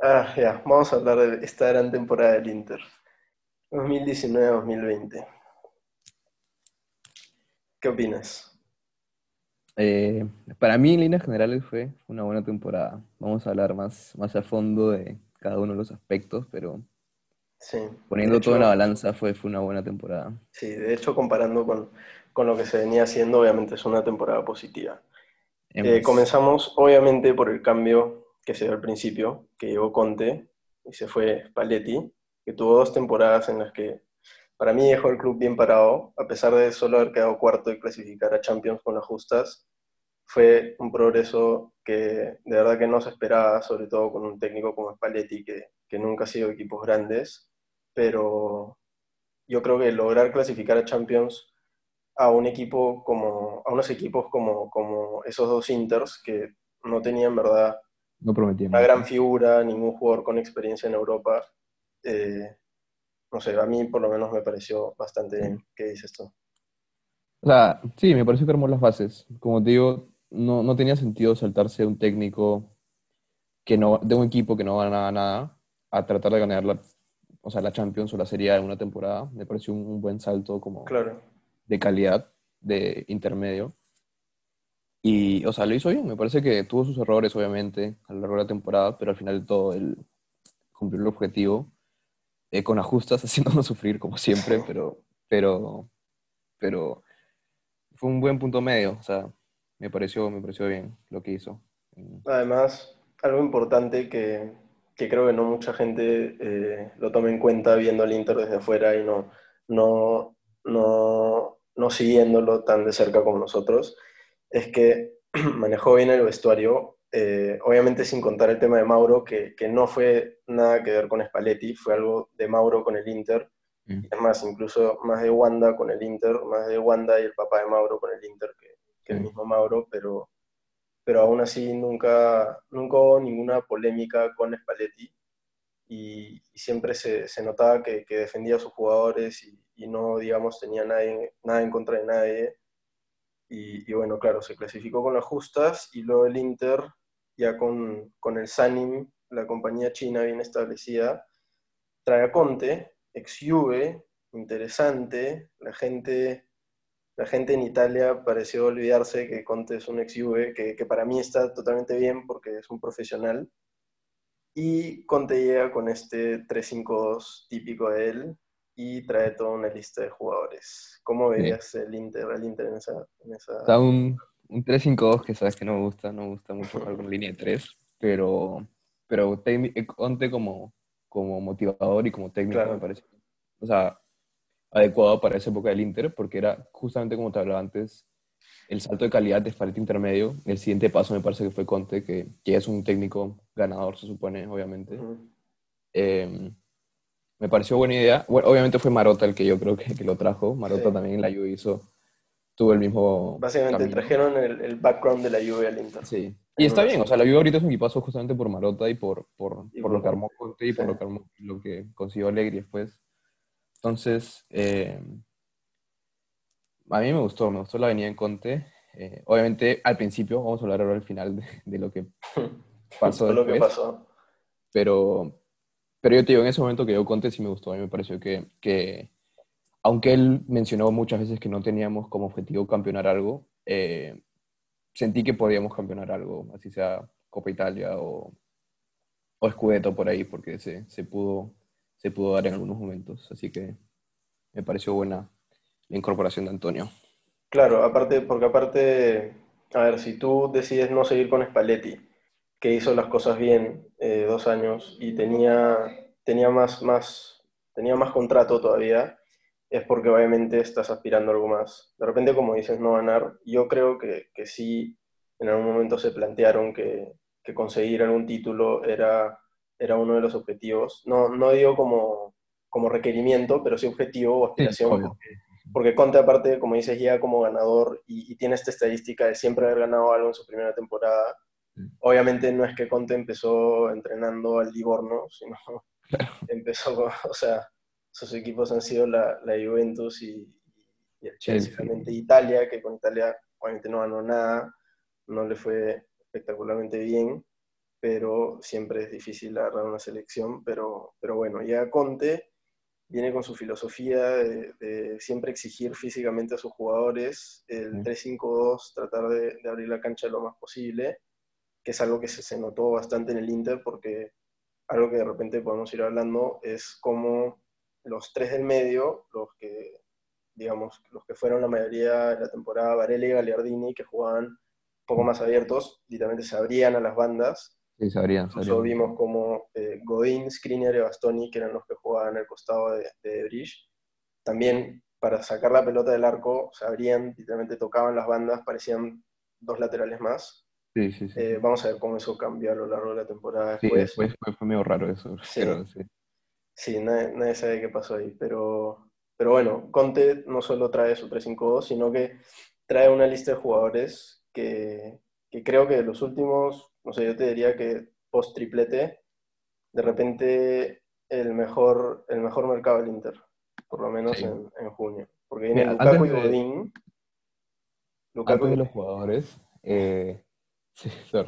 Ah, ya, vamos a hablar de esta gran temporada del Inter. 2019-2020. ¿Qué opinas? Eh, para mí, en líneas generales, fue una buena temporada. Vamos a hablar más, más a fondo de cada uno de los aspectos, pero Sí. poniendo de todo en hecho- la balanza, fue, fue una buena temporada. Sí, de hecho, comparando con, con lo que se venía haciendo, obviamente es una temporada positiva. Eh, comenzamos, obviamente, por el cambio que se dio al principio, que llegó Conte y se fue Spalletti, que tuvo dos temporadas en las que para mí dejó el club bien parado, a pesar de solo haber quedado cuarto y clasificar a Champions con las justas. Fue un progreso que de verdad que no se esperaba, sobre todo con un técnico como Spalletti, que, que nunca ha sido equipos grandes, pero yo creo que lograr clasificar a Champions a un equipo como, a unos equipos como, como esos dos Inters que no tenían, verdad, no prometía una gran figura, ningún jugador con experiencia en Europa. eh, no sé, a mí por lo menos me pareció bastante bien. ¿Qué dices tú? O sea, sí, me pareció que armó las bases. Como te digo, no, no tenía sentido saltarse un técnico que no, de un equipo que no ganaba nada a tratar de ganar la, o sea, la Champions o la Serie A en una temporada. Me pareció un, un buen salto como Claro, de calidad, de intermedio. Y, o sea, lo hizo bien. Me parece que tuvo sus errores, obviamente, a lo largo de la temporada, pero al final de todo, él cumplió el objetivo eh, con ajustas, haciéndonos sufrir como siempre, pero, pero, pero fue un buen punto medio. O sea, me pareció, me pareció bien lo que hizo. además, algo importante que, que creo que no mucha gente eh, lo toma en cuenta viendo al Inter desde afuera y no, no, no, no siguiéndolo tan de cerca como nosotros, es que manejó bien el vestuario, eh, obviamente sin contar el tema de Mauro, que, que no fue nada que ver con Spalletti, fue algo de Mauro con el Inter, Mm. es más, incluso más de Wanda con el Inter, más de Wanda y el papá de Mauro con el Inter que, que el Mm. mismo Mauro, pero, pero aún así nunca, nunca hubo ninguna polémica con Spalletti y, y siempre se, se notaba que, que defendía a sus jugadores y, y no, digamos, tenía nadie, nada en contra de nadie. Y, y bueno, claro, se clasificó con las justas y luego el Inter, ya con, con el Sanim, la compañía china bien establecida, trae a Conte, ex Juve, interesante, la gente, la gente en Italia pareció olvidarse que Conte es un ex Juve, que, que para mí está totalmente bien porque es un profesional. Y Conte llega con este 3-5-2 típico de él y trae toda una lista de jugadores. ¿Cómo verías el Inter, al Inter en esa... En esa... Sea, un, un 3-5-2 que sabes que no me gusta, no me gusta mucho jugar con línea de 3, pero, pero Conte como, como motivador y como técnico Claro. me parece, o sea, adecuado para esa época del Inter, porque era justamente como te hablaba antes, el salto de calidad de Spalletti intermedio, el siguiente paso me parece que fue Conte, que, que es un técnico ganador, se supone, obviamente. Ujú. Eh, me pareció buena idea. Bueno, obviamente fue Marota el que yo creo que, que lo trajo. Marota Sí. también en la Juve hizo, tuvo el mismo Básicamente camino. trajeron el, el background de la Juve al Inter. Sí. Y está bien, o sea, la Juve ahorita es un equipazo justamente por Marota y por, por, Y por por- lo que armó Conte y por lo que, armó- lo que consiguió Allegri después. Entonces, eh, a mí me gustó, me gustó la avenida en Conte. Eh, obviamente, al principio, vamos a hablar ahora al final de, de lo que pasó lo que pasó. Pero, pero yo te digo, en ese momento que yo Conte sí me gustó. A mí me pareció que, que aunque él mencionó muchas veces que no teníamos como objetivo campeonar algo, eh, sentí que podíamos campeonar algo, así sea Copa Italia o, o Scudetto por ahí, porque se, se, pudo, se pudo dar en algunos momentos. Así que me pareció buena la incorporación de Antonio. Claro, aparte, porque aparte, a ver, si tú decides no seguir con Spalletti, que hizo las cosas bien eh, dos años y tenía, tenía, más, más, tenía más contrato todavía, es porque obviamente estás aspirando a algo más. De repente, como dices, no ganar, yo creo que, que sí, en algún momento se plantearon que, que conseguir algún título era, era uno de los objetivos. No, no digo como, como requerimiento, pero sí objetivo o aspiración, porque porque Conte, aparte, como dices, llega como ganador y, y tiene esta estadística de siempre haber ganado algo en su primera temporada. Obviamente no es que Conte empezó entrenando al Livorno, sino empezó, con- o sea, sus equipos han sido la, la Juventus y, y el Chelsea, sí. realmente Italia, que con Italia obviamente no ganó nada, no le fue espectacularmente bien. pero siempre es difícil agarrar una selección, pero, pero bueno, ya Conte viene con su filosofía de, siempre exigir físicamente a sus jugadores, el 3-5-2, tratar de, abrir la cancha lo más posible, que es algo que se, se, notó bastante en el Inter, porque algo que de repente podemos ir hablando es como los tres del medio, los que, digamos, los que fueron la mayoría de la temporada, Varela y Gagliardini, que jugaban un poco más abiertos, literalmente se abrían a las bandas, Sí, sabrían. Incluso vimos como eh, Godín, Skriniar y Bastoni, que eran los que jugaban al costado de, de Bridge, también para sacar la pelota del arco se abrían, literalmente tocaban las bandas, parecían dos laterales más. Sí, sí, sí. Eh, vamos a ver cómo eso cambió a lo largo de la temporada. Sí, después fue, medio raro eso. Sí, sí. sí nadie, sabe qué pasó ahí, pero, pero bueno, Conte no solo trae su 3-5-2, sino que trae una lista de jugadores que, que creo que de los últimos no sé, yo te diría que post triplete, de repente el mejor, el mejor mercado del Inter, por lo menos en, junio. Porque viene Lukaku y Godín. Lukaku antes de los jugadores, eh,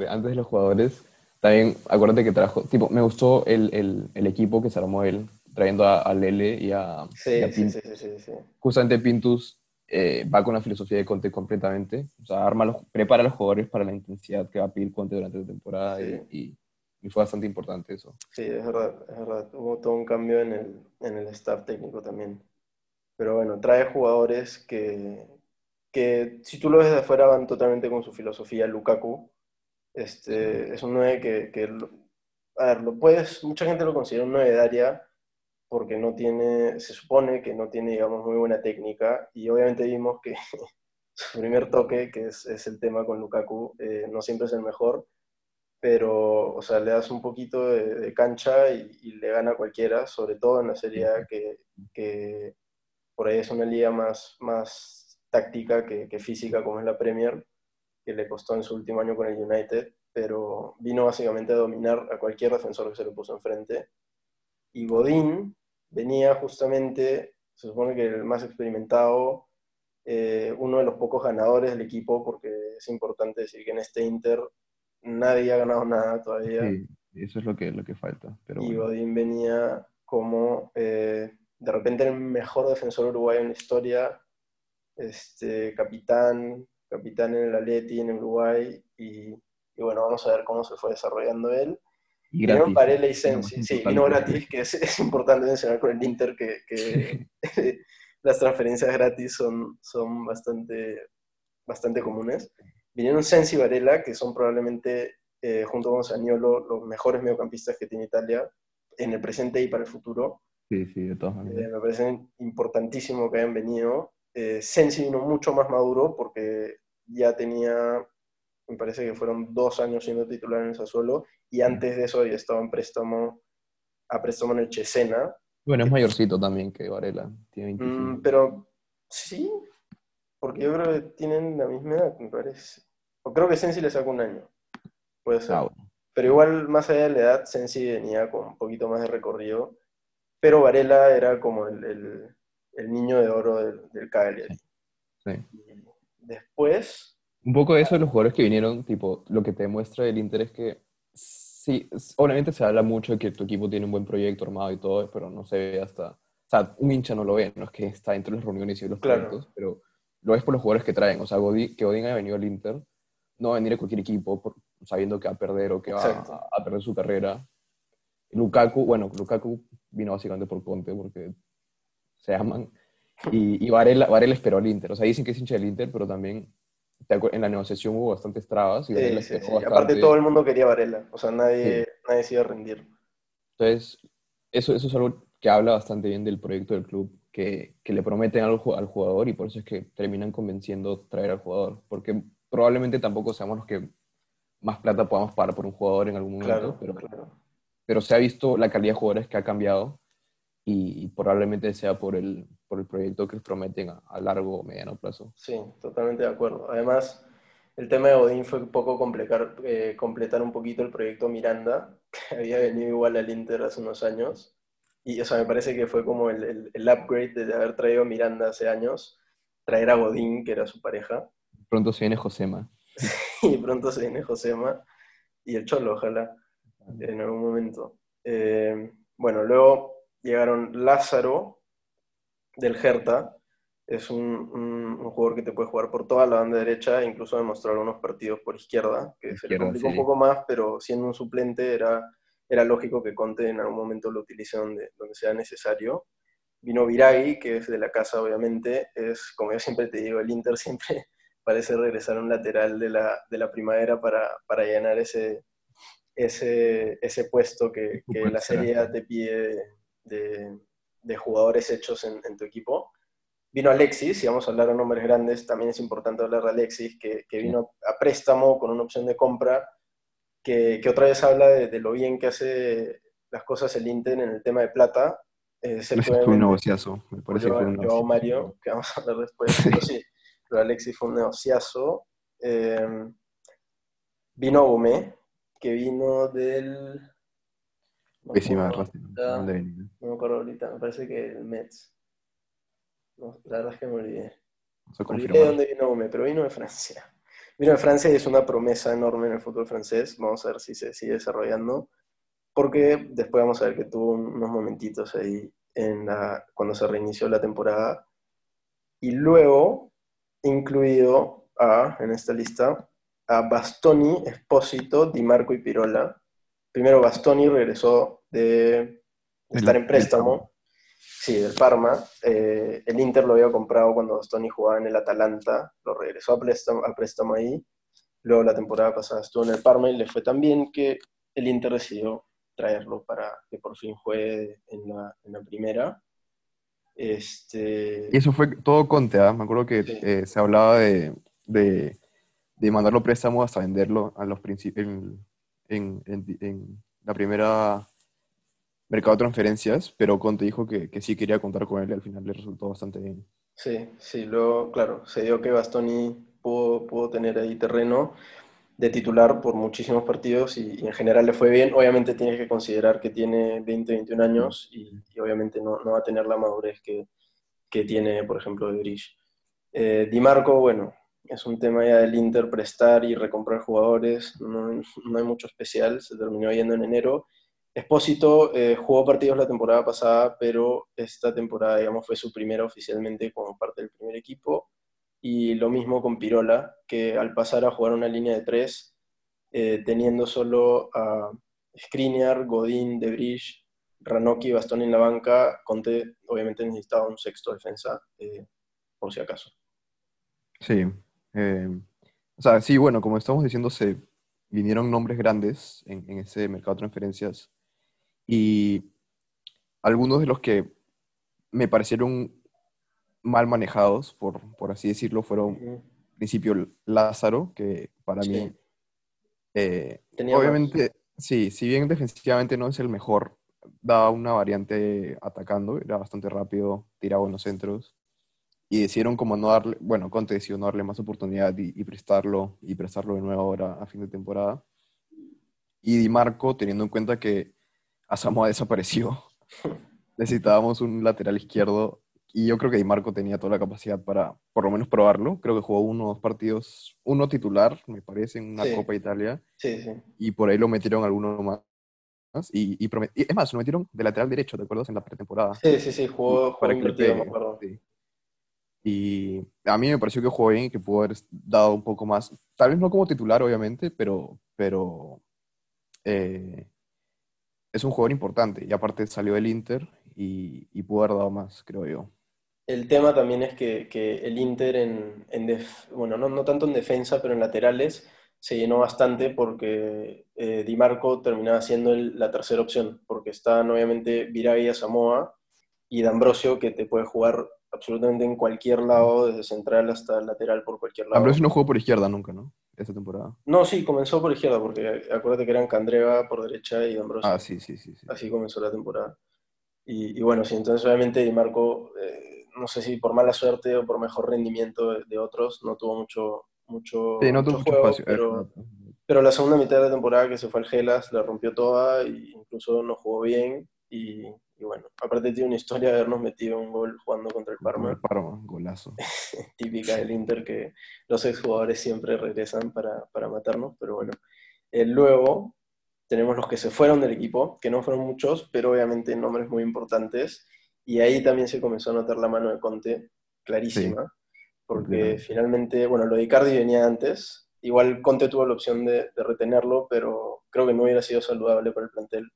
antes de los jugadores, también acuérdate que trajo, tipo, me gustó el, equipo que se armó él, trayendo a, Lele y a, sí, sí, sí, sí, sí, Justamente Pintus eh, va con la filosofía de Conte completamente. O sea, arma los, prepara a los jugadores para la intensidad que va a pedir Conte durante la temporada y, fue bastante importante eso. Sí, es verdad, es verdad. Hubo todo un cambio en el, en el staff técnico también. Pero bueno, trae jugadores que, que si tú lo ves de afuera van totalmente con su filosofía. Lukaku este, es un 9 que, que, a ver, lo puedes, mucha gente lo considera un 9 de área, porque no tiene, se supone que no tiene, digamos, muy buena técnica, y obviamente vimos que su primer toque, que es, el tema con Lukaku, eh, no siempre es el mejor, pero, o sea, le das un poquito de, cancha y, le gana a cualquiera, sobre todo en la Serie A, que, que por ahí es una liga más, más táctica que, que, física, como es la Premier, que le costó en su último año con el United, pero vino básicamente a dominar a cualquier defensor que se le puso enfrente. Y Godín, venía justamente, se supone que el más experimentado, eh, uno de los pocos ganadores del equipo, porque es importante decir que en este Inter nadie ha ganado nada todavía. Sí, eso es lo que, lo que falta. Pero y Godín venía como eh, de repente el mejor defensor uruguayo en la historia, este, capitán, capitán en el Atleti en Uruguay, y, y bueno, vamos a ver cómo se fue desarrollando él. Y gratis. Y Sensi, sí, vino gratis, que es, importante mencionar con el Inter que, que las transferencias gratis son, son bastante, bastante comunes. Vinieron Sensi y Varela, que son probablemente, eh, junto con Saniolo, los mejores mediocampistas que tiene Italia en el presente y para el futuro. Sí, sí, de todas maneras. Eh, me parece importantísimo que hayan venido. Eh, Sensi vino mucho más maduro porque ya tenía me parece que fueron dos años siendo titular en el Sassuolo, y antes de eso ya estaba en préstamo, a préstamo en el Chesena. Bueno, es mayorcito también que Varela, tiene mm, pero sí, porque yo creo que tienen la misma edad, me parece. O creo que Sensi le sacó un año, puede ser. Ah, pero igual, más allá de la edad, Sensi venía con un poquito más de recorrido, pero Varela era como el, el, niño de oro del, del Cagliari. Sí. Después, un poco de eso de los jugadores que vinieron, tipo, lo que te demuestra el Inter es que sí, obviamente se habla mucho de que tu equipo tiene un buen proyecto armado y todo, pero no se ve hasta, o sea, un hincha no lo ve, no es que está dentro de las reuniones y los proyectos, pero lo ves por los jugadores que traen, o sea, que Odin haya venido al Inter, no va a venir a cualquier equipo sabiendo que va a perder o que va a, perder su carrera. Lukaku, bueno, Lukaku vino básicamente por Conte, porque se aman, y, y Varela, Varela esperó al Inter, o sea, dicen que es hincha del Inter, pero también en la negociación hubo bastantes trabas. Y Aparte todo el mundo quería Varela, o sea, nadie, nadie se iba a rendir. Entonces, eso, eso es algo que habla bastante bien del proyecto del club, que, que le prometen algo al jugador y por eso es que terminan convenciendo traer al jugador, porque probablemente tampoco seamos los que más plata podamos pagar por un jugador en algún momento, pero, pero se ha visto la calidad de jugadores que ha cambiado y, probablemente sea por el, por el proyecto que prometen a, largo o mediano plazo. Sí, totalmente de acuerdo. Además, el tema de Odín fue un poco completar, eh, completar un poquito el proyecto Miranda, que había venido igual al Inter hace unos años. Y, o sea, me parece que fue como el, el, upgrade de haber traído a Miranda hace años, traer a Godín, que era su pareja. Pronto se viene Josema. Sí, pronto se viene Josema. Y el Cholo, ojalá. en algún momento. Eh, bueno, luego llegaron Lázaro del Hertha, es un, jugador que te puede jugar por toda la banda derecha, incluso demostró algunos partidos por izquierda, que se le complicó un poco más, pero siendo un suplente era, era lógico que Conte en algún momento lo utilice donde, donde sea necesario. Vino Viragui, que es de la casa obviamente, es, como yo siempre te digo, el Inter siempre parece regresar a un lateral de la, de la primavera para, para llenar ese, ese, ese puesto que, que la Serie A te pide de, de jugadores hechos en, en tu equipo Vino Alexis, y vamos a hablar de nombres grandes, también es importante hablar de Alexis, que, vino a préstamo con una opción de compra, que, otra vez habla de, lo bien que hace las cosas el Inter en el tema de plata. Eh, fue un negociazo, me parece que fue un negociazo. Mario, que vamos a hablar después, pero sí, pero Alexis fue un negociazo. Eh, vino Ume, que vino del... No Pésima No me acuerdo ahorita, me parece que el Mets. No, la verdad es que me olvidé. olvidé de dónde vino Ome, pero vino de Francia. Vino de Francia y es una promesa enorme en el fútbol francés. Vamos a ver si se sigue desarrollando. Porque después vamos a ver que tuvo unos momentitos ahí en la, cuando se reinició la temporada. Y luego, incluido a, en esta lista, a Bastoni, Espósito, Di Marco y Pirola. Primero Bastoni regresó de estar en préstamo Sí, del Parma. Eh, el Inter lo había comprado cuando Bastoni jugaba en el Atalanta, lo regresó a préstamo, a préstamo ahí. Luego la temporada pasada estuvo en el Parma y le fue tan bien que el Inter decidió traerlo para que por fin juegue en la, en la primera. Este... Y eso fue todo Conte, ¿ah? me acuerdo que eh, se hablaba de, de, de, mandarlo préstamo hasta venderlo a los principios en, en, en, la primera mercado de transferencias, pero Conte dijo que, que, sí quería contar con él y al final le resultó bastante bien. Sí, sí, luego, claro, se dio que Bastoni pudo, pudo tener ahí terreno de titular por muchísimos partidos y, en general le fue bien. Obviamente tienes que considerar que tiene 20, 21 años y, obviamente no, no, va a tener la madurez que, que tiene, por ejemplo, de Bridge. Eh, Di Marco, bueno, es un tema ya del Inter prestar y recomprar jugadores, no, no hay mucho especial, se terminó yendo en enero Espósito eh, jugó partidos la temporada pasada, pero esta temporada, digamos, fue su primera oficialmente como parte del primer equipo. Y lo mismo con Pirola, que al pasar a jugar una línea de tres, eh, teniendo solo a Skriniar, Godín, Debridge, Ranocchi Bastón en la banca, Conte obviamente necesitaba un sexto defensa, eh, por si acaso. Sí. O sea, sí, bueno, como estamos diciendo, se vinieron nombres grandes en, en ese mercado de transferencias. Y algunos de los que me parecieron mal manejados, por, por así decirlo, fueron, en principio, Lázaro, que para mí, eh, obviamente, sí, si bien defensivamente no es el mejor, daba una variante atacando, era bastante rápido, tiraba en los centros, y decidieron como no darle, bueno, Conte decidió no darle más oportunidad y, y prestarlo, y prestarlo de nuevo ahora a fin de temporada. Y Di Marco, teniendo en cuenta que Asamoah desapareció. Necesitábamos un lateral izquierdo y yo creo que Di Marco tenía toda la capacidad para por lo menos probarlo. Creo que jugó uno o dos partidos, uno titular, me parece, en una Copa Italia. Sí, sí. Y por ahí lo metieron alguno más. Y, y, es más, lo metieron de lateral derecho, ¿te acuerdas? En la pretemporada. Sí, sí, sí, jugó, para un partido, me acuerdo. Y a mí me pareció que jugó bien y que pudo haber dado un poco más, tal vez no como titular, obviamente, pero, pero eh, es un jugador importante y aparte salió del Inter y, y pudo haber dado más, creo yo. El tema también es que, que el Inter, en, en bueno, no, no, tanto en defensa, pero en laterales, se llenó bastante porque eh, Di Marco terminaba siendo la tercera opción, porque están obviamente Viragui, Samoa y D'Ambrosio, que te puede jugar absolutamente en cualquier lado, desde central hasta lateral, por cualquier lado. Ambrosio no jugó por izquierda nunca, ¿no? esta temporada. No, sí, comenzó por izquierda, porque acuérdate que eran Candreva por derecha y Ambrosio. Ah, sí, sí, sí, Así comenzó la temporada. Y, bueno, sí, entonces obviamente Di Marco, eh, no sé si por mala suerte o por mejor rendimiento de, otros, no tuvo mucho, mucho, sí, no tuvo mucho espacio. Pero, pero la segunda mitad de la temporada que se fue al Gelas la rompió toda e incluso no jugó bien y, y bueno, aparte tiene una historia de habernos metido un gol jugando contra el Parma. El Parma, golazo. Típica del Inter que los exjugadores siempre regresan para, para matarnos, pero bueno. Eh, luego, tenemos los que se fueron del equipo, que no fueron muchos, pero obviamente nombres muy importantes. Y ahí también se comenzó a notar la mano de Conte, clarísima, porque finalmente, bueno, lo de Icardi venía antes. Igual Conte tuvo la opción de, retenerlo, pero creo que no hubiera sido saludable para el plantel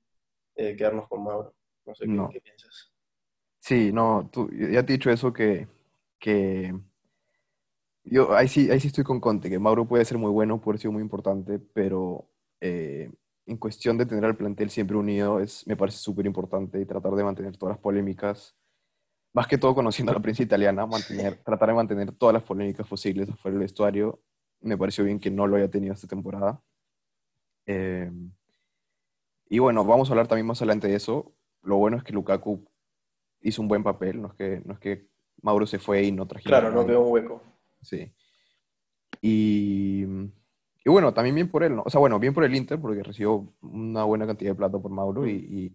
eh, quedarnos con Mauro. No sé Qué, piensas. Sí, no, tú, ya te he dicho eso que, que yo ahí sí, ahí sí estoy con Conte, que Mauro puede ser muy bueno, puede ser muy importante, pero eh, en cuestión de tener al plantel siempre unido es, me parece súper importante y tratar de mantener todas las polémicas, más que todo conociendo a la prensa italiana, mantener, tratar de mantener todas las polémicas posibles afuera del vestuario. Me pareció bien que no lo haya tenido esta temporada. Eh, y bueno, vamos a hablar también más adelante de eso. Lo bueno es que Lukaku hizo un buen papel, no es que, no es que Mauro se fue y no trajeron. Claro, no quedó un hueco. Sí. Y, y, bueno, también bien por él, ¿no? O sea, bueno, bien por el Inter, porque recibió una buena cantidad de plata por Mauro y,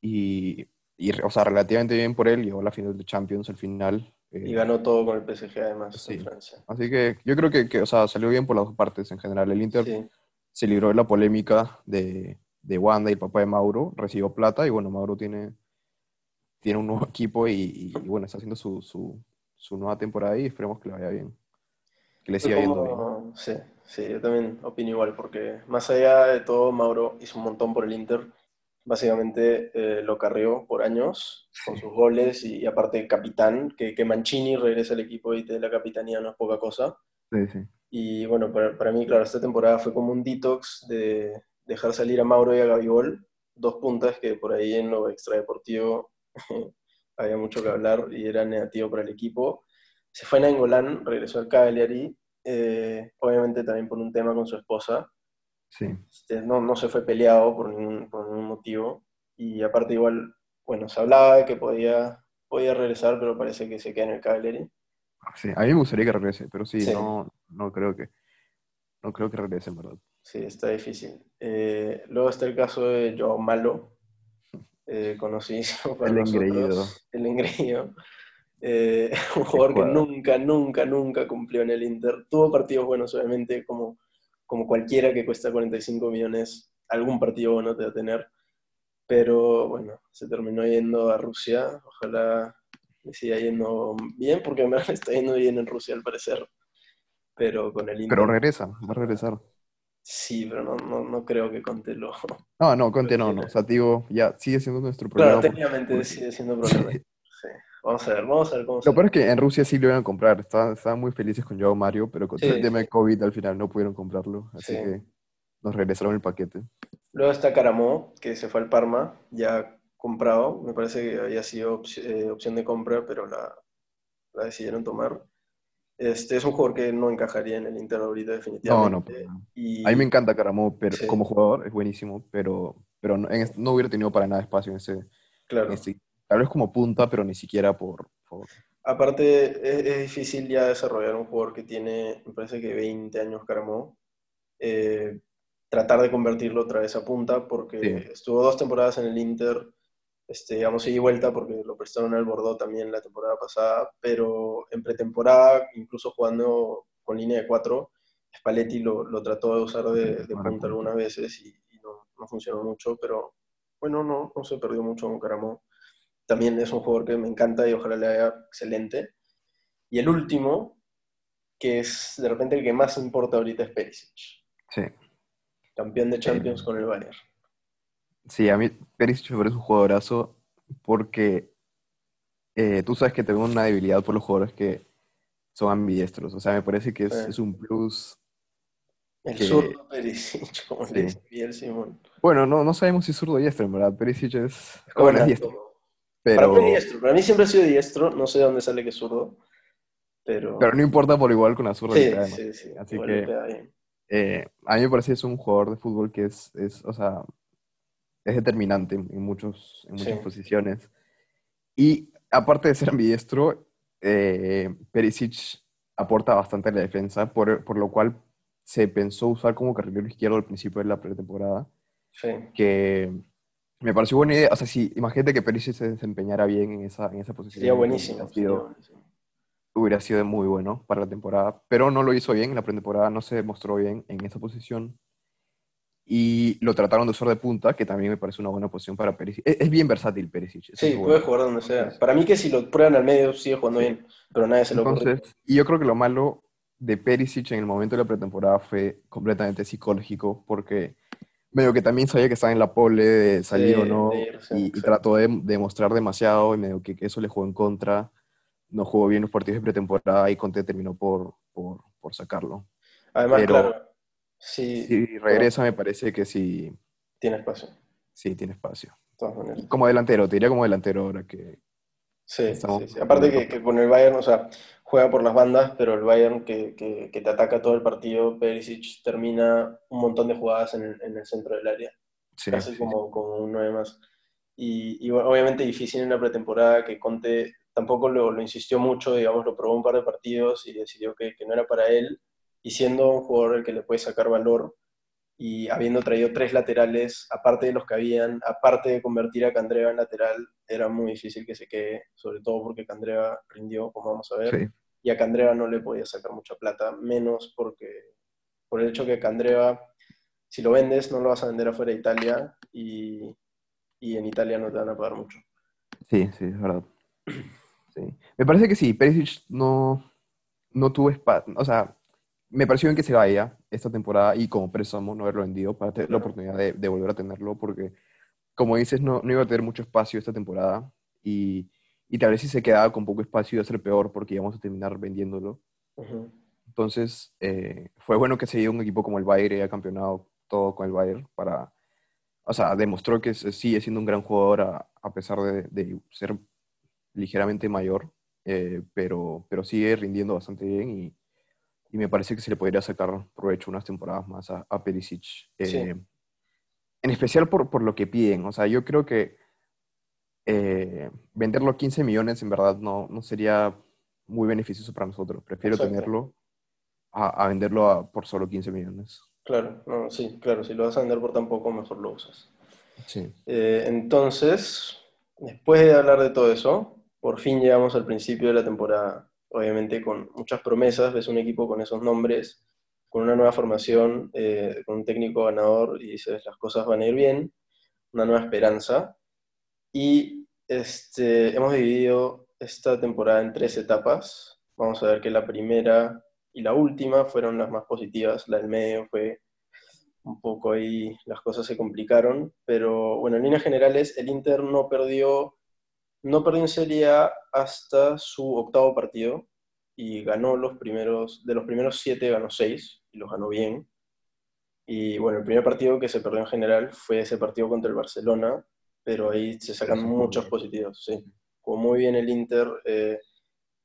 y, y, o sea, relativamente bien por él, llegó a la final de Champions al final. Eh, y ganó todo con el PSG además en Francia. Así que yo creo que, que, o sea, salió bien por las dos partes en general. El Inter se libró de la polémica de, de Wanda y el papá de Mauro, recibió plata y bueno, Mauro tiene, tiene un nuevo equipo y, y bueno, está haciendo su, su, su nueva temporada y esperemos que le vaya bien. Que le siga yendo bien. Sí, sí, yo también opino igual, porque más allá de todo, Mauro hizo un montón por el Inter. Básicamente eh, lo carrió por años con sus goles y, aparte capitán, que, que, Mancini regrese al equipo y te la capitanía no es poca cosa. Sí, sí. Y bueno, para, para, mí, claro, esta temporada fue como un detox de dejar salir a Mauro y a Gabigol, dos puntas que por ahí en lo extradeportivo había mucho que hablar y era negativo para el equipo. Se fue a Engolán, regresó al Cagliari, eh, obviamente también por un tema con su esposa. Sí. Este, no, no se fue peleado por ningún, por ningún motivo. Y aparte igual, bueno, se hablaba de que podía, podía regresar, pero parece que se queda en el Cagliari. Sí, a mí me gustaría que regrese, pero sí, No, no creo que no creo que regrese, en verdad. Sí, está difícil. Eh, luego está el caso de Joao Malo, eh, conocidísimo para el nosotros. Engreído. El engreído. Eh, un jugador que nunca, nunca, nunca cumplió en el Inter. Tuvo partidos buenos, obviamente, como, como cualquiera que cuesta 45 millones, algún partido bueno te va a tener. Pero bueno, se terminó yendo a Rusia. Ojalá le siga yendo bien, porque me está yendo bien en Rusia al parecer. Pero con el Inter. Pero regresa, va a regresar. Sí, pero no, no, no creo que Conte lo. No, no, Conte no, no. O sea, digo, ya sigue siendo nuestro problema. Claro, técnicamente sigue siendo problema. Sí. Vamos a ver, vamos a ver cómo Lo peor es que en Rusia sí lo iban a comprar. Estaban, muy felices con Joao Mario, pero con el tema de COVID al final no pudieron comprarlo. Así que nos regresaron el paquete. Luego está Caramó, que se fue al Parma, ya comprado. Me parece que había sido eh, opción de compra, pero la, la decidieron tomar. Este, es un jugador que no encajaría en el Inter ahorita definitivamente. No, no. Y... A mí me encanta Caramó, pero como jugador es buenísimo, pero, pero no, no, hubiera tenido para nada espacio en ese... Claro. tal vez como punta, pero ni siquiera por... Aparte, es, difícil ya desarrollar un jugador que tiene, me parece que 20 años Caramó. Eh, tratar de convertirlo otra vez a punta, porque estuvo dos temporadas en el Inter este, digamos, y vuelta porque lo prestaron al Bordeaux también la temporada pasada, pero en pretemporada, incluso jugando con línea de cuatro, Spalletti lo, lo trató de usar de, punta algunas veces y, no, no, funcionó mucho, pero bueno, no, no se perdió mucho con Caramó. También es un jugador que me encanta y ojalá le haya excelente. Y el último, que es de repente el que más importa ahorita, es Perisic. Sí. Campeón de Champions con el Bayern. Sí, a mí Perisic me parece un jugadorazo porque eh, tú sabes que tengo una debilidad por los jugadores que son ambidiestros. O sea, me parece que es, un plus. El zurdo Perisic, como le dice Simón. Bueno, no, no sabemos si es zurdo o diestro, en verdad. Perisic es. Bueno, es diestro. Pero... Para mí diestro. Para mí siempre ha sido diestro. No sé de dónde sale que es zurdo. Pero... pero no importa por igual con la zurda. Sí, sí, sí. Así que. Eh, a mí me parece que es un jugador de fútbol que es, es o sea, es determinante en, muchos, en muchas posiciones. Y aparte de ser ambidiestro, eh, Perisic aporta bastante a la defensa, por, por, lo cual se pensó usar como carrilero izquierdo al principio de la pretemporada. Sí. Que me pareció buena idea. O sea, si imagínate que Perisic se desempeñara bien en esa, en esa posición. Sería buenísimo. Hubiera sido muy bueno para la temporada, pero no lo hizo bien en la pretemporada, no se demostró bien en esa posición. Y lo trataron de usar de punta, que también me parece una buena posición para Perisic. Es, bien versátil Perisic. Sí, puede jugar donde sea. Para mí que si lo prueban al medio sigue jugando bien, pero nadie se lo Entonces, Y yo creo que lo malo de Perisic en el momento de la pretemporada fue completamente psicológico, porque medio que también sabía que estaba en la pole de salir o no, y, trató de, demostrar demasiado, y medio que, eso le jugó en contra. No jugó bien los partidos de pretemporada y Conte terminó por, por, por sacarlo. Además, claro si regresa, me parece que sí. Tiene espacio. Sí, tiene espacio. Como delantero, te diría como delantero ahora que. Sí, sí, Aparte que, que, con el Bayern, o sea, juega por las bandas, pero el Bayern que, que, te ataca todo el partido, Perisic termina un montón de jugadas en el, en el centro del área. casi Como, como un 9 más. Y, y, obviamente difícil en la pretemporada que Conte tampoco lo, lo, insistió mucho, digamos, lo probó un par de partidos y decidió que, que no era para él y siendo un jugador el que le puede sacar valor y habiendo traído tres laterales, aparte de los que habían, aparte de convertir a Candreva en lateral, era muy difícil que se quede, sobre todo porque Candreva rindió, como vamos a ver, y a Candreva no le podía sacar mucha plata, menos porque por el hecho que Candreva, si lo vendes, no lo vas a vender afuera de Italia y, y en Italia no te van a pagar mucho. Sí, sí, es verdad. Sí. Me parece que sí, Perisic no, no tuvo espacio, o sea, me pareció bien que se vaya esta temporada y como préstamo no haberlo vendido para tener la oportunidad de, volver a tenerlo porque, como dices, no, no, iba a tener mucho espacio esta temporada y, y tal vez si se quedaba con poco espacio iba a ser peor porque íbamos a terminar vendiéndolo. Entonces, eh, fue bueno que se dio un equipo como el Bayern y haya campeonado todo con el Bayern para, o sea, demostró que sigue siendo un gran jugador a, a pesar de, de, ser ligeramente mayor, eh, pero, pero sigue rindiendo bastante bien y y me parece que se le podría sacar provecho unas temporadas más a, a Perisic. Eh, en especial por, por, lo que piden. O sea, yo creo que eh, venderlo a 15 millones en verdad no, no sería muy beneficioso para nosotros. Prefiero tenerlo a, a venderlo por solo 15 millones. Claro, no, sí, claro. Si lo vas a vender por tan poco, mejor lo usas. Sí. Eh, entonces, después de hablar de todo eso, por fin llegamos al principio de la temporada obviamente con muchas promesas, ves un equipo con esos nombres, con una nueva formación, eh, con un técnico ganador y dices, las cosas van a ir bien, una nueva esperanza. Y este, hemos dividido esta temporada en tres etapas. Vamos a ver que la primera y la última fueron las más positivas, la del medio fue un poco ahí, las cosas se complicaron, pero bueno, en líneas generales el Inter no perdió no perdió en Serie A hasta su octavo partido y ganó los primeros, de los primeros siete ganó seis y los ganó bien. Y bueno, el primer partido que se perdió en general fue ese partido contra el Barcelona, pero ahí se sacan muchos positivos, sí. Jugó muy bien el Inter. Eh,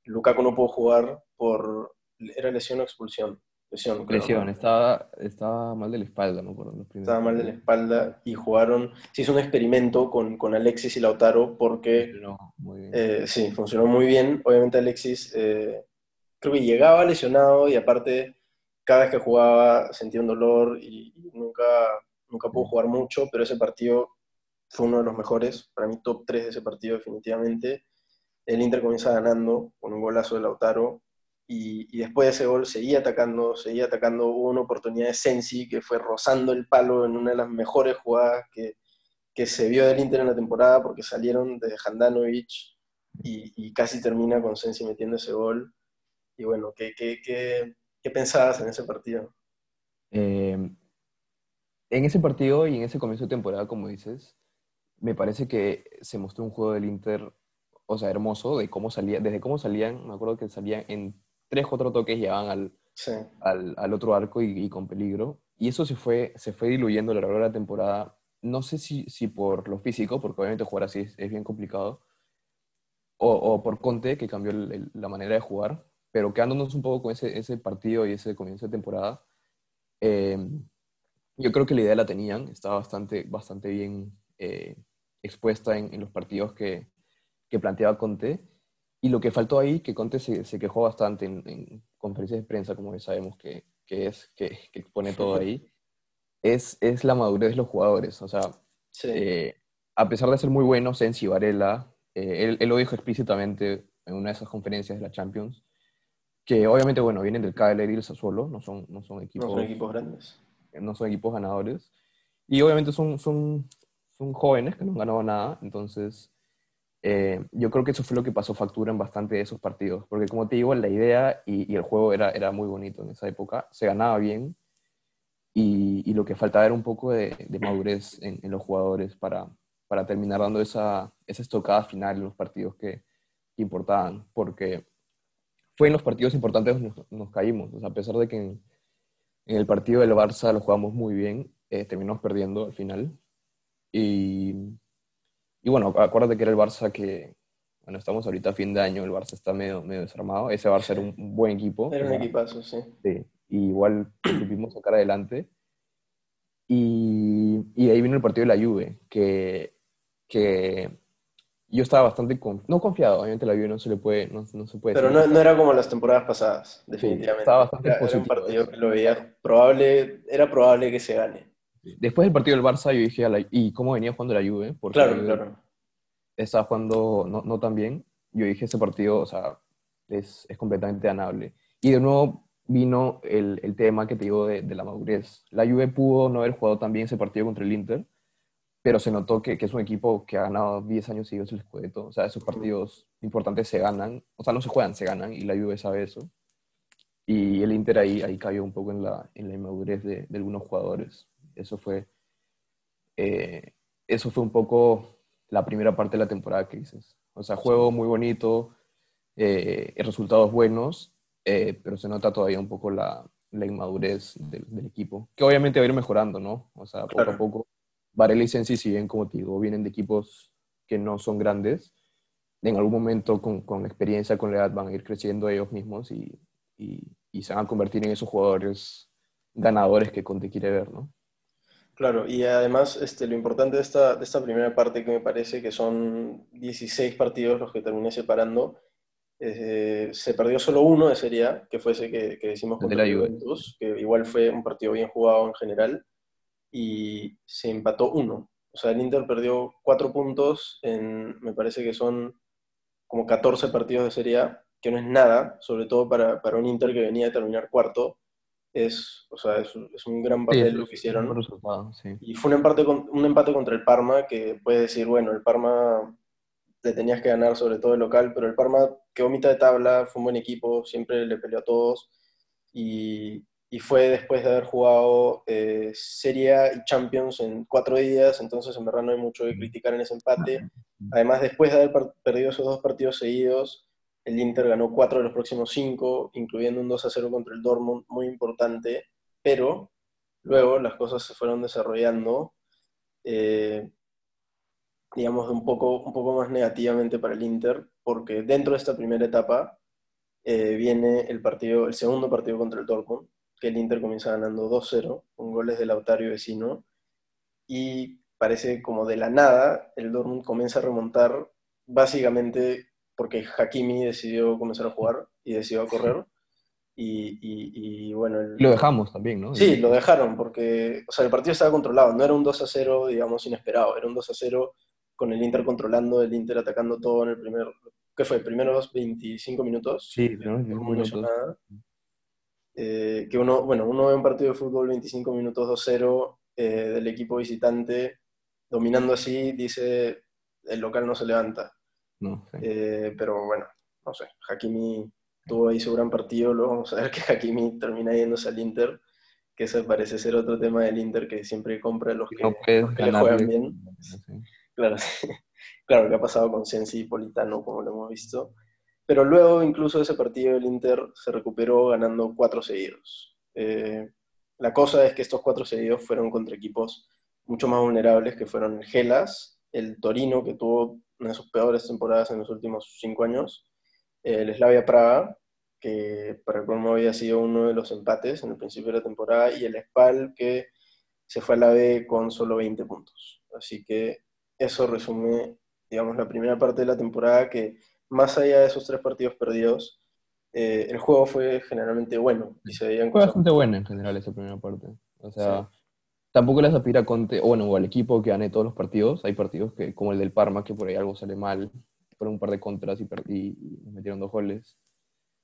Lukaku no pudo jugar por... ¿Era lesión o expulsión? Lesión, Lesión, estaba, estaba mal de la espalda, ¿no? estaba mal de la espalda y jugaron, se hizo un experimento con, con Alexis y Lautaro porque... muy bien. Eh, sí, funcionó muy bien. Obviamente Alexis eh, creo que llegaba lesionado y aparte cada vez que jugaba sentía un dolor y, nunca, nunca pudo jugar mucho, pero ese partido fue uno de los mejores, para mí top 3 de ese partido definitivamente. El Inter comienza ganando con un golazo de Lautaro y, después de ese gol seguía atacando, seguía atacando. Hubo una oportunidad de Sensi que fue rozando el palo en una de las mejores jugadas que, que se vio del Inter en la temporada porque salieron de Handanovic y, casi termina con Sensi metiendo ese gol. Y bueno, ¿qué, qué, qué, qué pensabas en ese partido? Em, en ese partido y en ese comienzo de temporada, como dices, me parece que se mostró un juego del Inter, o sea, hermoso, de cómo salía, desde cómo salían, me acuerdo que salían en tres, cuatro toques llegaban al, al, al, otro arco y, con peligro. Y eso se fue, se fue diluyendo a lo largo de la temporada. No sé si, si por lo físico, porque obviamente jugar así es, bien complicado, o, o, por Conte, que cambió la manera de jugar, pero quedándonos un poco con ese, ese partido y ese comienzo de temporada, em, yo creo que la idea la tenían, estaba bastante, bastante bien eh, expuesta en, en, los partidos que, que planteaba Conte. Y lo que faltó ahí, que Conte se, se quejó bastante en, conferencias de prensa, como ya sabemos que, que es, que, que, expone todo ahí, es, es la madurez de los jugadores. O sea, eh, a pesar de ser muy bueno, Sensi Varela, eh, él, él, lo dijo explícitamente en una de esas conferencias de la Champions, que obviamente, bueno, vienen del KLR y el Sassuolo, no son, no son equipos... No son equipos grandes. No son equipos ganadores. Y obviamente son, son, son jóvenes que no han ganado nada, entonces eh, yo creo que eso fue lo que pasó factura en bastante de esos partidos, porque como te digo, la idea y, el juego era, era muy bonito en esa época, se ganaba bien y, lo que faltaba era un poco de, madurez en, los jugadores para, para terminar dando esa, esa estocada final en los partidos que, importaban, porque fue en los partidos importantes nos, nos caímos, a pesar de que en, el partido del Barça lo jugamos muy bien, eh, terminamos perdiendo al final. Y, y, bueno, acuérdate que era el Barça que, bueno, estamos ahorita a fin de año, el Barça está medio, medio desarmado, ese Barça era un, buen equipo. Era un equipazo, sí. Sí, y igual pudimos sacar adelante. Y, y ahí vino el partido de la Juve, que, que yo estaba bastante, no confiado, obviamente la Juve no se le puede, no, no se puede Pero no, no, era como las temporadas pasadas, definitivamente. estaba bastante era, positivo. un partido que lo veía probable, era probable que se gane. Después del partido del Barça yo dije, ¿y cómo venía jugando la Juve? Porque claro, claro. Estaba jugando no, no tan bien. Yo dije, ese partido, o sea, es, es completamente ganable. Y de nuevo vino el, el tema que te digo de, de, la madurez. La Juve pudo no haber jugado tan bien ese partido contra el Inter, pero se notó que, que, es un equipo que ha ganado 10 años seguidos el Scudetto. O sea, esos partidos importantes se ganan, o sea, no se juegan, se ganan, y la Juve sabe eso. Y el Inter ahí, ahí cayó un poco en la, en la inmadurez de, de algunos jugadores. Eso fue, eh, eso fue un poco la primera parte de la temporada que dices. O sea, juego muy bonito, eh, resultados buenos, eh, pero se nota todavía un poco la, la inmadurez del, del, equipo, que obviamente va a ir mejorando, ¿no? O sea, poco claro. a poco Varela y Sensi, si bien, como te digo, vienen de equipos que no son grandes, en algún momento con, con experiencia, con la edad, van a ir creciendo ellos mismos y, y, y, se van a convertir en esos jugadores ganadores que Conte quiere ver, ¿no? Claro, y además este, lo importante de esta, de esta primera parte que me parece que son 16 partidos los que terminé separando, eh, se perdió solo uno de Serie A, que fue ese que, que decimos contra la Juventus, que igual fue un partido bien jugado en general, y se empató uno. O sea, el Inter perdió cuatro puntos en, me parece que son como 14 partidos de Serie A, que no es nada, sobre todo para, para un Inter que venía a terminar cuarto. Es, o sea, es, es un gran papel Sí, lo que hicieron. un resultado, sí. Y fue un empate, con, un empate contra el Parma, que puede decir, bueno, el Parma le tenías que ganar sobre todo el local, pero el Parma quedó mitad de tabla, fue un buen equipo, siempre le peleó a todos. Y, y fue después de haber jugado eh, Serie A y Champions en cuatro días, entonces en verdad no hay mucho que criticar en ese empate. Además, después de haber perdido esos dos partidos seguidos, el Inter ganó cuatro de los próximos cinco, incluyendo un 2 a 0 contra el Dortmund, muy importante, pero luego las cosas se fueron desarrollando, eh, digamos, un poco, un poco más negativamente para el Inter, porque dentro de esta primera etapa eh, viene el partido, el segundo partido contra el Dortmund, que el Inter comienza ganando 2-0 con goles de Lautaro y Vecino y parece como de la nada el Dortmund comienza a remontar básicamente porque Hakimi decidió comenzar a jugar y decidió a correr y, y, y bueno... El... Lo dejamos también, ¿no? Sí, lo dejaron porque o sea, el partido estaba controlado, no era un 2-0 digamos inesperado, era un 2-0 con el Inter controlando, el Inter atacando todo en el primer... ¿Qué fue? ¿Primeros 25 minutos? Sí, ¿no? 25 minutos. Eh, que uno, bueno, uno ve un partido de fútbol 25 minutos 2-0 eh, del equipo visitante, dominando así, dice, el local no se levanta. No, sí. eh, pero bueno, no sé, Hakimi tuvo ahí su gran partido, luego vamos a ver que Hakimi termina yéndose al Inter, que ese parece ser otro tema del Inter que siempre compra los que, no los que le juegan bien. Sí. Claro, sí. claro, que ha pasado con Sensi y Politano, como lo hemos visto. Pero luego, incluso ese partido, el Inter se recuperó ganando cuatro seguidos. Eh, la cosa es que estos cuatro seguidos fueron contra equipos mucho más vulnerables, que fueron el Gelas, el Torino, que tuvo una de sus peores temporadas en los últimos cinco años, el Slavia Praga, que para el colmo había sido uno de los empates en el principio de la temporada, y el Spal, que se fue a la B con solo 20 puntos. Así que eso resume, digamos, la primera parte de la temporada que más allá de esos tres partidos perdidos, eh, el juego fue generalmente bueno. Y se veían fue bastante buena en general esa primera parte. O sea, sí. Tampoco les aspira a Conte, o bueno, o al equipo que gane todos los partidos. Hay partidos que, como el del Parma, que por ahí algo sale mal, fueron un par de contras y, y, nos metieron dos goles.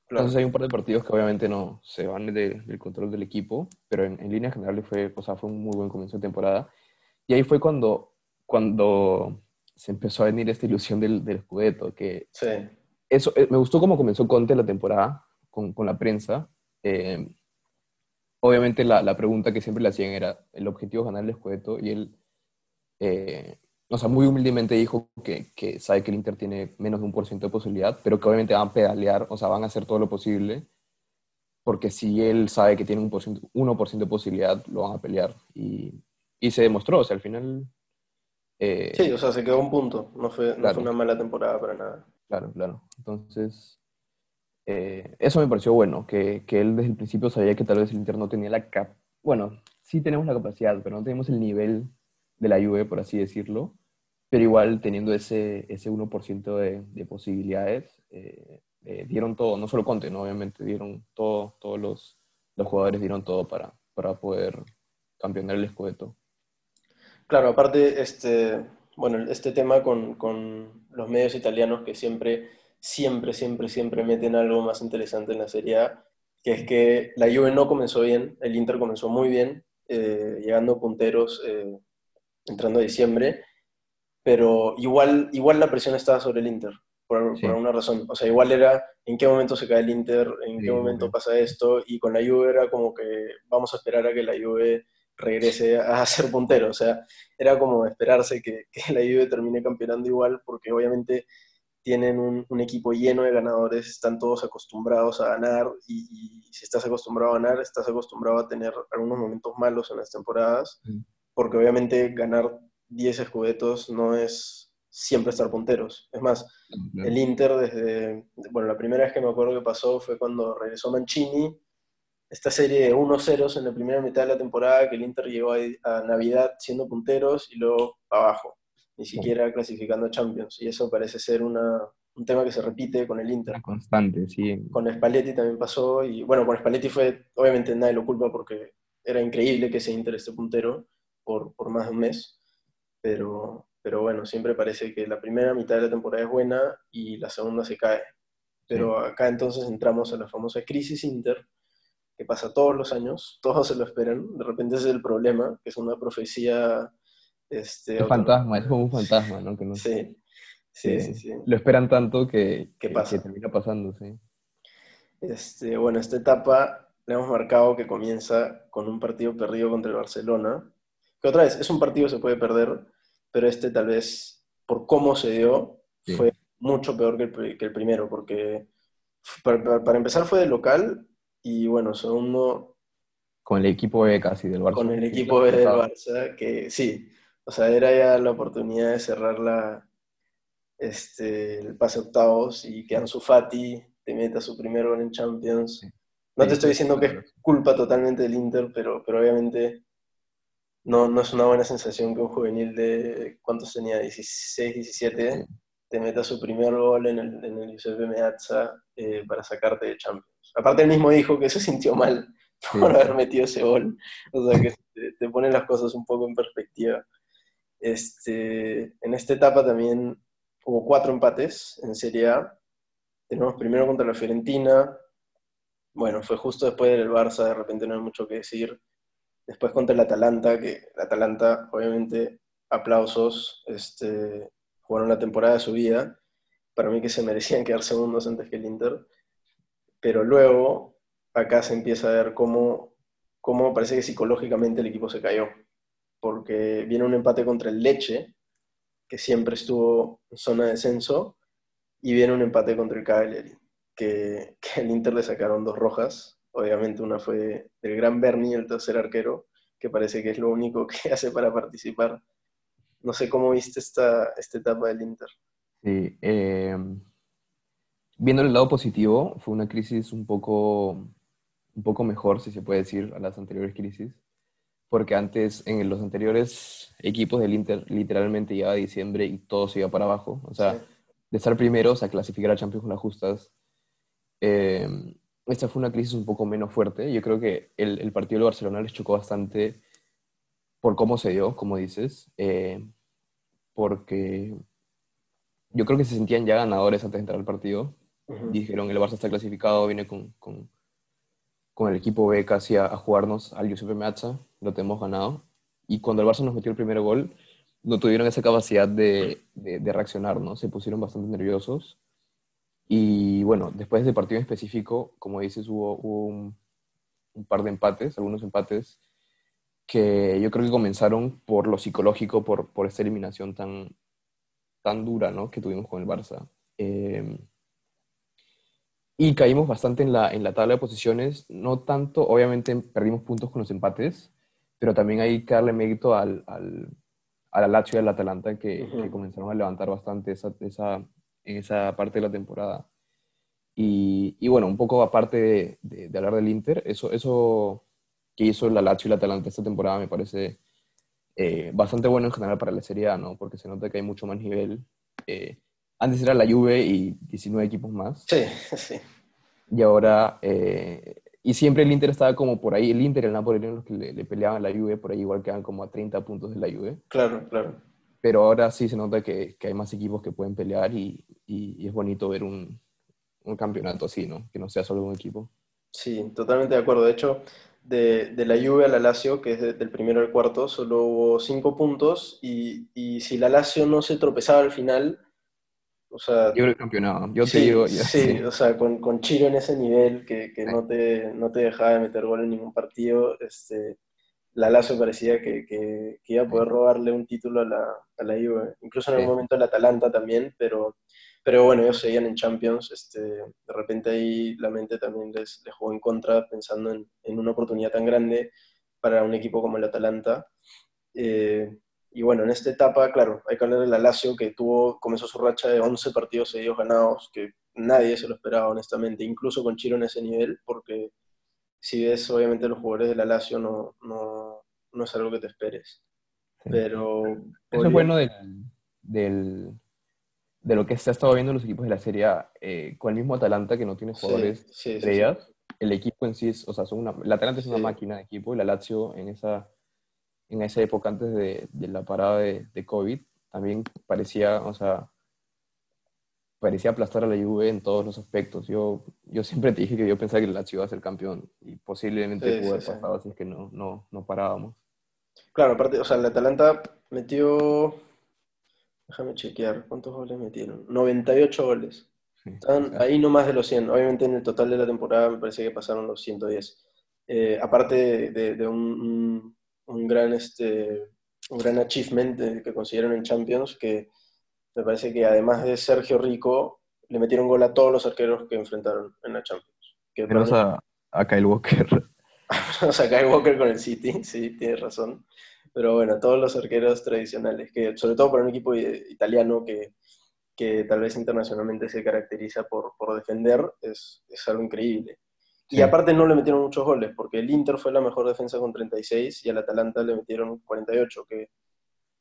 Claro. Entonces hay un par de partidos que obviamente no se van de, del control del equipo, pero en, en línea general fue, o sea, fue un muy buen comienzo de temporada. Y ahí fue cuando, cuando se empezó a venir esta ilusión del, del Scudetto, que Sí, eso, eh, me gustó cómo comenzó Conte la temporada con, con la prensa. Eh, obviamente la, la pregunta que siempre le hacían era, ¿el objetivo es ganar el Scudetto? Y él, eh, o sea, muy humildemente dijo que, que sabe que el Inter tiene menos de un por ciento de posibilidad, pero que obviamente van a pedalear, o sea, van a hacer todo lo posible, porque si él sabe que tiene un por ciento, 1% de posibilidad, lo van a pelear. Y, y se demostró, o sea, al final... eh, sí, o sea, se quedó un punto. No fue, no Claro. fue una mala temporada para nada. Claro, claro. Entonces, eh, eso me pareció bueno, que, que él desde el principio sabía que tal vez el Inter no tenía la cap... Bueno, sí tenemos la capacidad, pero no tenemos el nivel de la Juve, por así decirlo. Pero igual, teniendo ese, ese 1% de, de posibilidades, eh, eh, dieron todo, no solo Conte, ¿no? obviamente, dieron todo, todos los, los jugadores dieron todo para, para poder campeonar el Scudetto. Claro, aparte, este, bueno, este tema con, con los medios italianos que siempre, siempre, siempre, siempre meten algo más interesante en la Serie A, que es que la Juve no comenzó bien, el Inter comenzó muy bien, eh, llegando punteros, eh, entrando a diciembre, pero igual, igual la presión estaba sobre el Inter, por, Sí. por alguna razón. O sea, igual era en qué momento se cae el Inter, en Sí, qué momento pasa esto, y con la Juve era como que vamos a esperar a que la Juve regrese a ser puntero. O sea, era como esperarse que, que la Juve termine campeonando igual, porque obviamente tienen un, un equipo lleno de ganadores, están todos acostumbrados a ganar, y, y si estás acostumbrado a ganar, estás acostumbrado a tener algunos momentos malos en las temporadas, Mm. porque obviamente ganar 10 escudetos no es siempre estar punteros. Es más, el Inter desde, bueno, la primera vez que me acuerdo que pasó fue cuando regresó Mancini, esta serie de 1-0 en la primera mitad de la temporada, que el Inter llegó a, a Navidad siendo punteros y luego abajo, ni siquiera clasificando a Champions. Y eso parece ser una, un tema que se repite con el Inter. Una constante, sí. Con Spalletti también pasó, y bueno, con Spalletti fue, obviamente nadie lo culpa porque era increíble que ese Inter esté puntero por, por más de un mes, pero, pero bueno, siempre parece que la primera mitad de la temporada es buena y la segunda se cae. Pero acá entonces entramos a la famosa crisis Inter, que pasa todos los años, todos se lo esperan, de repente ese es el problema, que es una profecía... Este, Es fantasma, es como un fantasma, ¿no? Que no- Sí, sí, sí, sí. Lo esperan tanto que, ¿Qué que- pasa? que termina pasando, sí. Este, bueno, esta etapa le hemos marcado que comienza con un partido perdido contra el Barcelona. Que otra vez, es un partido que se puede perder, pero este tal vez, por cómo se dio, Sí. fue mucho peor que el, que el primero, porque para, para- para empezar fue de local y bueno, segundo, Con el equipo B casi del Barça. con el equipo B del. Barça, que sí, o sea, era ya la oportunidad de cerrar la, este, el pase octavos y que Ansu Fati te meta su primer gol en Champions. Sí. No te estoy diciendo que es culpa totalmente del Inter, pero, pero obviamente no, no es una buena sensación que un juvenil de, ¿cuántos tenía? 16, 17, Sí. te meta su primer gol en el, en el Giuseppe Meazza eh, para sacarte de Champions. Aparte él mismo dijo que se sintió mal Sí. por haber metido ese gol. O sea que te, te pone las cosas un poco en perspectiva. Este, en esta etapa también hubo cuatro empates en Serie A. Tenemos primero contra la Fiorentina. Bueno, fue justo después del Barça, de repente no hay mucho que decir. Después contra el Atalanta, que el Atalanta, obviamente, aplausos, este, jugaron la temporada de su vida. Para mí que se merecían quedar segundos antes que el Inter. Pero luego, acá se empieza a ver cómo, cómo parece que psicológicamente el equipo se cayó. Porque viene un empate contra el Leche, que siempre estuvo en zona de descenso, y viene un empate contra el Cagliari, que, que el Inter le sacaron dos rojas. Obviamente una fue del gran Berni, el tercer arquero, que parece que es lo único que hace para participar. No sé cómo viste esta, esta etapa del Inter. Sí, eh, viendo el lado positivo, fue una crisis un poco, un poco mejor, si se puede decir, a las anteriores crisis, porque antes, en los anteriores equipos del Inter, literalmente llegaba diciembre y todo se iba para abajo. O sea, Sí. de estar primeros a clasificar a Champions con las justas. Eh, esta fue una crisis un poco menos fuerte. Yo creo que el, el partido de Barcelona les chocó bastante por cómo se dio, como dices, eh, porque yo creo que se sentían ya ganadores antes de entrar al partido. Ujú. Dijeron, el Barça está clasificado, viene con, con, con el equipo B casi a, a jugarnos al Giuseppe Meazza, lo tenemos ganado. y cuando el Barça nos metió el primer gol, no tuvieron esa capacidad de, de, reaccionar, ¿no? Se pusieron bastante nerviosos. Y bueno, después de ese partido en específico, como dices, hubo, un, un, par de empates, algunos empates que yo creo que comenzaron por lo psicológico, por, por esta eliminación tan, tan dura ¿no? que tuvimos con el Barça. Eh, y caímos bastante en la, en la tabla de posiciones, no tanto, obviamente perdimos puntos con los empates, pero también hay que darle mérito al, al, a la Lazio y al Atalanta que, que, comenzaron a levantar bastante esa, esa, en esa parte de la temporada. Y, y bueno, un poco aparte de, de, hablar del Inter, eso, eso que hizo la Lazio y el Atalanta esta temporada me parece eh, bastante bueno en general para la Serie A, ¿no? Porque se nota que hay mucho más nivel. Eh, antes era la Juve y 19 equipos más. Sí, sí. Y ahora, eh, y siempre el Inter estaba como por ahí, el Inter y el Napoli eran los que le, peleaban a la Juve, por ahí igual quedan como a 30 puntos de la Juve. Claro, claro. Pero ahora sí se nota que, que hay más equipos que pueden pelear y, y, es bonito ver un, un, campeonato así, ¿no? Que no sea solo un equipo. Sí, totalmente de acuerdo. De hecho, de, de la Juve a la Lazio, que es del primero al cuarto, solo hubo 5 puntos y, y si la Lazio no se tropezaba al final, o sea, yo el campeonado, yo sí, te digo. sí, o sea, con, con, Chiro en ese nivel que, que no, te, no te dejaba de meter gol en ningún partido, este, la Lazio parecía que, que, iba a poder robarle un título a la, a la Juve. Incluso en algún momento el Atalanta también, pero, pero bueno, ellos seguían en Champions. Este, de repente ahí la mente también les, les jugó en contra pensando en, en, una oportunidad tan grande para un equipo como el Atalanta. Eh, y bueno, en esta etapa, claro, hay que hablar de la Lazio que tuvo, comenzó su racha de 11 partidos seguidos ganados, que nadie se lo esperaba honestamente, incluso con Chiro en ese nivel, porque si ves, obviamente los jugadores de la Lazio no, no, no es algo que te esperes. Pero... Eso es bueno del, del, de lo que se ha estado viendo en los equipos de la Serie A, eh, con el mismo Atalanta que no tiene jugadores sí, sí, estrellas, el equipo en sí es, o sea, son una, el Atalanta es una máquina de equipo y la Lazio en esa en esa época antes de, de la parada de, de, COVID, también parecía, o sea, parecía aplastar a la Juve en todos los aspectos. Yo, yo siempre te dije que yo pensaba que la Lazio iba a ser campeón y posiblemente sí, pudo haber sí, pasado sí. así es que no, no, no parábamos. Claro, aparte, o sea, el Atalanta metió, déjame chequear, ¿cuántos goles metieron? 98 goles. Están claro. ahí no más de los 100. Obviamente en el total de la temporada me parece que pasaron los 110. Eh, aparte de, de, de un, un un gran, este, un gran achievement que consiguieron en Champions, que me parece que además de Sergio Rico, le metieron gol a todos los arqueros que enfrentaron en la Champions. Que Pero a, a Kyle Walker. o sea, Kyle Walker con el City, sí, tienes razón. Pero bueno, todos los arqueros tradicionales, que sobre todo para un equipo italiano que, que tal vez internacionalmente se caracteriza por, por defender, es, es algo increíble. Y aparte no le metieron muchos goles, porque el Inter fue la mejor defensa con 36 y al Atalanta le metieron 48, que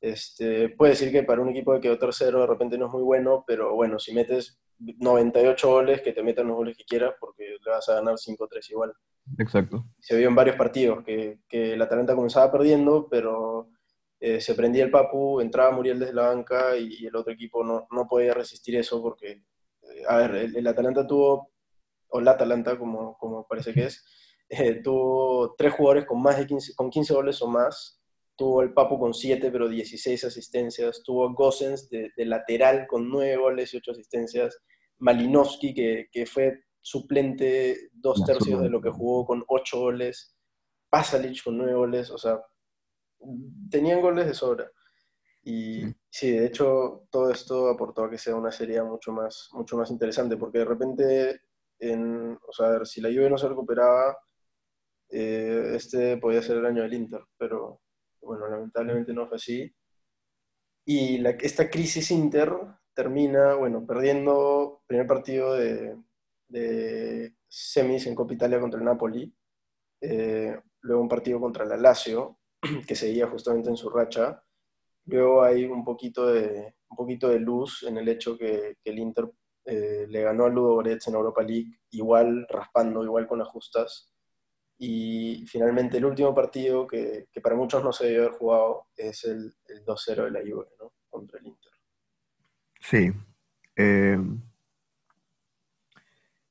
este, puede decir que para un equipo que quedó tercero de repente no es muy bueno, pero bueno, si metes 98 goles, que te metan los goles que quieras, porque le vas a ganar 5-3 igual. Exacto. Se vio en varios partidos que, que el Atalanta comenzaba perdiendo, pero eh, se prendía el Papu, entraba Muriel desde la banca y, y el otro equipo no, no, podía resistir eso porque, eh, a ver, el, el Atalanta tuvo o la Atalanta, como, como parece que es, eh, tuvo tres jugadores con más de 15, con 15 goles o más, tuvo el Papu con 7, pero 16 asistencias, tuvo Gossens de, de, lateral con 9 goles y 8 asistencias, Malinowski, que, que fue suplente dos tercios de lo que jugó con 8 goles, Pasalic con 9 goles, o sea, tenían goles de sobra. Y sí, de hecho, todo esto aportó a que sea una serie mucho más, mucho más interesante, porque de repente en, o sea, si la Juve no se recuperaba, eh, este podía ser el año del Inter, pero bueno, lamentablemente no fue así. Y la, esta crisis Inter termina, bueno, perdiendo primer partido de, de, semis en Copa Italia contra el Napoli, eh, luego un partido contra la Lazio, que seguía justamente en su racha. Luego hay un poquito de, un poquito de luz en el hecho que, que el Inter eh, le ganó a Ludo Goretz en Europa League, igual raspando, igual con ajustas. Y finalmente el último partido, que, que para muchos no se debió haber jugado, es el, el 2-0 de la Juve, ¿no? Contra el Inter. Sí. Eh...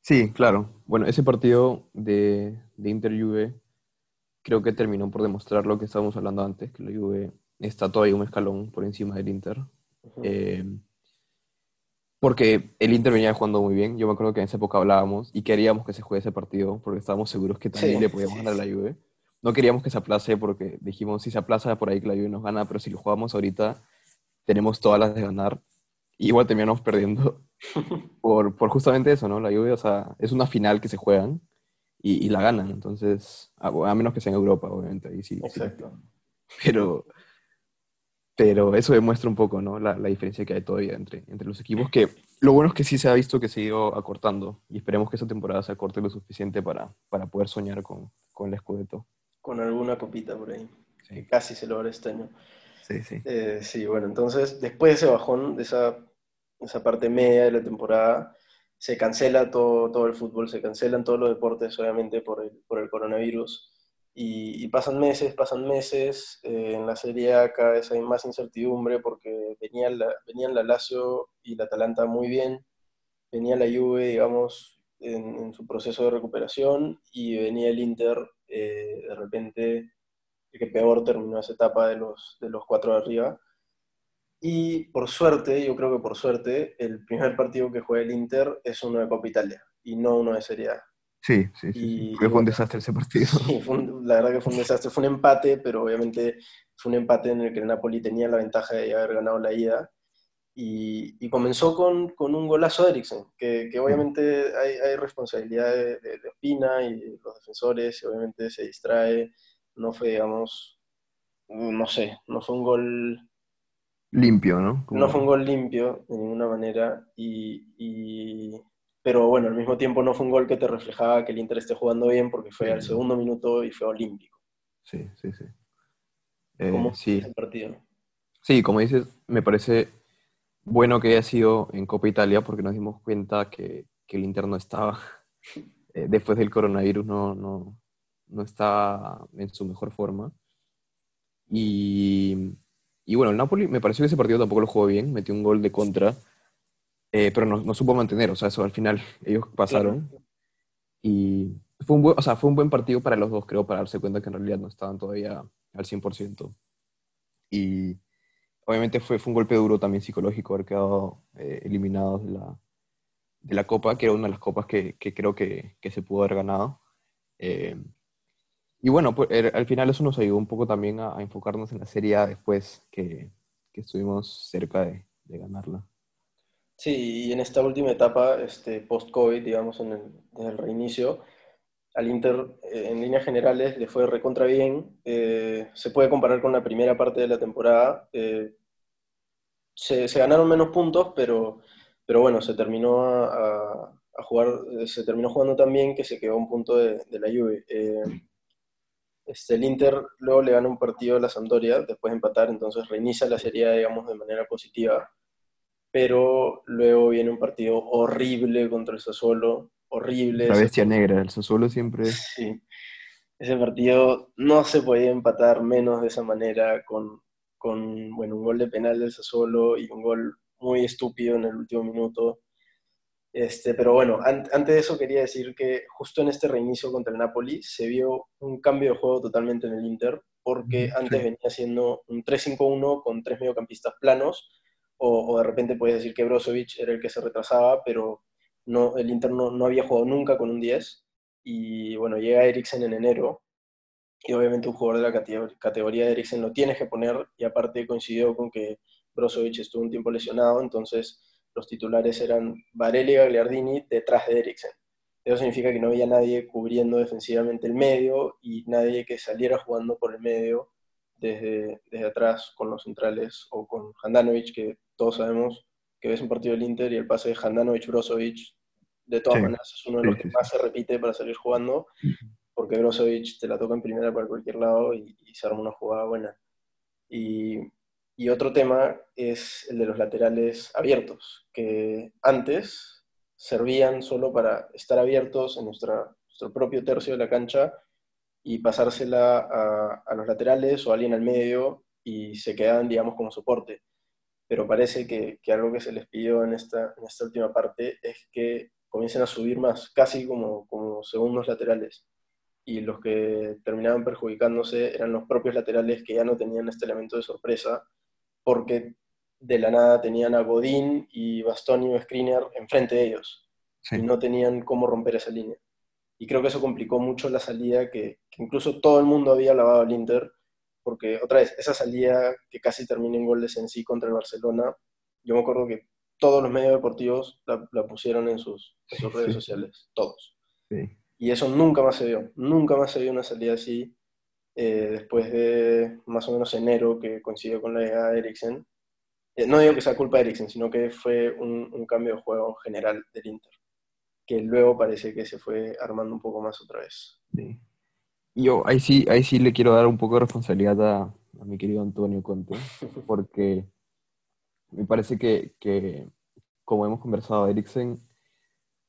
Sí, claro. Bueno, ese partido de, de Inter-Juve creo que terminó por demostrar lo que estábamos hablando antes, que la Juve está todavía un escalón por encima del Inter. Eh, porque el Inter venía jugando muy bien. Yo me acuerdo que en esa época hablábamos y queríamos que se juegue ese partido porque estábamos seguros que también le podíamos ganar a la Juve. No queríamos que se aplace porque dijimos, si se aplaza por ahí que la Juve nos gana, pero si lo jugamos ahorita, tenemos todas las de ganar. igual terminamos perdiendo por, por, justamente eso, ¿no? La Juve, o sea, es una final que se juegan y, y la ganan. Entonces, a, menos que sea en Europa, obviamente. Ahí sí, Exacto. Pero, pero eso demuestra un poco ¿no? la, la, diferencia que hay todavía entre, entre los equipos, que lo bueno es que sí se ha visto que se ha ido acortando y esperemos que esta temporada se acorte lo suficiente para, para poder soñar con, con el Scudetto. Con alguna copita por ahí, sí. casi se logra este año. Sí, sí. Eh, sí, bueno, entonces después de ese bajón, de esa, esa parte media de la temporada, se cancela todo, todo el fútbol, se cancelan todos los deportes, obviamente, por el, por el coronavirus. Y, pasan meses, pasan meses, eh, en la Serie A cada vez hay más incertidumbre porque venían la, la Lazio y la Atalanta muy bien, venía la Juve, digamos, en, en su proceso de recuperación y venía el Inter eh, de repente, el que peor terminó esa etapa de los, de los cuatro de arriba. Y por suerte, yo creo que por suerte, el primer partido que juega el Inter es uno de Copa Italia y no uno de Serie A. Sí, sí, sí. Y, fue un desastre ese partido. Sí, un, la verdad que fue un desastre. Fue un empate, pero obviamente fue un empate en el que el Napoli tenía la ventaja de haber ganado la ida. Y, y comenzó con, con, un golazo de Eriksen, que, que obviamente hay, hay responsabilidad de, de, de, Ospina y los defensores, y obviamente se distrae. No fue, digamos, no sé, no fue un gol limpio, ¿no? Como... No fue un gol limpio de ninguna manera, y, y, pero bueno, al mismo tiempo no fue un gol que te reflejaba que el Inter esté jugando bien porque fue sí. al segundo minuto y fue olímpico. Sí, sí, sí. Eh, ¿Cómo sí. el partido? Sí, como dices, me parece bueno que haya sido en Copa Italia porque nos dimos cuenta que, que el Inter no estaba, eh, después del coronavirus, no, no, no estaba en su mejor forma. Y y bueno, el Napoli me pareció que ese partido tampoco lo jugó bien, metió un gol de contra, eh, pero no, no, supo mantener, o sea, eso al final ellos pasaron. Claro. Y fue un, buen, o sea, fue un buen partido para los dos, creo, para darse cuenta que en realidad no estaban todavía al 100%. Y obviamente fue, fue un golpe duro también psicológico haber quedado eh, eliminados de la, de la Copa, que era una de las copas que, que creo que, que, se pudo haber ganado. Eh, y bueno, pues, al final eso nos ayudó un poco también a, a enfocarnos en la Serie A después que, que estuvimos cerca de, de, ganarla. Sí, y en esta última etapa, este, post-COVID, digamos, en el, desde el reinicio, al Inter, eh, en líneas generales, le fue recontra bien. Eh, se puede comparar con la primera parte de la temporada. Eh, se, ganaron menos puntos, pero, pero bueno, se terminó a, jugar, se terminó jugando tan bien que se quedó un punto de, de la Juve. Este, el Inter luego le gana un partido a la Sampdoria, después de empatar, entonces reinicia la serie, digamos, de manera positiva. Pero luego viene un partido horrible contra el Sassuolo, horrible. La bestia negra, el Sassuolo siempre... Sí, ese partido no se podía empatar menos de esa manera, con, con bueno, un gol de penal del Sassuolo y un gol muy estúpido en el último minuto. Este, pero bueno, an antes de eso quería decir que justo en este reinicio contra el Napoli se vio un cambio de juego totalmente en el Inter, porque sí. antes venía siendo un 3-5-1 con tres mediocampistas planos, o, de repente puedes decir que Brozovic era el que se retrasaba, pero no, el Inter no, no había jugado nunca con un 10, y bueno, llega Eriksen en enero, y obviamente un jugador de la categoría de Eriksen lo tienes que poner, y aparte coincidió con que Brozovic estuvo un tiempo lesionado, entonces los titulares eran Varela y Gagliardini detrás de Eriksen. Eso significa que no había nadie cubriendo defensivamente el medio y nadie que saliera jugando por el medio desde, desde atrás con los centrales o con Handanovic, que todos sabemos que ves un partido del Inter y el pase de Handanovic-Brozovic de todas sí. maneras es uno de los que más se repite para salir jugando, porque Brozovic te la toca en primera para cualquier lado y, y se arma una jugada buena. Y y otro tema es el de los laterales abiertos, que antes servían solo para estar abiertos en nuestra, nuestro propio tercio de la cancha y pasársela a, a, los laterales o a alguien al medio y se quedaban, digamos, como soporte. Pero parece que, que algo que se les pidió en esta, en esta última parte es que comiencen a subir más, casi como, como segundos laterales. y los que terminaban perjudicándose eran los propios laterales que ya no tenían este elemento de sorpresa, porque de la nada tenían a Godín y Bastoni o Skriniar enfrente de ellos, y no tenían cómo romper esa línea. Y creo que eso complicó mucho la salida que, que incluso todo el mundo había lavado al Inter, porque otra vez, esa salida que casi termina en goles en sí contra el Barcelona, yo me acuerdo que todos los medios deportivos la, pusieron en sus, redes sociales, todos. Y eso nunca más se vio, nunca más se vio una salida así eh, después de más o menos enero que coincidió con la llegada de Eriksen. Eh, no digo que sea culpa de Eriksen, sino que fue un, cambio de juego general del Inter, que luego parece que se fue armando un poco más otra vez. Yo ahí sí, ahí sí le quiero dar un poco de responsabilidad a, a mi querido Antonio Conte, porque me parece que, que como hemos conversado, Eriksen,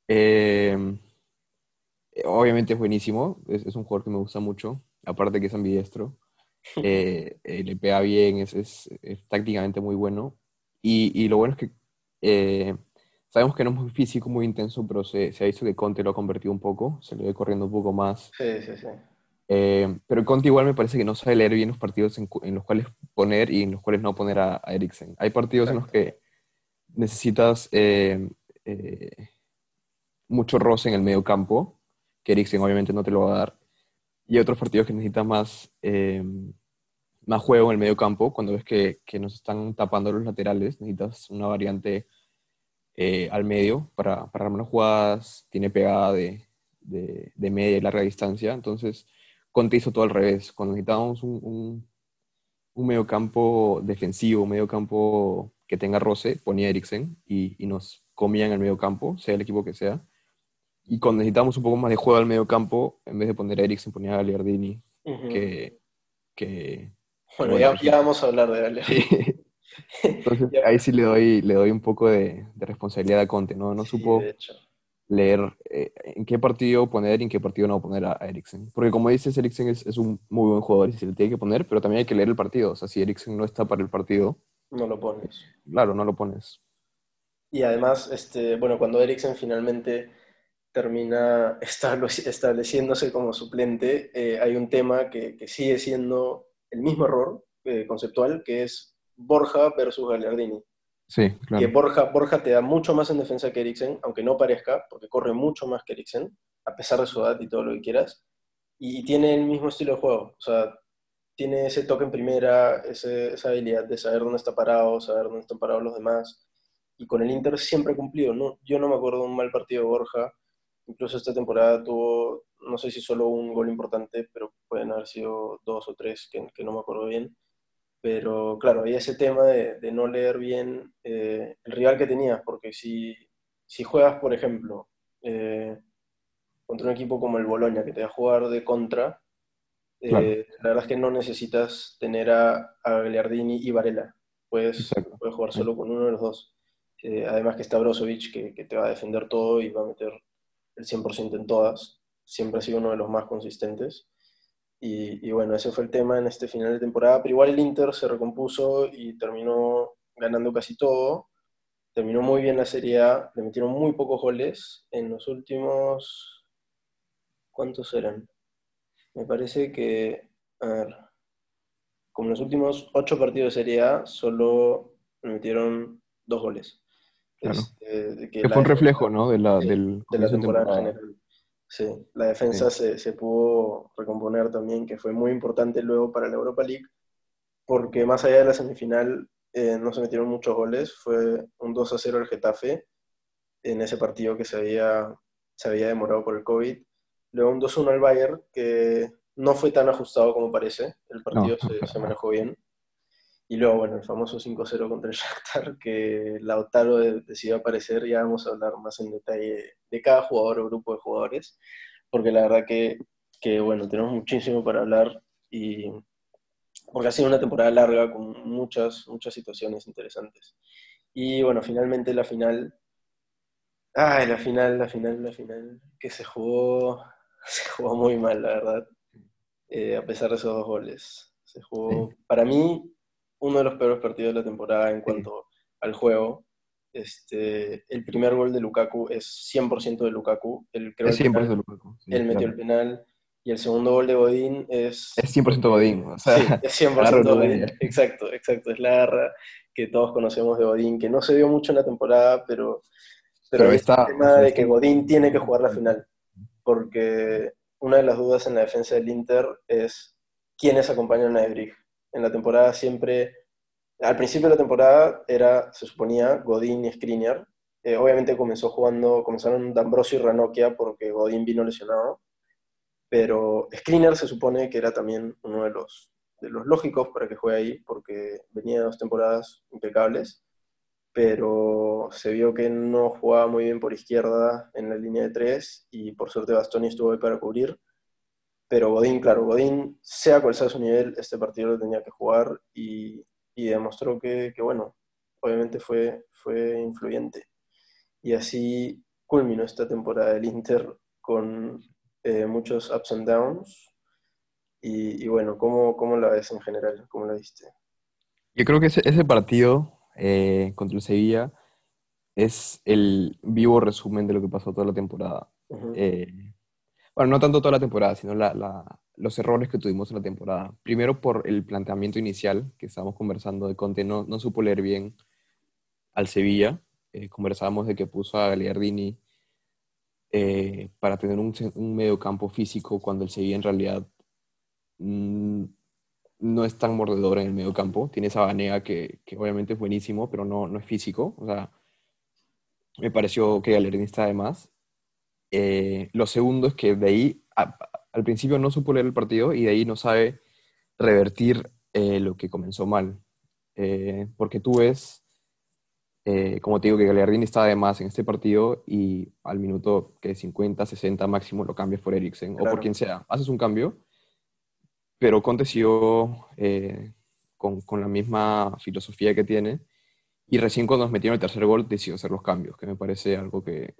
eh, obviamente es buenísimo, es, es, un jugador que me gusta mucho, aparte que es ambidiestro, eh, eh, le pega bien, es, es, es, tácticamente muy bueno, y, y lo bueno es que sabemos que no es muy físico, muy intenso, pero se, se, ha visto que Conte lo ha convertido un poco, se le ve corriendo un poco más. Sí, sí, sí. Eh, pero Conte igual me parece que no sabe leer bien los partidos en, los cuales poner y en los cuales no poner a, Eriksen. Hay partidos en los que necesitas eh, eh, mucho roce en el medio campo, que Eriksen obviamente no te lo va a dar. Y otros partidos que necesitas más, más juego en el medio campo, cuando ves que, que, nos están tapando los laterales, necesitas una variante al medio para, para armar jugadas, tiene pegada de, de, de media y larga distancia. Entonces, Conte hizo todo al revés. Cuando necesitábamos un, un, un medio campo defensivo, un medio campo que tenga roce, ponía Eriksen y, y, nos comía en el medio campo, sea el equipo que sea. Y cuando necesitábamos un poco más de juego al medio campo, en vez de poner a Eriksen, ponía a Gagliardini, que, que, Bueno, ya, ya, vamos a hablar de Gagliardini. Entonces, ahí sí le doy, le doy un poco de, de responsabilidad a Conte, ¿no? No sí, supo leer eh, en qué partido poner y en qué partido no poner a, Eriksen. Porque como dices, Eriksen es, es, un muy buen jugador y se le tiene que poner, pero también hay que leer el partido. O sea, si Eriksen no está para el partido... No lo pones. Claro, no lo pones. Y además, este, bueno, cuando Eriksen finalmente termina estableciéndose como suplente, eh, hay un tema que, que, sigue siendo el mismo error eh, conceptual, que es Borja versus Gagliardini. Sí, claro. Que Borja, Borja te da mucho más en defensa que Eriksen, aunque no parezca, porque corre mucho más que Eriksen, a pesar de su edad y todo lo que quieras. Y, tiene el mismo estilo de juego. O sea, tiene ese toque en primera, ese, esa habilidad de saber dónde está parado, saber dónde están parados los demás. Y con el Inter siempre ha cumplido. ¿no? Yo no me acuerdo de un mal partido de Borja. Incluso esta temporada tuvo, no sé si solo un gol importante, pero pueden haber sido dos o tres, que, que no me acuerdo bien pero claro, había ese tema de, no leer bien eh, el rival que tenías, porque si, si juegas, por ejemplo, eh, contra un equipo como el Boloña, que te va a jugar de contra, eh, la verdad es que no necesitas tener a, a Gagliardini y Varela, puedes, puedes jugar solo con uno de los dos. además que está Brozovic, que, que, te va a defender todo y va a meter el 100% en todas, siempre ha sido uno de los más consistentes. Y, bueno, ese fue el tema en este final de temporada, pero igual el Inter se recompuso y terminó ganando casi todo. Terminó muy bien la Serie A, le metieron muy pocos goles en los últimos... ¿Cuántos eran? Me parece que, a ver, como en los últimos ocho partidos de Serie A, solo le metieron dos goles. Claro. Este, que, fue un reflejo, ¿no? De la, del, de la temporada, general. Sí, la defensa Se, se, pudo recomponer también, que fue muy importante luego para la Europa League, porque más allá de la semifinal eh, no se metieron muchos goles, fue un 2 a 0 el Getafe en ese partido que se había, se había demorado por el COVID, luego un 2 1 al Bayern, que no fue tan ajustado como parece, el partido se, se manejó bien, y luego, bueno, el famoso 5-0 contra el Shakhtar, que Lautaro decidió aparecer, ya vamos a hablar más en detalle de cada jugador o grupo de jugadores, porque la verdad que, que bueno, tenemos muchísimo para hablar y porque ha sido una temporada larga con muchas, muchas situaciones interesantes. Y bueno, finalmente la final, ay, la final, la final, la final, que se jugó, se jugó muy mal, la verdad, eh, a pesar de esos dos goles. Se jugó, para mí, uno de los peores partidos de la temporada en cuanto al juego. Este, el primer gol de Lukaku es 100% de Lukaku. El, creo es 100% de Lukaku. él metió el penal. y el segundo gol de Godín es... Es 100% Godín, o sea, sí, es 100% Godín, exacto, exacto, es la garra que todos conocemos de Godín, que no se vio mucho en la temporada, pero, pero, pero está, el tema de que Godín tiene que jugar la final, porque una de las dudas en la defensa del Inter es quiénes acompañan a Ebrich. En la temporada siempre, al principio de la temporada era, se suponía, Godín y Skriniar. Eh, obviamente comenzó jugando, comenzaron D'Ambrosio y Ranocchia porque Godín vino lesionado, pero Skriniar se supone que era también uno de los, de los lógicos para que juegue ahí, porque venía dos temporadas impecables, pero se vio que no jugaba muy bien por izquierda en la línea de tres y por suerte Bastoni estuvo ahí para cubrir. Pero Godín, claro, Godín, sea cual sea su nivel, este partido lo tenía que jugar y, y demostró que, que, bueno, obviamente fue, fue influyente. Y así culminó esta temporada del Inter con eh, muchos ups and downs. Y, y, bueno, ¿cómo, ¿cómo la ves en general? ¿Cómo la viste? Yo creo que ese, ese partido eh, contra el Sevilla es el vivo resumen de lo que pasó toda la temporada. eh, bueno, no tanto toda la temporada, sino los errores que tuvimos en la temporada. Primero por el planteamiento inicial que estábamos conversando de Conte, no, supo leer bien al Sevilla. Eh, conversábamos de que puso a Gagliardini eh, para tener un, un, medio campo físico cuando el Sevilla en realidad mmm, no es tan mordedor en el medio campo. Tiene esa banea que, obviamente es buenísimo, pero no, no es físico. O sea, me pareció que Gagliardini está de más. Eh, lo segundo es que de ahí, a, al principio no supo leer el partido y de ahí no sabe revertir eh, lo que comenzó mal. Eh, porque tú ves, eh, como te digo, que Gagliardini está de más en este partido y al minuto que 50, 60 máximo lo cambias por Eriksen claro. o por quien sea. Haces un cambio, pero Conte siguió con, con, la misma filosofía que tiene y recién cuando nos metieron el tercer gol decidió hacer los cambios, que me parece algo que,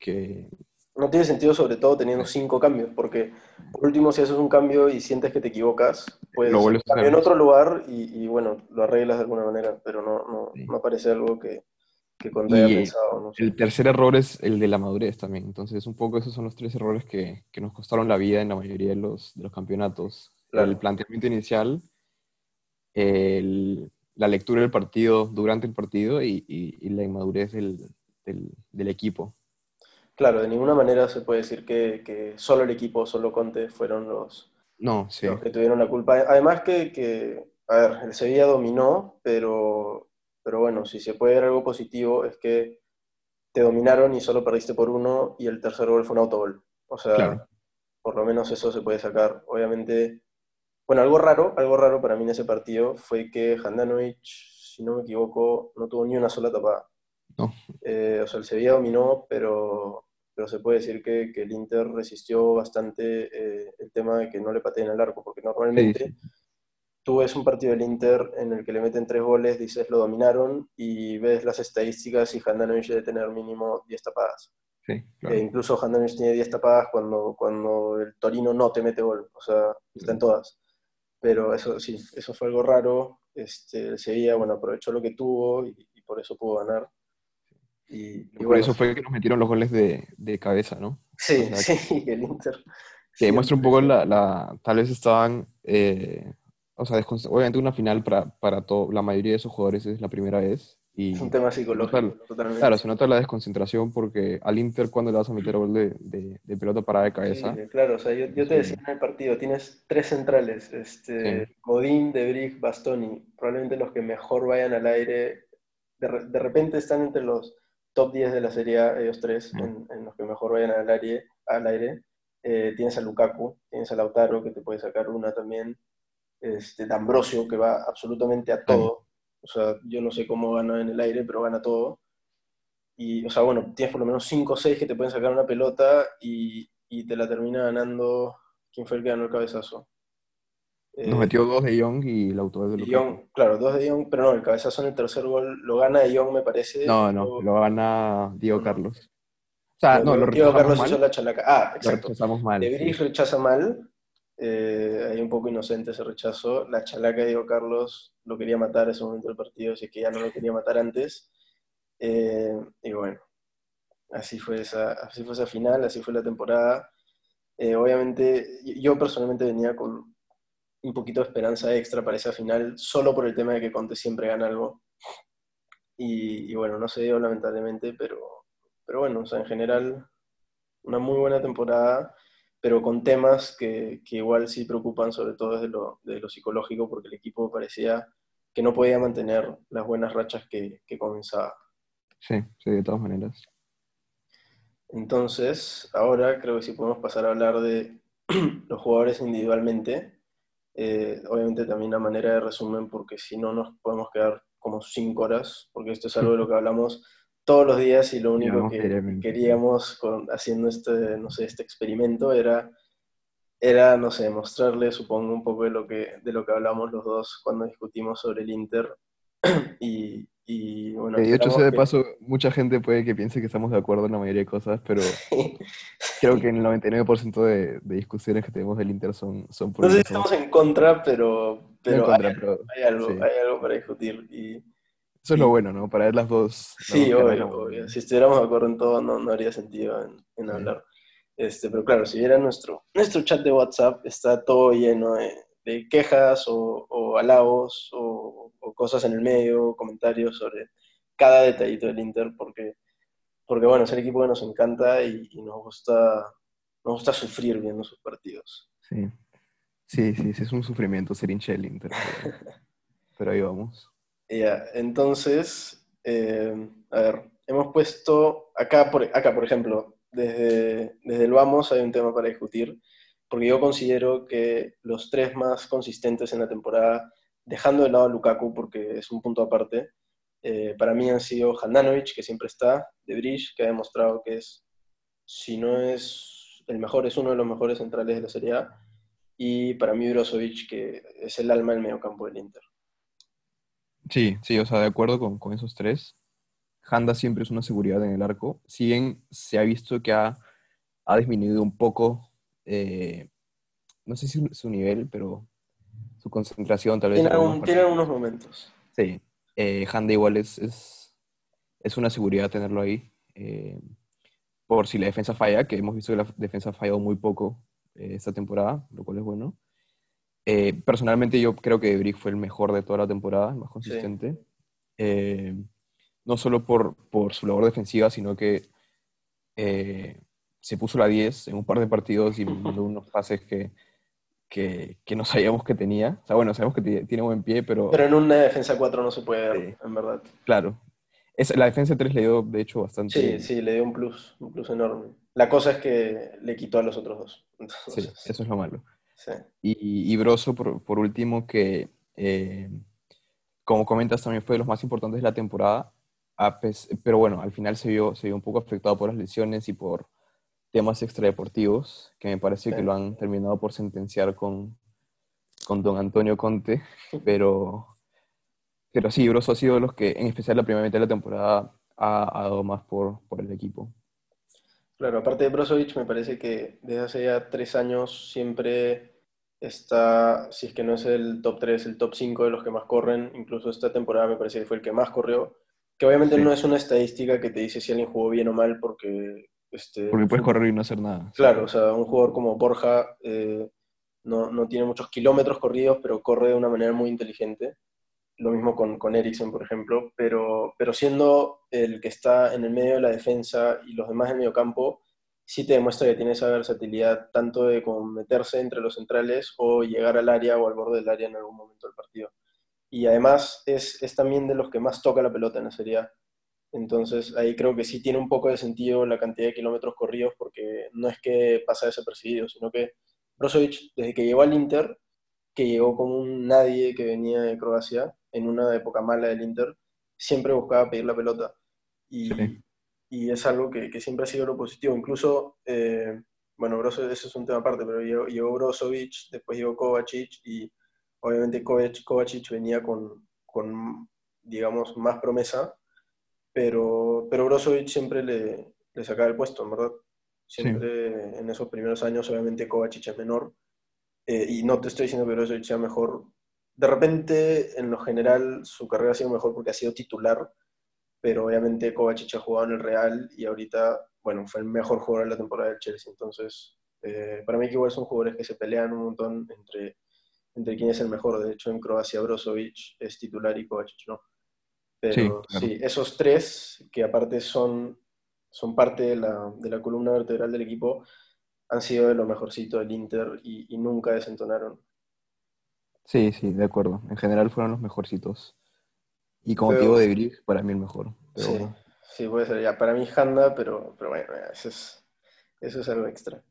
que no tiene sentido sobre todo teniendo cinco cambios, porque por último si haces un cambio y sientes que te equivocas, pues en otro lugar y, y, bueno, lo arreglas de alguna manera, pero no, no, sí. no parece algo que, que Conte haya pensado. No sé. El tercer error es el de la madurez también, entonces un poco esos son los tres errores que, que nos costaron la vida en la mayoría de los, de los campeonatos. Claro. El planteamiento inicial, el, la lectura del partido durante el partido y, y, y la inmadurez del, del, del equipo. Claro, de ninguna manera se puede decir que, que, solo el equipo, solo Conte fueron los, no, sí. los que tuvieron la culpa. Además que, que, a ver, el Sevilla dominó, pero, pero bueno, si se puede ver algo positivo es que te dominaron y solo perdiste por uno y el tercer gol fue un autogol. O sea, claro. por lo menos eso se puede sacar. Obviamente, bueno, algo raro, algo raro para mí en ese partido fue que Handanovic, si no me equivoco, no tuvo ni una sola tapada. No. Eh, o sea, el Sevilla dominó, pero, pero se puede decir que, que el Inter resistió bastante eh, el tema de que no le pateen al arco, porque normalmente sí, tú ves un partido del Inter en el que le meten tres goles, dices lo dominaron, y ves las estadísticas y Handanovic debe tener mínimo 10 tapadas. Sí, claro. e incluso Handanovic tiene 10 tapadas cuando, cuando el Torino no te mete gol, o sea, está en todas. Pero eso sí, eso fue algo raro. Este, el Sevilla, bueno, aprovechó lo que tuvo y, y por eso pudo ganar. Y, y por bueno, eso fue que nos metieron los goles de, de cabeza, ¿no? Sí, o sea, sí, el Inter. Que demuestra un poco la, la, tal vez estaban, eh, o sea, obviamente una final para, para todo, la mayoría de esos jugadores es la primera vez. Y es un tema psicológico, nota, totalmente. Claro, se nota la desconcentración porque al Inter cuando le vas a meter gol de, de, de pelota parada de cabeza. Sí, claro, o sea, yo, yo te decía en el partido, tienes tres centrales, este, sí. Godín, Debrick, Bastoni, probablemente los que mejor vayan al aire, de, de repente están entre los top 10 de la serie A, ellos tres, mm. en, en, los que mejor vayan al aire. Al aire. Eh, tienes a Lukaku, tienes a Lautaro, que te puede sacar una también. Este, D'Ambrosio, que va absolutamente a todo. O sea, yo no sé cómo gana en el aire, pero gana todo. Y, o sea, bueno, tienes por lo menos 5 o 6 que te pueden sacar una pelota y, y, te la termina ganando. ¿Quién fue el que ganó el cabezazo? Nos metió dos de Young y el autor de Lukaku. Young, claro, dos de Young, pero no, el cabezazo en el tercer gol lo gana de Young, me parece. No, no, o... lo gana Diego Carlos. O sea, no, lo, lo Diego Carlos mal. hizo la chalaca. Ah, exacto. Lo rechazamos mal. De sí. rechaza mal. Eh, ahí un poco inocente ese rechazo. La chalaca de Diego Carlos lo quería matar en ese momento del partido, así que ya no lo quería matar antes. Eh, y bueno, así fue, esa, así fue esa final, así fue la temporada. Eh, obviamente, yo personalmente venía con un poquito de esperanza extra para esa final, solo por el tema de que Conte siempre gana algo. Y, bueno, no se dio lamentablemente, pero, pero bueno, o sea, en general, una muy buena temporada, pero con temas que, que igual sí preocupan, sobre todo desde lo, lo psicológico, porque el equipo parecía que no podía mantener las buenas rachas que, que comenzaba. Sí, sí, de todas maneras. Entonces, ahora creo que sí podemos pasar a hablar de los jugadores individualmente. Eh, obviamente también a manera de resumen, porque si no nos podemos quedar como cinco horas, porque esto es algo de lo que hablamos todos los días y lo único que queríamos haciendo este, no sé, este experimento era, era, no sé, mostrarle, supongo, un poco de lo que, de lo que hablamos los dos cuando discutimos sobre el Inter. Y, y bueno, de hecho, de paso, mucha gente puede que piense que estamos de acuerdo en la mayoría de cosas, pero creo que en el 99% de, de, discusiones que tenemos del Inter son, son por... No sé si estamos en contra, pero, pero, hay, algo, hay, algo, para discutir. Y, Eso es lo bueno, ¿no? Para ver las dos. Sí, obvio, Si estuviéramos de acuerdo en todo, no, no haría sentido en, en hablar. Este, pero claro, si vieran nuestro, nuestro chat de WhatsApp, está todo lleno de, de quejas o, o halagos o o cosas en el medio, comentarios sobre cada detallito del Inter, porque, porque bueno, es el equipo que nos encanta y, nos, gusta, nos gusta sufrir viendo sus partidos. Sí, sí, sí, sí es un sufrimiento ser hincha del Inter, pero, ahí vamos. Ya, entonces, eh, a ver, hemos puesto acá, por, acá, por ejemplo, desde, desde el Vamos hay un tema para discutir, porque yo considero que los tres más consistentes en la temporada dejando de lado a Lukaku porque es un punto aparte, eh, para mí han sido Handanovic, que siempre está, De Bridge, que ha demostrado que es, si no es el mejor, es uno de los mejores centrales de la Serie A, y para mí Brozovic, que es el alma del mediocampo del Inter. Sí, sí, o sea, de acuerdo con, con esos tres. Handa siempre es una seguridad en el arco. Si bien se ha visto que ha, ha disminuido un poco, eh, no sé si su nivel, pero su concentración tal vez. Tiene, algunos momentos. Sí, eh, Handa igual es, es, una seguridad tenerlo ahí. Eh, por si la defensa falla, que hemos visto que la defensa ha fallado muy poco eh, esta temporada, lo cual es bueno. Eh, personalmente yo creo que Brick fue el mejor de toda la temporada, el más consistente. no solo por, por, su labor defensiva, sino que se puso la 10 en un par de partidos y mandó unos pases que que, que, no sabíamos que tenía. O sea, bueno, sabemos que tiene buen pie, pero... Pero en una defensa 4 no se puede ver, en verdad. Claro. Es, la defensa 3 le dio, de hecho, bastante... Sí, sí, le dio un plus, un plus enorme. La cosa es que le quitó a los otros dos. Sí, eso es lo malo. Sí. Y, y Broso, por, por, último, que, eh, como comentas, también fue de los más importantes de la temporada, pero bueno, al final se vio, se vio un poco afectado por las lesiones y por temas extradeportivos, que me parece que lo han terminado por sentenciar con, con don Antonio Conte, pero, pero sí, Broso ha sido de los que, en especial la primera mitad de la temporada, ha, dado más por, por, el equipo. Claro, aparte de Brozovic, me parece que desde hace ya tres años siempre está, si es que no es el top 3, el top 5 de los que más corren, incluso esta temporada me parece que fue el que más corrió, que obviamente no es una estadística que te dice si alguien jugó bien o mal, porque este, Porque puedes correr y no hacer nada. Claro, o sea, un jugador como Borja eh, no, no, tiene muchos kilómetros corridos, pero corre de una manera muy inteligente. Lo mismo con, con Eriksen, por ejemplo, pero, pero siendo el que está en el medio de la defensa y los demás en el medio campo, sí te demuestra que tiene esa versatilidad tanto de como meterse entre los centrales o llegar al área o al borde del área en algún momento del partido. Y además es, es también de los que más toca la pelota en la Serie A. Entonces ahí creo que sí tiene un poco de sentido la cantidad de kilómetros corridos porque no es que pasa desapercibido, sino que Brozovic, desde que llegó al Inter, que llegó como un nadie que venía de Croacia, en una época mala del Inter, siempre buscaba pedir la pelota. Y, y es algo que, que, siempre ha sido lo positivo. Incluso, eh, bueno, Brozovic, eso es un tema aparte, pero llegó, llegó Brozovic, después llegó Kovacic y obviamente Kovacic venía con, con digamos, más promesa pero, pero Brozovic siempre le, le sacaba el puesto, en verdad. Siempre en esos primeros años, obviamente Kovacic es menor, eh, y no te estoy diciendo que Brozovic sea mejor. De repente, en lo general, su carrera ha sido mejor porque ha sido titular, pero obviamente Kovacic ha jugado en el Real y ahorita, bueno, fue el mejor jugador de la temporada del Chelsea, entonces Eh, para mí que igual son jugadores que se pelean un montón entre, entre quién es el mejor. De hecho, en Croacia Brozovic es titular y Kovacic no. Pero sí, esos tres, que aparte son, son parte de la, de la, columna vertebral del equipo, han sido de lo mejorcito del Inter y, y nunca desentonaron. Sí, sí, de acuerdo. En general fueron los mejorcitos. Y como digo de Brig, para mí el mejor. sí, sí, puede ser ya. Para mí Handa, pero, pero bueno, eso es, eso es algo extra.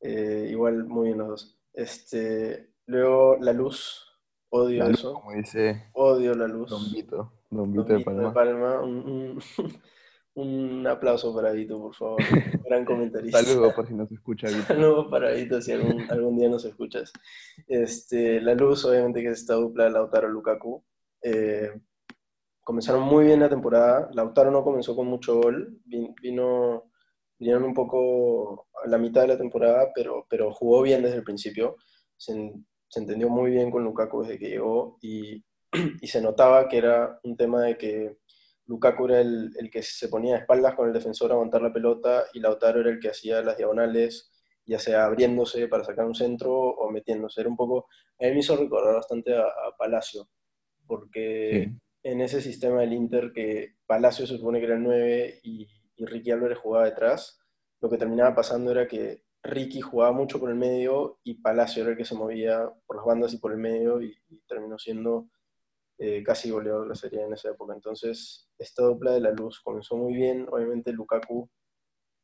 Eh, igual muy bien los dos. Este, luego la luz, odio eso. como dice. Odio la luz. Don Vito, Don Vito, de Palma. Un, un, aplauso para Vito, por favor. Gran comentarista. Saludos por si no se escucha Vito. Saludos para Vito si algún, algún día nos escuchas. Este, la luz, obviamente, que es esta dupla de Lautaro Lukaku. Eh, comenzaron muy bien la temporada. Lautaro no comenzó con mucho gol. Vino, vinieron un poco a la mitad de la temporada, pero, pero jugó bien desde el principio. Se, se entendió muy bien con Lukaku desde que llegó y, y, se notaba que era un tema de que Lukaku era el, el, que se ponía de espaldas con el defensor a aguantar la pelota y Lautaro era el que hacía las diagonales, ya sea abriéndose para sacar un centro o metiéndose. Era un poco, a mí me hizo recordar bastante a, a Palacio, porque en ese sistema del Inter que Palacio se supone que era el 9 y, y, Ricky Álvarez jugaba detrás, lo que terminaba pasando era que Ricky jugaba mucho por el medio y Palacio era el que se movía por las bandas y por el medio y, y terminó siendo eh, casi goleador la serie en esa época. Entonces, esta dupla de la luz comenzó muy bien. Obviamente, Lukaku,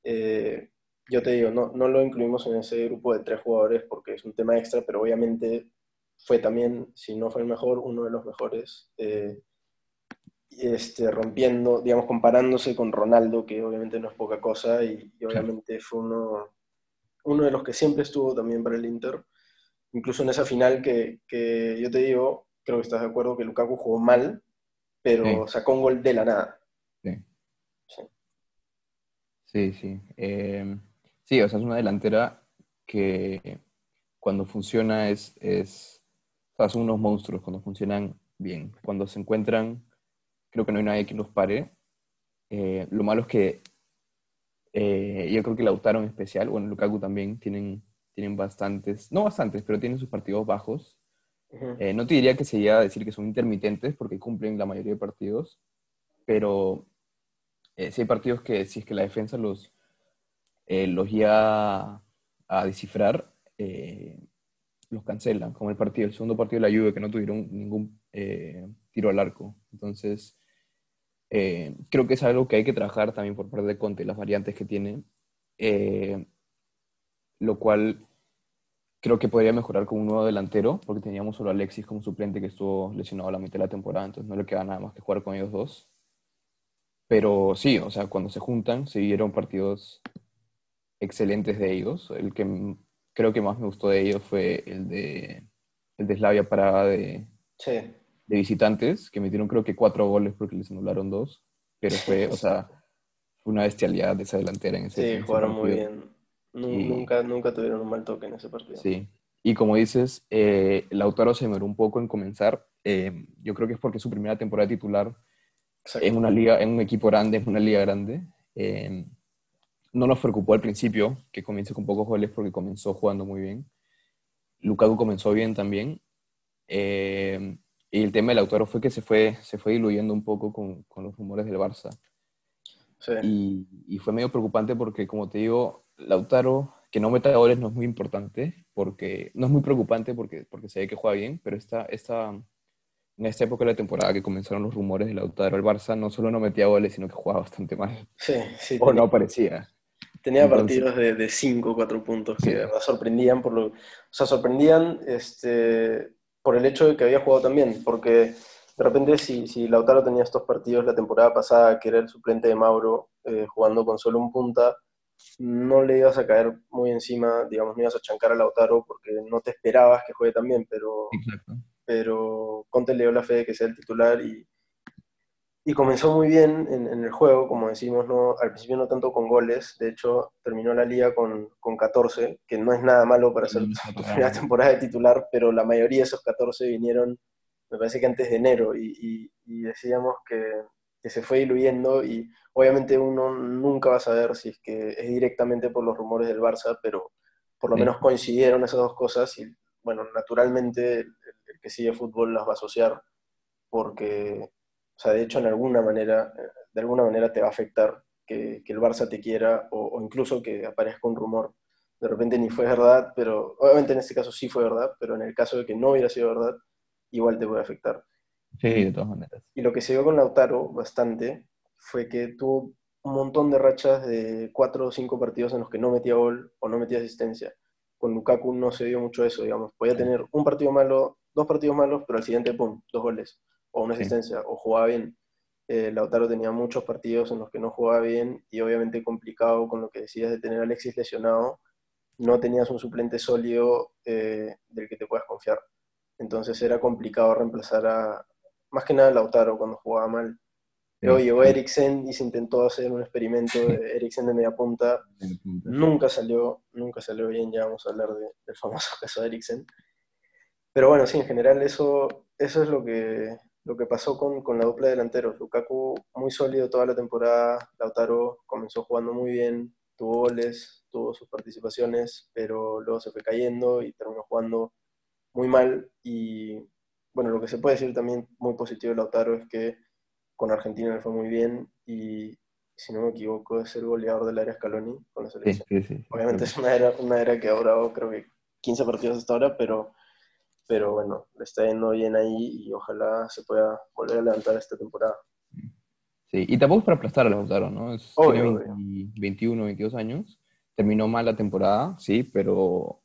eh, yo te digo, no, no lo incluimos en ese grupo de tres jugadores porque es un tema extra, pero obviamente fue también, si no fue el mejor, uno de los mejores. Eh, este, rompiendo, digamos, comparándose con Ronaldo, que obviamente no es poca cosa, y, y obviamente fue uno, uno de los que siempre estuvo también para el Inter. Incluso en esa final que, que yo te digo, creo que estás de acuerdo que Lukaku jugó mal, pero sí. sacó un gol de la nada. Sí. Sí, sí. Sí, eh, sí o sea, es una delantera que cuando funciona es, es o sea, son unos monstruos cuando funcionan bien. Cuando se encuentran creo que no hay nadie que los pare. Eh, lo malo es que eh, yo creo que Lautaro en especial, bueno, Lukaku también, tienen, tienen bastantes, no bastantes, pero tienen sus partidos bajos. Uh -huh. eh, no te diría que se llega a decir que son intermitentes porque cumplen la mayoría de partidos, pero eh, si hay partidos que si es que la defensa los, eh, los llega a, descifrar, los cancelan, como el partido, el segundo partido de la Juve que no tuvieron ningún tiro al arco. Entonces, eh, creo que es algo que hay que trabajar también por parte de Conte, las variantes que tiene, eh, lo cual creo que podría mejorar con un nuevo delantero, porque teníamos solo a Alexis como suplente que estuvo lesionado a la mitad de la temporada, entonces no le queda nada más que jugar con ellos dos. Pero sí, o sea, cuando se juntan, se vieron partidos excelentes de ellos. El que creo que más me gustó de ellos fue el de, el de Slavia Praga de, sí de visitantes, que metieron creo que cuatro goles porque les anularon dos, pero fue, o sea, una bestialidad de esa delantera en ese Sí, jugaron muy bien. Nunca, y, nunca tuvieron un mal toque en ese partido. Sí, y como dices, eh, Lautaro se demoró un poco en comenzar. Eh, yo creo que es porque su primera temporada titular en una liga, en un equipo grande, en una liga grande. Eh, no nos preocupó al principio que comience con pocos goles porque comenzó jugando muy bien. Lukaku comenzó bien también. Eh, y el tema del Lautaro fue que se fue, se fue diluyendo un poco con, con los rumores del Barça. Sí. Y, y, fue medio preocupante porque, como te digo, Lautaro, que no meta goles no es muy importante, porque no es muy preocupante porque, porque se ve que juega bien, pero esta, esta, en esta época de la temporada que comenzaron los rumores de Lautaro al Barça, no solo no metía goles, sino que jugaba bastante mal. Sí, sí. O tenía, no aparecía. Tenía Entonces, partidos de 5 o 4 puntos que sí. de verdad sorprendían, por lo, o sea, sorprendían este, por el hecho de que había jugado también, porque de repente si, si Lautaro tenía estos partidos la temporada pasada, que era el suplente de Mauro, eh, jugando con solo un punta, no le ibas a caer muy encima, digamos, no ibas a chancar a Lautaro porque no te esperabas que juegue también, pero, pero Conte le dio la fe de que sea el titular y, y comenzó muy bien en, en, el juego, como decimos, no, al principio no tanto con goles, de hecho terminó la liga con, con 14, que no es nada malo para ser tu primera temporada de titular, pero la mayoría de esos 14 vinieron, me parece que antes de enero, y, y, y decíamos que, que, se fue diluyendo, y obviamente uno nunca va a saber si es que es directamente por los rumores del Barça, pero por lo menos coincidieron esas dos cosas y, bueno, naturalmente el, que sigue fútbol las va a asociar porque, o sea, de hecho, en alguna manera, de alguna manera te va a afectar que, el Barça te quiera o, incluso que aparezca un rumor. De repente ni fue verdad, pero obviamente en este caso sí fue verdad, pero en el caso de que no hubiera sido verdad, igual te puede afectar. Sí, de todas maneras. Y lo que se dio con Lautaro bastante fue que tuvo un montón de rachas de cuatro o cinco partidos en los que no metía gol o no metía asistencia. Con Lukaku no se dio mucho eso, digamos. Podía tener un partido malo, dos partidos malos, pero al siguiente, pum, dos goles o una asistencia, o jugaba bien. Eh, Lautaro tenía muchos partidos en los que no jugaba bien y obviamente complicado con lo que decías de tener a Alexis lesionado, no tenías un suplente sólido eh, del que te puedas confiar. Entonces era complicado reemplazar a, más que nada Lautaro cuando jugaba mal. Luego llegó Eriksen y se intentó hacer un experimento de Eriksen de media punta. Nunca salió, nunca salió bien, ya vamos a hablar del famoso caso de Eriksen. Pero bueno, sí, en general eso, eso es lo que, lo que pasó con, con la dupla de delanteros. Lukaku muy sólido toda la temporada, Lautaro comenzó jugando muy bien, tuvo goles, tuvo sus participaciones, pero luego se fue cayendo y terminó jugando muy mal. Y bueno, lo que se puede decir también muy positivo de Lautaro es que con Argentina le fue muy bien y, si no me equivoco, es el goleador del área Scaloni con la selección. Obviamente es una era, una era que ha durado creo que 15 partidos hasta ahora, pero pero bueno, le está yendo bien ahí y ojalá se pueda volver a levantar esta temporada. Sí, y tampoco es para aplastar a Lautaro, ¿no? Es, tiene 21, 22 años, terminó mal la temporada, sí, pero,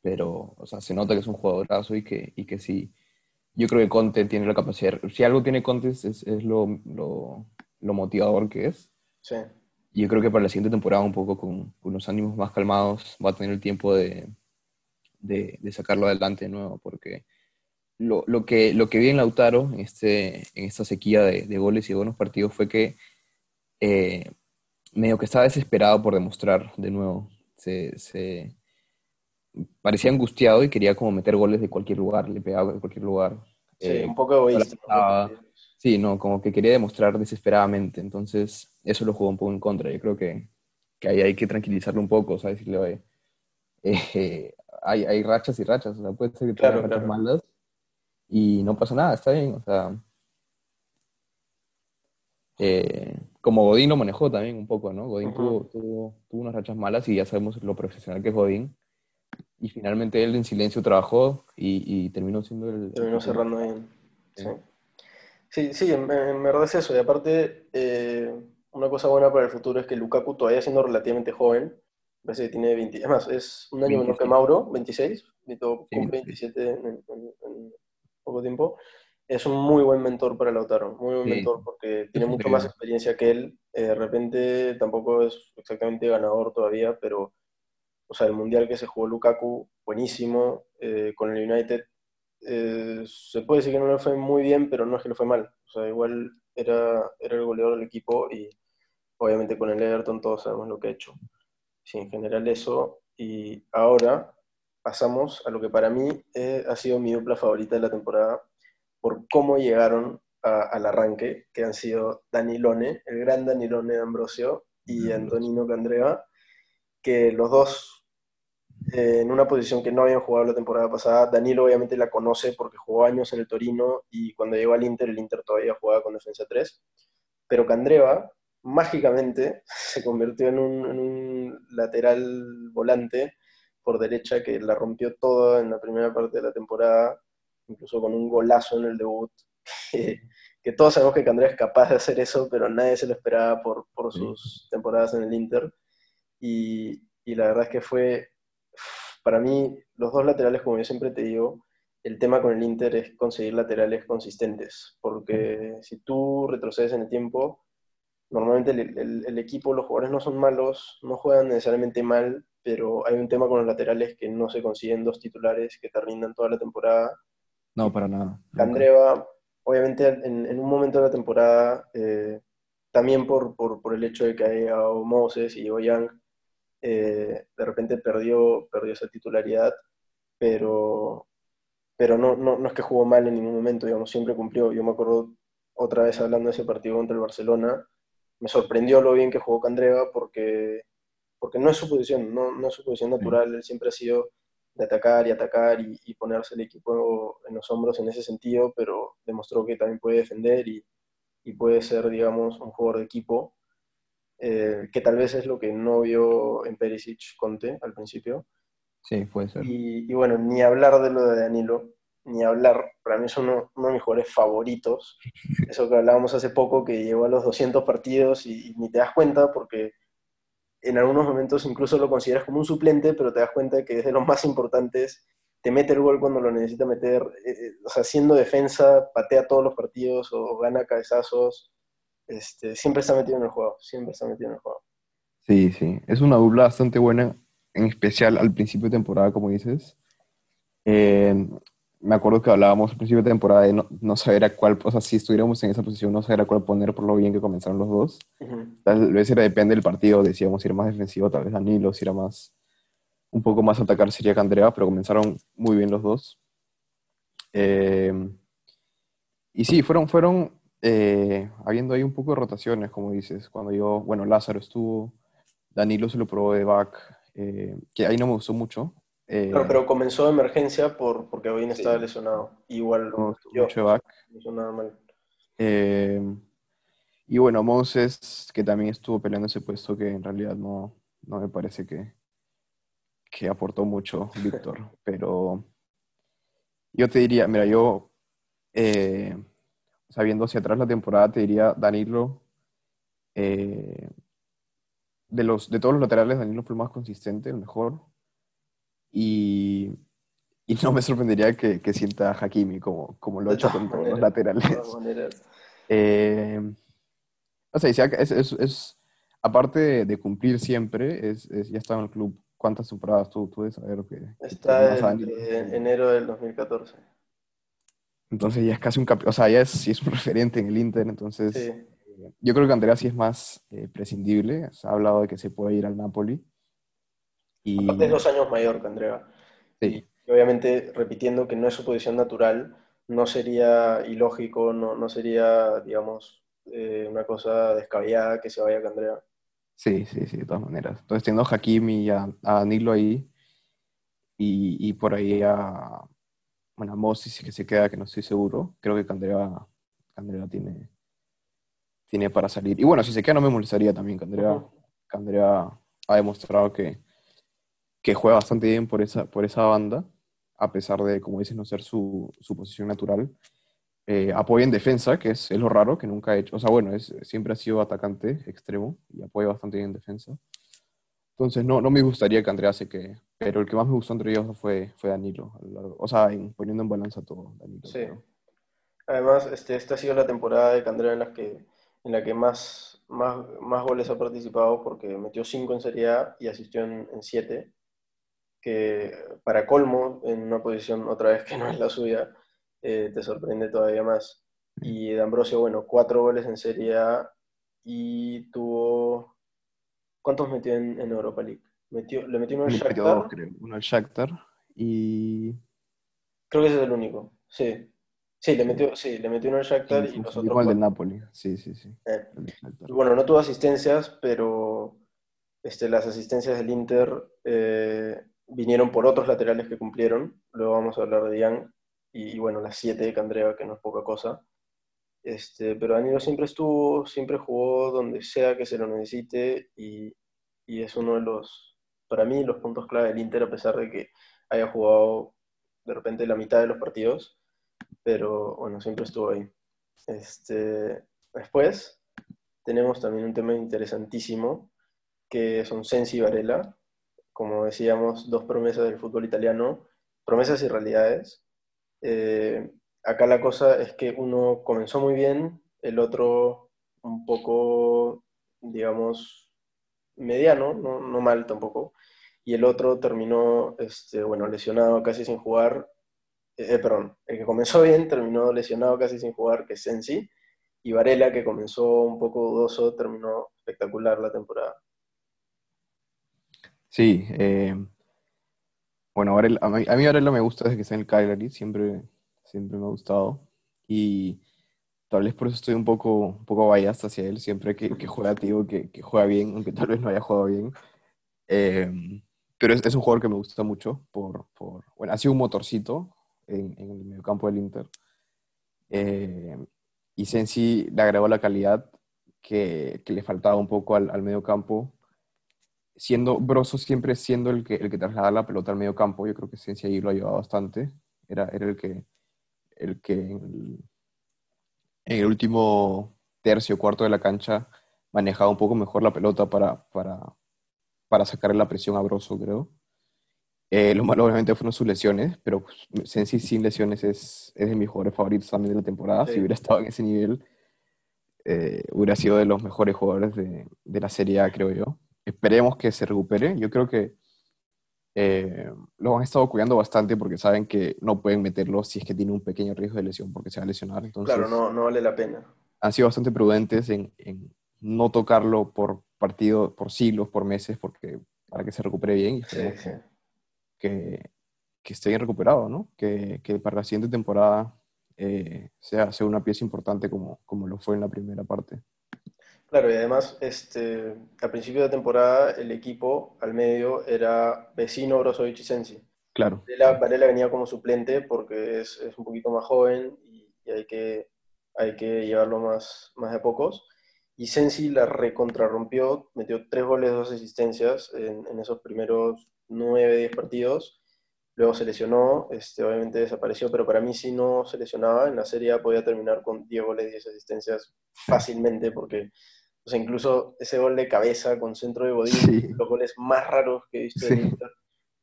pero o sea, se nota que es un jugadorazo y que, y que sí, yo creo que Conte tiene la capacidad, si algo tiene Conte es, es lo, lo, lo, motivador que es. Sí. Y yo creo que para la siguiente temporada, un poco con, con los ánimos más calmados, va a tener el tiempo de, de, sacarlo adelante de nuevo, porque lo, lo, que, lo que vi en Lautaro en, este, en esta sequía de, goles y buenos partidos fue que eh, medio que estaba desesperado por demostrar de nuevo. Se, se, parecía angustiado y quería como meter goles de cualquier lugar, le pegaba de cualquier lugar. Sí, eh, un poco egoísta. Sí, no, como que quería demostrar desesperadamente, entonces eso lo jugó un poco en contra. Yo creo que, que ahí hay que tranquilizarlo un poco, o sea, decirle, oye, eh, hay, hay rachas y rachas, o sea, puede ser que tenga rachas malas y no pasa nada, está bien, o sea. Eh, como Godín lo manejó también un poco, ¿no? Godín tuvo, tuvo, unas rachas malas y ya sabemos lo profesional que es Godín. Y finalmente él en silencio trabajó y, terminó siendo el... Terminó cerrando bien. Sí, sí, sí en, verdad es eso. Y aparte, eh, una cosa buena para el futuro es que Lukaku todavía siendo relativamente joven, parece que tiene 20, es más, es un año menor que Mauro, 26, cumple 27 en, poco tiempo. Es un muy buen mentor para Lautaro, muy buen mentor porque tiene mucho más experiencia que él. Eh, de repente tampoco es exactamente ganador todavía, pero, o sea, el mundial que se jugó Lukaku, buenísimo. Eh, con el United, eh, se puede decir que no le fue muy bien, pero no es que le fue mal. O sea, igual era, era el goleador del equipo y obviamente con el Everton todos sabemos lo que ha hecho. Sí, en general eso. Y ahora pasamos a lo que para mí eh, ha sido mi dupla favorita de la temporada por cómo llegaron al arranque, que han sido Danilone, el gran Danilone de Ambrosio, y Antonino Candreva, que los dos eh, en una posición que no habían jugado la temporada pasada. Danilo obviamente la conoce porque jugó años en el Torino y cuando llegó al Inter, el Inter todavía jugaba con defensa 3. Pero Candreva mágicamente se convirtió en un, lateral volante por derecha que la rompió toda en la primera parte de la temporada, incluso con un golazo en el debut, que, todos sabemos que Candrés es capaz de hacer eso, pero nadie se lo esperaba por, sus temporadas en el Inter. Y, la verdad es que fue, para mí, los dos laterales, como yo siempre te digo, el tema con el Inter es conseguir laterales consistentes, porque si tú retrocedes en el tiempo, normalmente el, equipo, los jugadores no son malos, no juegan necesariamente mal, pero hay un tema con los laterales que no se consiguen dos titulares que te rindan toda la temporada. No, para nada. Andreva, obviamente en, un momento de la temporada, eh, también por, el hecho de que haya Moses y llegó Young, eh, de repente perdió, perdió esa titularidad, pero, pero no, no, no es que jugó mal en ningún momento, digamos, siempre cumplió. Yo me acuerdo otra vez hablando de ese partido contra el Barcelona, me sorprendió lo bien que jugó Candreva porque porque no es su posición, no, no es su posición natural, él siempre ha sido de atacar y atacar y, ponerse el equipo en los hombros en ese sentido, pero demostró que también puede defender y, y puede ser, digamos, un jugador de equipo, eh, que tal vez es lo que no vio en Perisic Conte al principio. Sí, puede ser. Y, y bueno, ni hablar de lo de Danilo, ni hablar, para mí es uno, uno, de mis jugadores favoritos. Eso que hablábamos hace poco, que llegó a los 200 partidos y, y ni te das cuenta porque en algunos momentos incluso lo consideras como un suplente, pero te das cuenta que es de los más importantes, te mete el gol cuando lo necesita meter, eh, eh, o sea, haciendo defensa, patea todos los partidos o gana cabezazos, este, siempre está metido en el juego, siempre está metido en el juego. Sí, sí, es una dupla bastante buena, en especial al principio de temporada, como dices. Eh, me acuerdo que hablábamos al principio de temporada de no, saber a cuál, o sea, si estuviéramos en esa posición, no saber a cuál poner por lo bien que comenzaron los dos. Tal vez era, depende del partido, decíamos si era más defensivo, tal vez Danilo, si era más, un poco más atacar sería que Andrea, pero comenzaron muy bien los dos. Eh, y sí, fueron, fueron eh, habiendo ahí un poco de rotaciones, como dices, cuando yo, bueno, Lázaro estuvo, Danilo se lo probó de back, eh, que ahí no me gustó mucho, eh, pero comenzó de emergencia por, porque hoy estaba lesionado. Igual no, yo, mucho back. nada mal. Eh, y bueno, Moses, que también estuvo peleando ese puesto, que en realidad no, no me parece que, que aportó mucho Víctor. pero yo te diría, mira, yo, eh, sabiendo hacia atrás la temporada, te diría Danilo. de, los, de todos los laterales, Danilo fue el más consistente, el mejor y, y no me sorprendería que, que, sienta a Hakimi como, como lo ha hecho con todos los laterales. Eh, o sea, es, es, es aparte de, cumplir siempre, es, ya está en el club. ¿Cuántas temporadas tú, tú debes saber que Está en enero del 2014. Entonces ya es casi un o sea, ya es, es un referente en el Inter, entonces eh, yo creo que Andrea sí es más eh, prescindible. Se ha hablado de que se puede ir al Napoli. Y... es dos años mayor que Andrea. Sí. Y obviamente, repitiendo que no es su posición natural, no sería ilógico, no, no sería, digamos, eh, una cosa descabellada que se vaya con Andrea. Sí, sí, sí, de todas maneras. Entonces, teniendo a Hakimi y a, a Danilo ahí, y, y, por ahí a, bueno, a Moses que se queda, que no estoy seguro, creo que Candrea, Candrea tiene, tiene para salir. Y bueno, si se queda no me molestaría también, Candrea, Candrea ha demostrado que, que juega bastante bien por esa, por esa banda, a pesar de, como dices, no ser su, su posición natural. Eh, apoya en defensa, que es, lo raro, que nunca ha hecho. O sea, bueno, es, siempre ha sido atacante extremo y apoya bastante bien en defensa. Entonces, no, no me gustaría que Andrea se quede. Pero el que más me gustó entre ellos fue, fue Danilo. O sea, poniendo en balanza todo, Danilo. Sí. Además, este, esta ha sido la temporada de Candrea en la que, en la que más, más, más goles ha participado porque metió 5 en Serie A y asistió en 7 que para colmo, en una posición otra vez que no es la suya, eh, te sorprende todavía más. Y de Ambrosio, bueno, cuatro goles en Serie A y tuvo... ¿Cuántos metió en, Europa League? Metió, le metió uno al Shakhtar. Uno al Shakhtar y... Creo que ese es el único, sí. Sí, le metió, sí, le metió uno al Shakhtar y los otros... Igual del Napoli, sí, sí, sí. Eh. bueno, no tuvo asistencias, pero este, las asistencias del Inter eh, vinieron por otros laterales que cumplieron. Luego vamos a hablar de Young y, bueno, las siete de Candrea, que no es poca cosa. Este, pero Danilo siempre estuvo, siempre jugó donde sea que se lo necesite y, y, es uno de los, para mí, los puntos clave del Inter, a pesar de que haya jugado de repente la mitad de los partidos, pero bueno, siempre estuvo ahí. Este, después tenemos también un tema interesantísimo, que son Sensi y Varela, como decíamos, dos promesas del fútbol italiano, promesas y realidades. Eh, acá la cosa es que uno comenzó muy bien, el otro un poco, digamos, mediano, no, no mal tampoco, y el otro terminó, este, bueno, lesionado casi sin jugar, eh, eh, perdón, el que comenzó bien terminó lesionado casi sin jugar, que es Sensi, y Varela, que comenzó un poco dudoso, terminó espectacular la temporada. Sí, eh, bueno, a mí, a Varela me gusta desde que está en el Cagliari, siempre, siempre me ha gustado. Y tal vez por eso estoy un poco, un poco hacia él, siempre que, que juega, tío, que, que juega bien, aunque tal vez no haya jugado bien. Eh, pero es, es, un jugador que me gusta mucho por, por, bueno, ha sido un motorcito en, en el mediocampo del Inter. Eh, y Sensi le agregó la calidad que, que le faltaba un poco al, al mediocampo. Siendo Broso siempre siendo el que, el que traslada la pelota al mediocampo, yo creo que Sensi ahí lo ha ayudado bastante. Era, era el que, el que en el, último tercio, cuarto de la cancha manejaba un poco mejor la pelota para, para, para sacarle la presión a Broso, creo. Eh, lo malo obviamente fueron sus lesiones, pero Sensi sin lesiones es, es de mis jugadores favoritos también de la temporada. Sí. Si hubiera estado en ese nivel, eh, hubiera sido de los mejores jugadores de, de, la Serie A, creo yo. Esperemos que se recupere. Yo creo que eh, lo han estado cuidando bastante porque saben que no pueden meterlo si es que tiene un pequeño riesgo de lesión porque se va a lesionar. Entonces, claro, no, no vale la pena. Han sido bastante prudentes en, en no tocarlo por partido, por siglos, por meses, porque para que se recupere bien y sí, sí. Que, que, esté bien recuperado, ¿no? Que, que para la siguiente temporada eh, sea, sea, una pieza importante como, como lo fue en la primera parte. Claro, y además, este, a principio de temporada, el equipo al medio era vecino Brozovic y Sensi. Claro. Varela, Varela, venía como suplente porque es, es un poquito más joven y, y, hay, que, hay que llevarlo más, más de pocos y Sensi la recontrarrompió, metió tres goles, dos asistencias en, en esos primeros nueve, diez partidos. Luego se lesionó, este, obviamente desapareció, pero para mí si no se lesionaba, en la Serie A podía terminar con 10 goles, 10 asistencias fácilmente, porque o sea, incluso ese gol de cabeza con centro de Godín, sí. los goles más raros que he visto sí. en Inter,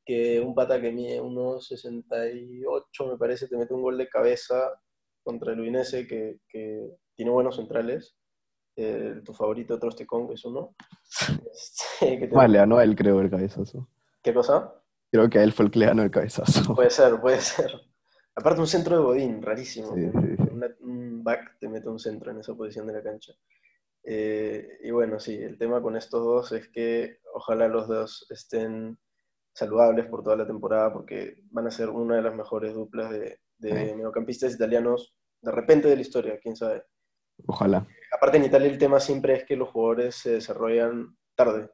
que un pata que mide unos 68, me parece, te mete un gol de cabeza contra el Udinese, que, que tiene buenos centrales, eh, tu favorito Trostekong es uno. Este, vale, a Noel creo el cabezazo. ¿Qué cosa? Creo que a él fue el que le ganó el cabezazo. Puede ser, puede ser. Aparte un centro de Godín, rarísimo. Sí, sí, sí. Una, un back te mete un centro en esa posición de la cancha. Eh, y bueno, sí, el tema con estos dos es que ojalá los dos estén saludables por toda la temporada porque van a ser una de las mejores duplas de, de mediocampistas italianos de repente de la historia, quién sabe. Ojalá. Aparte en Italia el tema siempre es que los jugadores se desarrollan tarde.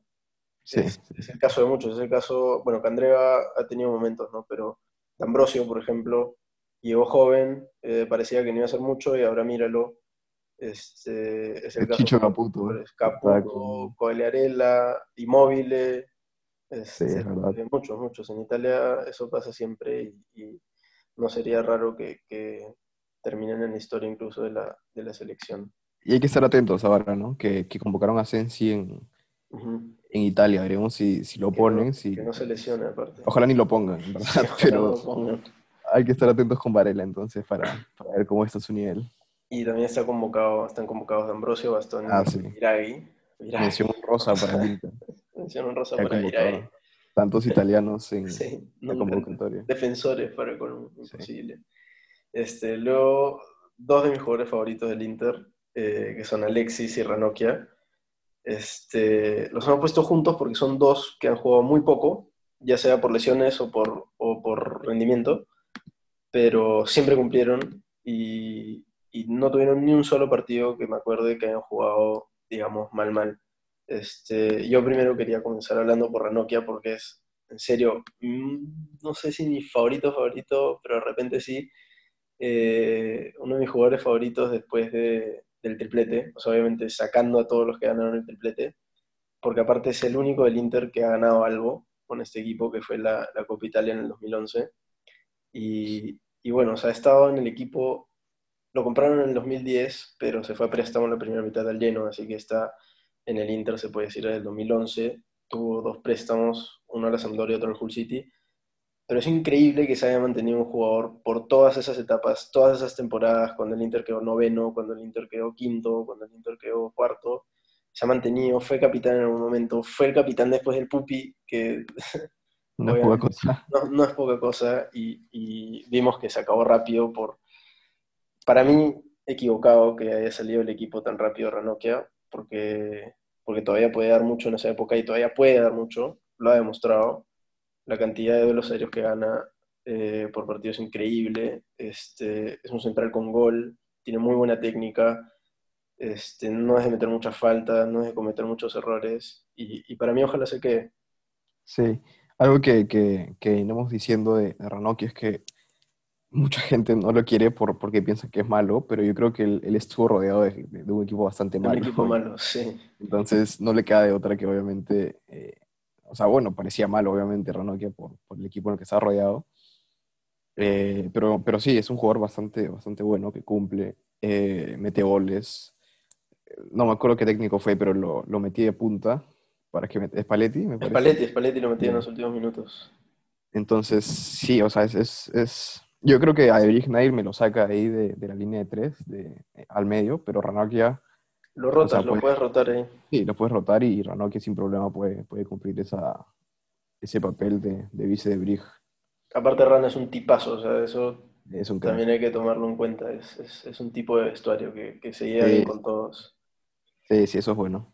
Sí. Es, es, el caso de muchos. Es el caso, bueno, Candreva ha tenido momentos, ¿no? Pero D'Ambrosio, por ejemplo, llegó joven, eh, parecía que no iba a hacer mucho y ahora míralo. Este, es el, el Chicho Caputo. ¿eh? Caputo, Cogliarella, Immobile. Este, sí, es verdad. Muchos, muchos. En Italia eso pasa siempre y, y no sería raro que, que, terminen en la historia incluso de la, de la selección. Y hay que estar atentos ahora, ¿no? Que, que convocaron a Sensi en, uh -huh. en Italia. Veremos si, si lo que ponen. No, si... Que no se lesione, aparte. Ojalá ni lo pongan, ¿verdad? Sí, Pero pongan. hay que estar atentos con Varela, entonces, para, para, ver cómo está su nivel. Y también está convocado, están convocados Ambrosio, Bastón ah, sí. Viraghi. Viraghi. Mención rosa para el Inter. Mención rosa para Viraghi. Tantos italianos en sí, la convocatoria. Defensores para con imposible. Sí. Este, luego, dos de mis jugadores favoritos del Inter, eh, que son Alexis y Ranocchia. Este, los hemos puesto juntos porque son dos que han jugado muy poco, ya sea por lesiones o por, o por rendimiento, pero siempre cumplieron y, y, no tuvieron ni un solo partido que me acuerde que hayan jugado, digamos, mal, mal. Este, yo primero quería comenzar hablando por Ranocchia porque es, en serio, mm, no sé si mi favorito favorito, pero de repente sí, eh, uno de mis jugadores favoritos después de, del triplete, o sea, obviamente sacando a todos los que ganaron el triplete, porque aparte es el único del Inter que ha ganado algo con este equipo, que fue la, la Copa Italia en el 2011. Y, y, bueno, o sea, ha estado en el equipo, lo compraron en el 2010, pero se fue a préstamo en la primera mitad del lleno, así que está en el Inter, se puede decir, desde el 2011. Tuvo dos préstamos, uno a la Sampdoria y otro al Hull City pero es increíble que se haya mantenido un jugador por todas esas etapas, todas esas temporadas, cuando el Inter quedó noveno, cuando el Inter quedó quinto, cuando el Inter quedó cuarto, se ha mantenido, fue capitán en algún momento, fue el capitán después del Pupi, que no, es poca cosa. No, no, es poca cosa, y, y, vimos que se acabó rápido por, para mí, equivocado que haya salido el equipo tan rápido Ranocchia, porque, porque todavía puede dar mucho en esa época y todavía puede dar mucho, lo ha demostrado la cantidad de duelos aéreos que gana eh, por partido es increíble. Este, es un central con gol, tiene muy buena técnica, este, no es de meter muchas faltas, no es de cometer muchos errores. Y, y para mí, ojalá se quede. Sí, algo que, que, que venimos diciendo de, de Ranocchia es que mucha gente no lo quiere por, porque piensa que es malo, pero yo creo que él, él estuvo rodeado de, de un equipo bastante malo. Un equipo malo, sí. Entonces no le queda de otra que obviamente, eh, o sea, bueno, parecía malo obviamente Ranocchia por, por el equipo en el que estaba rodeado. Eh, pero, pero sí, es un jugador bastante, bastante bueno, que cumple, eh, mete goles. No me acuerdo qué técnico fue, pero lo, lo metí de punta para que me, Spalletti, me parece. Spalletti, Spalletti lo metía en los últimos minutos. Entonces, sí, o sea, es, es, es- yo creo que a Erich Nair me lo saca ahí de, de la línea de tres, de, al medio, pero Ranocchia, Lo rotas, sea, lo puede- puedes rotar ahí. sí, lo puedes rotar y Ranocchia sin problema puede, puede cumplir esa, ese papel de, de vice de Brig. Aparte, Ran es un tipazo, o sea, eso Es un también hay que tomarlo en cuenta. Es, es, es un tipo de vestuario que, que se lleva Sí. bien con todos. Sí, sí, eso es bueno.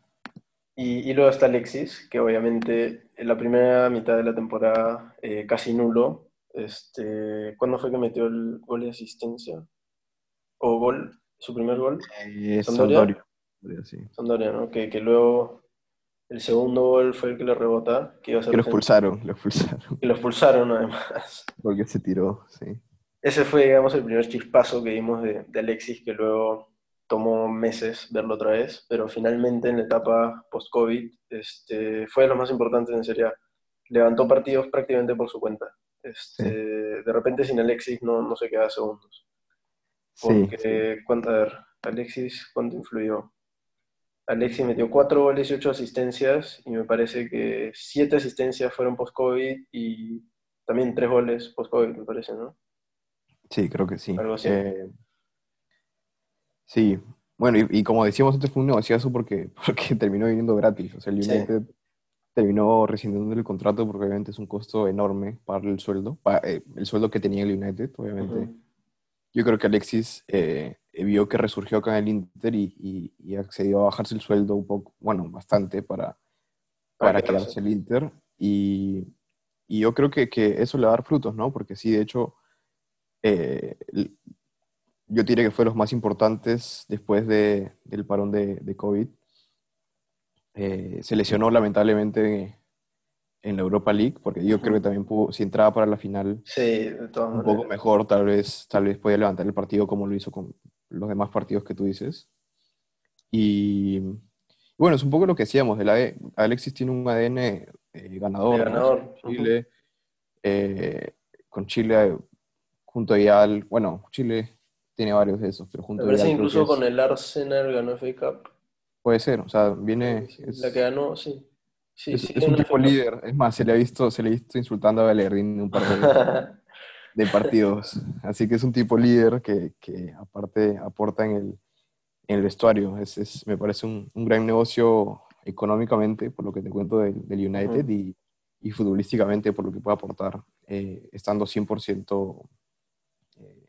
Y, y luego está Alexis, que obviamente en la primera mitad de la temporada eh, casi nulo. Este, ¿Cuándo fue que metió el gol de asistencia? ¿O gol? ¿Su primer gol? Eh, ¿Sampdoria? Sampdoria. Sí. Sampdoria, ¿no? Que, que luego el segundo gol fue el que le rebota, que iba a ser Que lo expulsaron, lo expulsaron, que lo expulsaron además. porque se tiró, sí. Ese fue, digamos, el primer chispazo que vimos de, de Alexis, que luego tomó meses verlo otra vez, pero finalmente en la etapa post-COVID este, fue de los más importantes en Serie A. Levantó partidos prácticamente por su cuenta. Este, De repente sin Alexis no, no se queda segundos. Sí, Porque, ¿cuánto, a ver, Alexis, ¿cuánto influyó? Alexis metió cuatro goles y ocho asistencias, y me parece que siete asistencias fueron post-COVID y también tres goles post-COVID, me parece, ¿no? sí, creo que sí. Algo así. Eh, sí, bueno, y, y como decíamos antes, fue un negociazo porque, porque terminó viniendo gratis. O sea, el Sí. Terminó rescindiendo el contrato porque obviamente es un costo enorme para el sueldo, pa- eh, el sueldo que tenía el United, obviamente. Ujú. Yo creo que Alexis eh, vio que resurgió acá en el Inter y, y- y accedió a bajarse el sueldo un poco, bueno, bastante para, Para para quedarse. el Inter. Y, y yo creo que, que eso le va a dar frutos, ¿no? Porque sí, de hecho, eh, yo diría que fue los más importantes después de, del parón de, de COVID. Eh, se lesionó lamentablemente en la Europa League, porque yo creo que también pudo, si entraba para la final Sí, de todas un maneras. poco mejor, tal vez, tal vez podía levantar el partido como lo hizo con los demás partidos que tú dices. Y bueno, es un poco lo que decíamos, el AD Alexis tiene un ADN eh, ganador, ganador, Con Chile, eh, con Chile junto a Vial, bueno, Chile tiene varios de esos, pero Me junto a parece creo incluso con el Arsenal ganó FA Cup. Puede ser, o sea, viene, es, La que ganó, sí. Sí, es- sí, es un tipo líder, es más, se le ha visto, se le ha visto insultando a Bellerín en un par de, de partidos. Así que es un tipo líder que, que aparte aporta en el, en el vestuario. Es, es- me parece un, un gran negocio económicamente, por lo que te cuento del, del United, y, y futbolísticamente por lo que puede aportar, eh, estando 100% eh,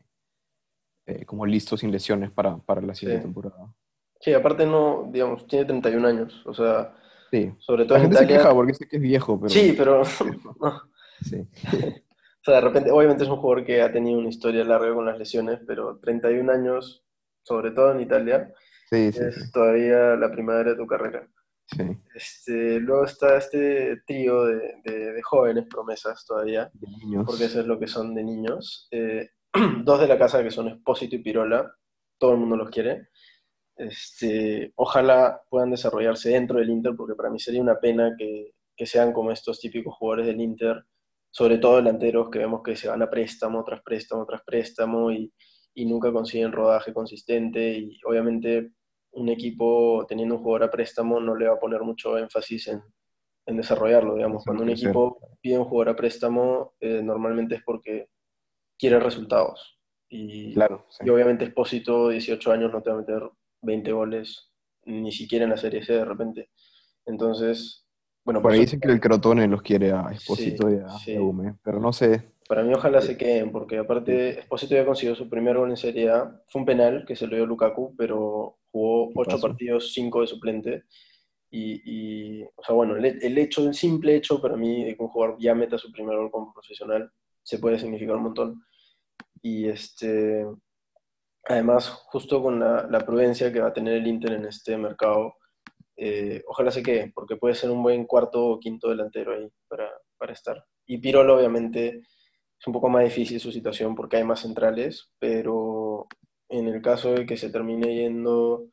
eh, como listo sin lesiones para, para la siguiente Sí. temporada. Sí, aparte no, digamos, tiene 31 años. O sea, Sí. sobre todo La en gente se Italia. queja porque dice que es viejo, pero... Sí, pero no. Sí. O sea, de repente, obviamente es un jugador que ha tenido una historia larga con las lesiones, pero 31 años, sobre todo en Italia, Sí, sí, es todavía la primavera de tu carrera. sí. Este, luego está este trío de, de- de jóvenes promesas todavía, De niños. porque eso es lo que son de niños. Eh, dos de la casa que son Espósito y Pirola, todo el mundo los quiere. Este, ojalá puedan desarrollarse dentro del Inter, porque para mí sería una pena que, que sean como estos típicos jugadores del Inter, sobre todo delanteros que vemos que se van a préstamo tras préstamo tras préstamo y, y nunca consiguen rodaje consistente y obviamente un equipo teniendo un jugador a préstamo no le va a poner mucho énfasis en, en desarrollarlo, digamos. Cuando un equipo pide un jugador a préstamo, eh, normalmente es porque quiere resultados. Y, Claro, sí. y obviamente Espósito, 18 años, no te va a meter 20 goles, ni siquiera en la Serie C de repente. Entonces, bueno, Por ahí eso- dicen que el Crotone los quiere a Esposito Sí, y a, sí. a pero no sé. para mí ojalá se queden, porque aparte Espósito ya consiguió su primer gol en Serie A. Fue un penal que se lo dio Lukaku, pero jugó ¿Qué 8 pasó? partidos, 5 de suplente. Y, y, o sea, bueno, el, el hecho, el simple hecho para mí de que un jugador ya meta su primer gol como profesional se puede significar un montón. Y este, además, justo con la, prudencia que va a tener el Inter en este mercado, eh, ojalá se quede, porque puede ser un buen cuarto o quinto delantero ahí para, para estar. Y Pirolo, obviamente, es un poco más difícil su situación porque hay más centrales, pero en el caso de que se termine yendo,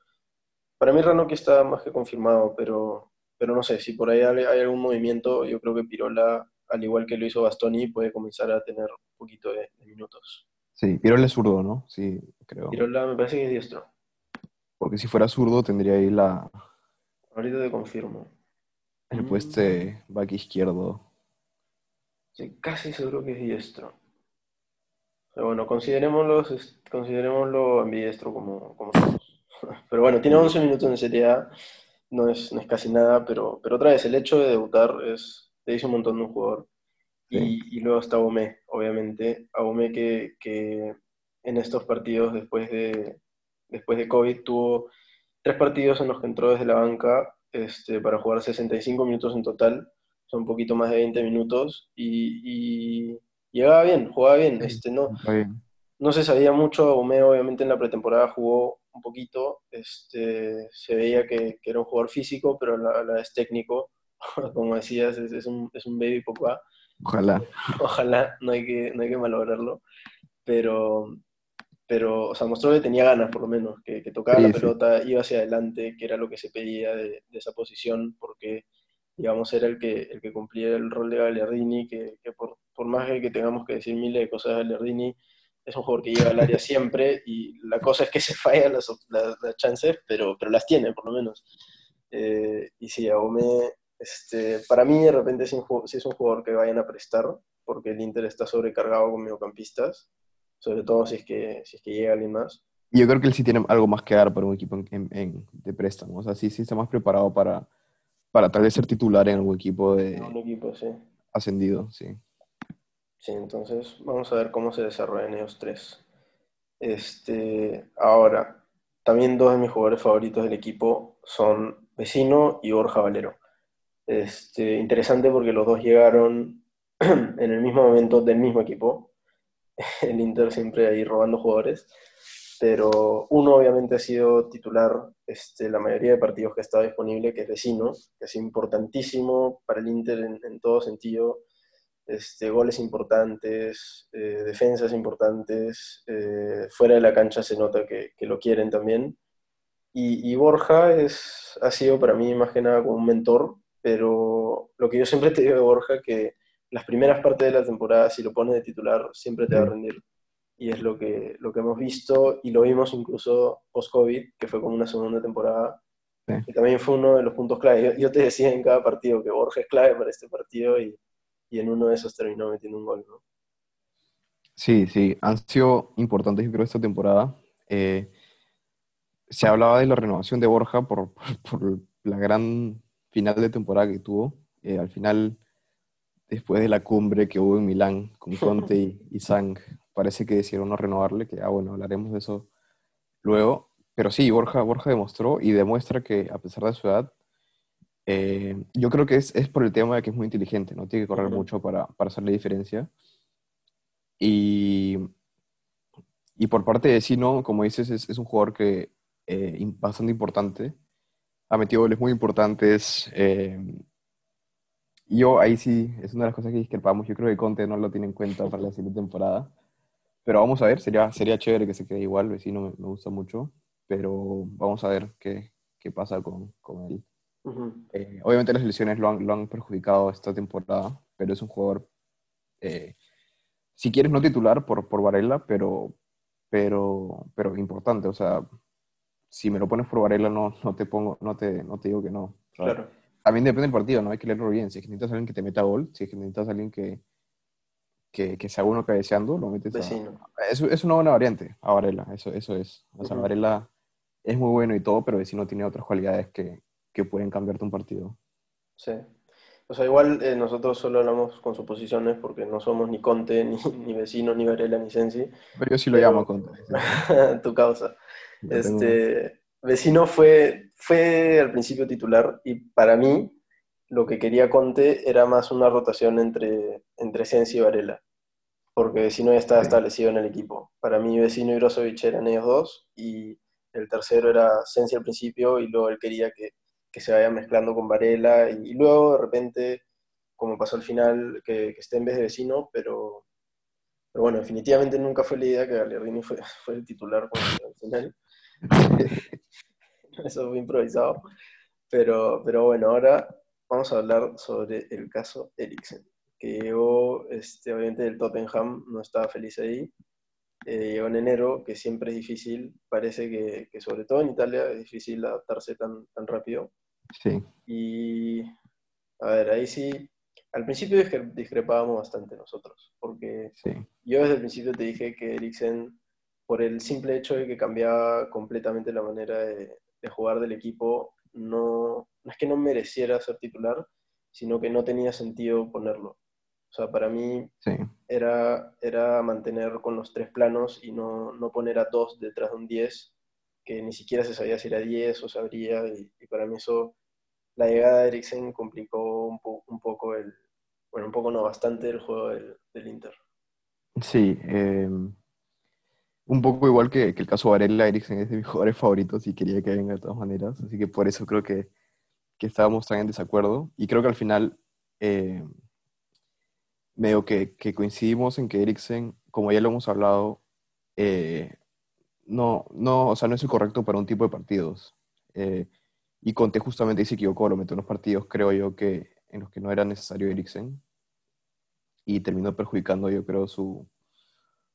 para mí Rano está más que confirmado, pero, pero no sé, si por ahí hay, algún movimiento, yo creo que Pirola, al igual que lo hizo Bastoni, puede comenzar a tener un poquito de, minutos. Sí, Pirola es zurdo, ¿no? Sí, creo. Pirola me parece que es diestro. Porque si fuera zurdo tendría ahí la... Ahorita te confirmo. El puesto de back izquierdo. Sí, casi seguro que es diestro. Pero bueno, considerémoslo, considerémoslo ambidiestro como, como somos. Pero bueno, tiene 11 minutos en Serie A, no es, no es casi nada, pero, pero otra vez, el hecho de debutar es, te dice un montón de un jugador. Y, y, luego está Abomé, obviamente. Abomé que, que en estos partidos después de, después de COVID tuvo tres partidos en los que entró desde la banca este, para jugar 65 minutos en total, son un poquito más de 20 minutos, y, llegaba bien, jugaba bien. Este, no, no se sabía mucho, Omeo obviamente en la pretemporada jugó un poquito, este, se veía que, era un jugador físico, pero la, la es técnico, como decías, es, un, es un baby papá. Ojalá. Ojalá, no hay que, no hay que malograrlo. Pero, pero, o sea, mostró que tenía ganas, por lo menos, que, tocaba la pelota, iba hacia adelante, que era lo que se pedía de, esa posición, porque, digamos, era el que, el que cumplía el rol de Gagliardini, que, por, por, más que tengamos que decir miles de cosas de Gagliardini, es un jugador que llega al área siempre, y la cosa es que se fallan las, las, chances, pero, pero las tiene, por lo menos. Eh, y sí, Aome, este, para mí, de repente, si, es un jugador que vayan a prestar, porque el Inter está sobrecargado con mediocampistas, sobre todo si es que, si es que llega alguien más. Yo creo que él sí tiene algo más que dar para un equipo en, de préstamo. O sea, sí, sí está más preparado para, para tal vez ser titular en algún equipo de un equipo, sí. ascendido, sí. Sí, entonces vamos a ver cómo se desarrollan ellos tres. Este, ahora, también dos de mis jugadores favoritos del equipo son Vecino y Borja Valero. Este, interesante porque los dos llegaron en el mismo momento del mismo equipo, el Inter siempre ahí robando jugadores, pero uno obviamente ha sido titular este, la mayoría de partidos que estado disponible, que es vecino, que es importantísimo para el Inter en, todo sentido, este, goles importantes, eh, defensas importantes, eh, fuera de la cancha se nota que, lo quieren también. Y, Borja es, ha sido para mí más que nada como un mentor, pero lo que yo siempre te digo de Borja, que las primeras partes de la temporada, si lo pones de titular, siempre te va a rendir. Y es lo que, lo que hemos visto y lo vimos incluso post-COVID, que fue como una segunda temporada, que también fue uno de los puntos clave. Yo, te decía en cada partido que Borja es clave para este partido y, y en uno de esos terminó metiendo un gol. ¿no? Sí, sí, han sido importantes, yo creo, esta temporada. Eh, se hablaba de la renovación de Borja por, por, la gran final de temporada que tuvo. Eh, al final después de la cumbre que hubo en Milán con Conte y, y Sang, parece que decidieron no renovarle, que ah, bueno, hablaremos de eso luego. Pero sí, Borja, Borja demostró y demuestra que a pesar de su edad, eh, yo creo que es, es, por el tema de que es muy inteligente, no tiene que correr mucho para, para hacerle diferencia. Y, y por parte de Sino, como dices, es, es un jugador que eh, bastante importante, ha metido goles muy importantes, eh, yo ahí sí, es una de las cosas que discrepamos. Yo creo que Conte no lo tiene en cuenta para la siguiente temporada. Pero vamos a ver, sería, sería chévere que se quede igual. Vecino me, me gusta mucho. Pero vamos a ver qué, qué pasa con, con él. Eh, obviamente las lesiones lo han, lo han, perjudicado esta temporada, pero es un jugador, eh, si quieres no titular por, por Varela, pero, pero, pero importante. O sea, si me lo pones por Varela no, no, te, pongo, no, te, no te digo que no. Claro también depende del partido, ¿no? Hay que leerlo bien. Si es que necesitas a alguien que te meta gol, si es que necesitas a alguien que, que, que sea uno cabeceando, lo metes Vecino. Es, es, una buena variante a Varela, eso, eso es. O sea, Varela es muy bueno y todo, pero Vecino tiene otras cualidades que, que pueden cambiarte un partido. Sí. O sea, igual eh, nosotros solo hablamos con suposiciones porque no somos ni Conte, ni, ni Vecino, ni Varela, ni Sensi. Pero yo sí lo llamo Conte. tu causa. Este, Vecino fue, fue al principio titular y para mí lo que quería Conte era más una rotación entre, entre Sensi y Varela, porque Vecino ya estaba establecido en el equipo. Para mí Vecino y Brozovic eran ellos dos y el tercero era Sensi al principio y luego él quería que, que se vaya mezclando con Varela y, luego de repente, como pasó al final, que, esté en vez de vecino, pero, pero bueno, definitivamente nunca fue la idea que Gagliardini fue, fue el titular al final. Eso fue improvisado. Pero, pero bueno, ahora vamos a hablar sobre el caso Eriksen, que llegó, este, obviamente, del Tottenham, no estaba feliz ahí. Eh, llegó en enero, que siempre es difícil, parece que, que, sobre todo en Italia es difícil adaptarse tan, tan rápido. Sí. Y, a ver, ahí sí, al principio discrepábamos bastante nosotros, porque yo desde el principio te dije que Eriksen, por el simple hecho de que cambiaba completamente la manera de, de jugar del equipo, no, no es que no mereciera ser titular, sino que no tenía sentido ponerlo. O sea, para mí era, era mantener con los tres planos y no, no, poner a dos detrás de un 10, que ni siquiera se sabía si era 10 o sabría, y, y para mí eso, la llegada de Eriksen complicó un, un, poco el, bueno, un poco no, bastante el juego del, del Inter. Sí, eh, un poco igual que, el caso Varela, Eriksen es de mis jugadores favoritos y quería que venga de todas maneras, así que por eso creo que, que estábamos tan en desacuerdo y creo que al final eh, medio que, coincidimos en que Eriksen, como ya lo hemos hablado, eh, no, no, o sea, no es el correcto para un tipo de partidos. Eh, y Conte justamente se equivocó, lo metió en unos partidos, creo yo, que en los que no era necesario Eriksen y terminó perjudicando, yo creo, su,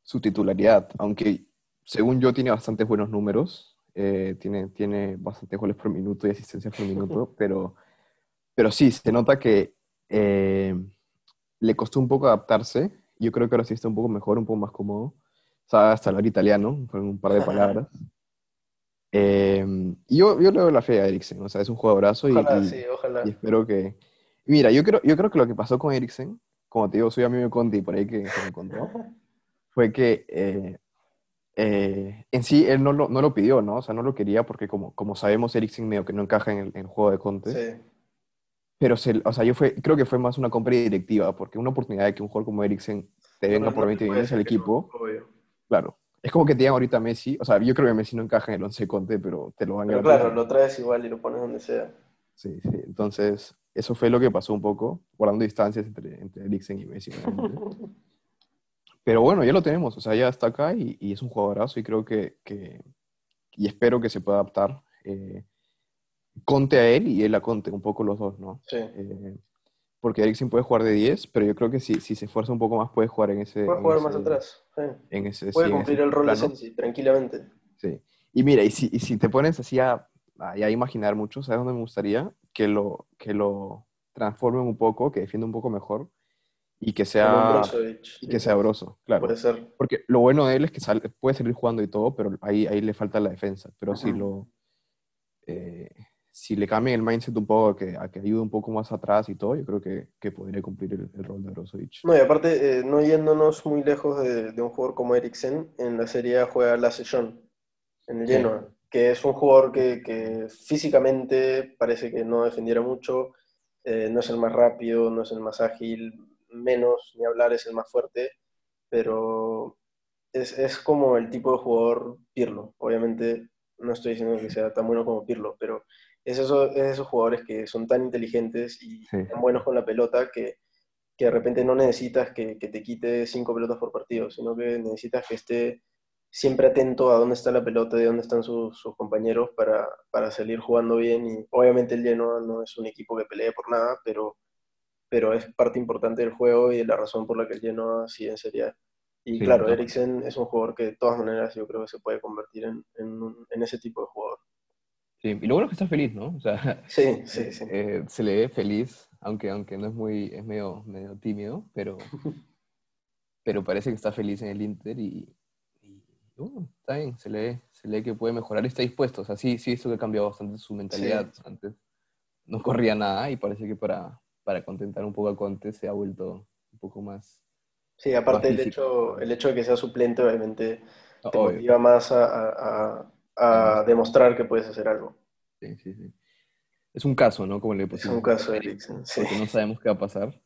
su titularidad, aunque según yo tiene bastantes buenos números, eh, tiene, tiene bastantes goles por minuto y asistencias por minuto, pero, pero sí, se nota que eh, le costó un poco adaptarse. Yo creo que ahora sí está un poco mejor, un poco más cómodo. Sabe hasta hablar italiano, con un par de palabras. Eh, y yo, yo le doy la fe a Eriksen, o sea, es un jugadorazo y, y, espero que... Mira, yo creo, yo creo que lo que pasó con Eriksen, como te digo, soy amigo de Conti por ahí que, que me contó, fue que eh, eh, en sí él no lo, no lo, pidió, ¿no? O sea, no lo quería porque como, como sabemos, Eriksen medio que no encaja en el, juego de Conte. Sí. Pero, se, o sea, yo fue, creo que fue más una compra directiva, porque una oportunidad de que un jugador como Eriksen te venga por 20 millones al equipo, claro. Es como que te digan ahorita Messi, o sea, yo creo que Messi no encaja en el 11 Conte, pero te lo van a Pero claro, lo traes igual y lo pones donde sea. Sí, sí. Entonces, eso fue lo que pasó un poco, guardando distancias entre, entre Eriksen y Messi. Pero bueno, ya lo tenemos, o sea, ya está acá y, es un jugadorazo y creo que, y espero que se pueda adaptar. Eh, Conte a él y él a Conte, un poco los dos, ¿no? Sí. Eh, porque Eriksen puede jugar de 10, pero yo creo que si, si se esfuerza un poco más puede jugar en ese... Puede jugar más atrás, En ese, puede cumplir el rol de Sensi, tranquilamente. Sí. Y mira, y si, y si te pones así a, a, imaginar mucho, ¿sabes dónde me gustaría? Que lo, que lo transformen un poco, que defienda un poco mejor y que sea y que sea broso, claro. Puede ser. Porque lo bueno de él es que puede seguir jugando y todo, pero ahí, ahí le falta la defensa. Pero si lo eh, si le cambian el mindset un poco, a que, a que ayude un poco más atrás y todo, yo creo que, que podría cumplir el, rol de Brozovic. No, y aparte, eh, no yéndonos muy lejos de, de, un jugador como Eriksen, en la serie juega la sesión en el Genoa, que es un jugador que, que, físicamente parece que no defendiera mucho, eh, no es el más rápido, no es el más ágil, menos, ni hablar, es el más fuerte, pero es, es, como el tipo de jugador Pirlo. Obviamente no estoy diciendo que sea tan bueno como Pirlo, pero es, eso, es esos jugadores que son tan inteligentes y tan buenos con la pelota que, que de repente no necesitas que, que, te quite cinco pelotas por partido, sino que necesitas que esté siempre atento a dónde está la pelota y dónde están sus, sus compañeros para, para, salir jugando bien. Y obviamente el Genoa no es un equipo que pelee por nada, pero pero es parte importante del juego y de la razón por la que el Genoa sigue en Serie Y claro, Eriksen es un jugador que de todas maneras yo creo que se puede convertir en, en, ese tipo de jugador. Sí, y lo bueno es que está feliz, ¿no? O sea, sí, sí, sí. Eh, se le ve feliz, aunque, aunque no es muy, es medio, medio tímido, pero, pero parece que está feliz en el Inter y, uh, está bien, se le, ve, se le ve que puede mejorar, está dispuesto. O sea, sí, sí, eso que ha cambiado bastante su mentalidad. Antes no corría nada y parece que para, para contentar un poco a Conte se ha vuelto un poco más. Sí, aparte el hecho, el hecho de que sea suplente, obviamente te motiva más a, a, demostrar que puedes hacer algo. Sí, sí, sí. Es un caso, ¿no? Como le Es un caso, Eriksen. Sí. Porque no sabemos qué va a pasar.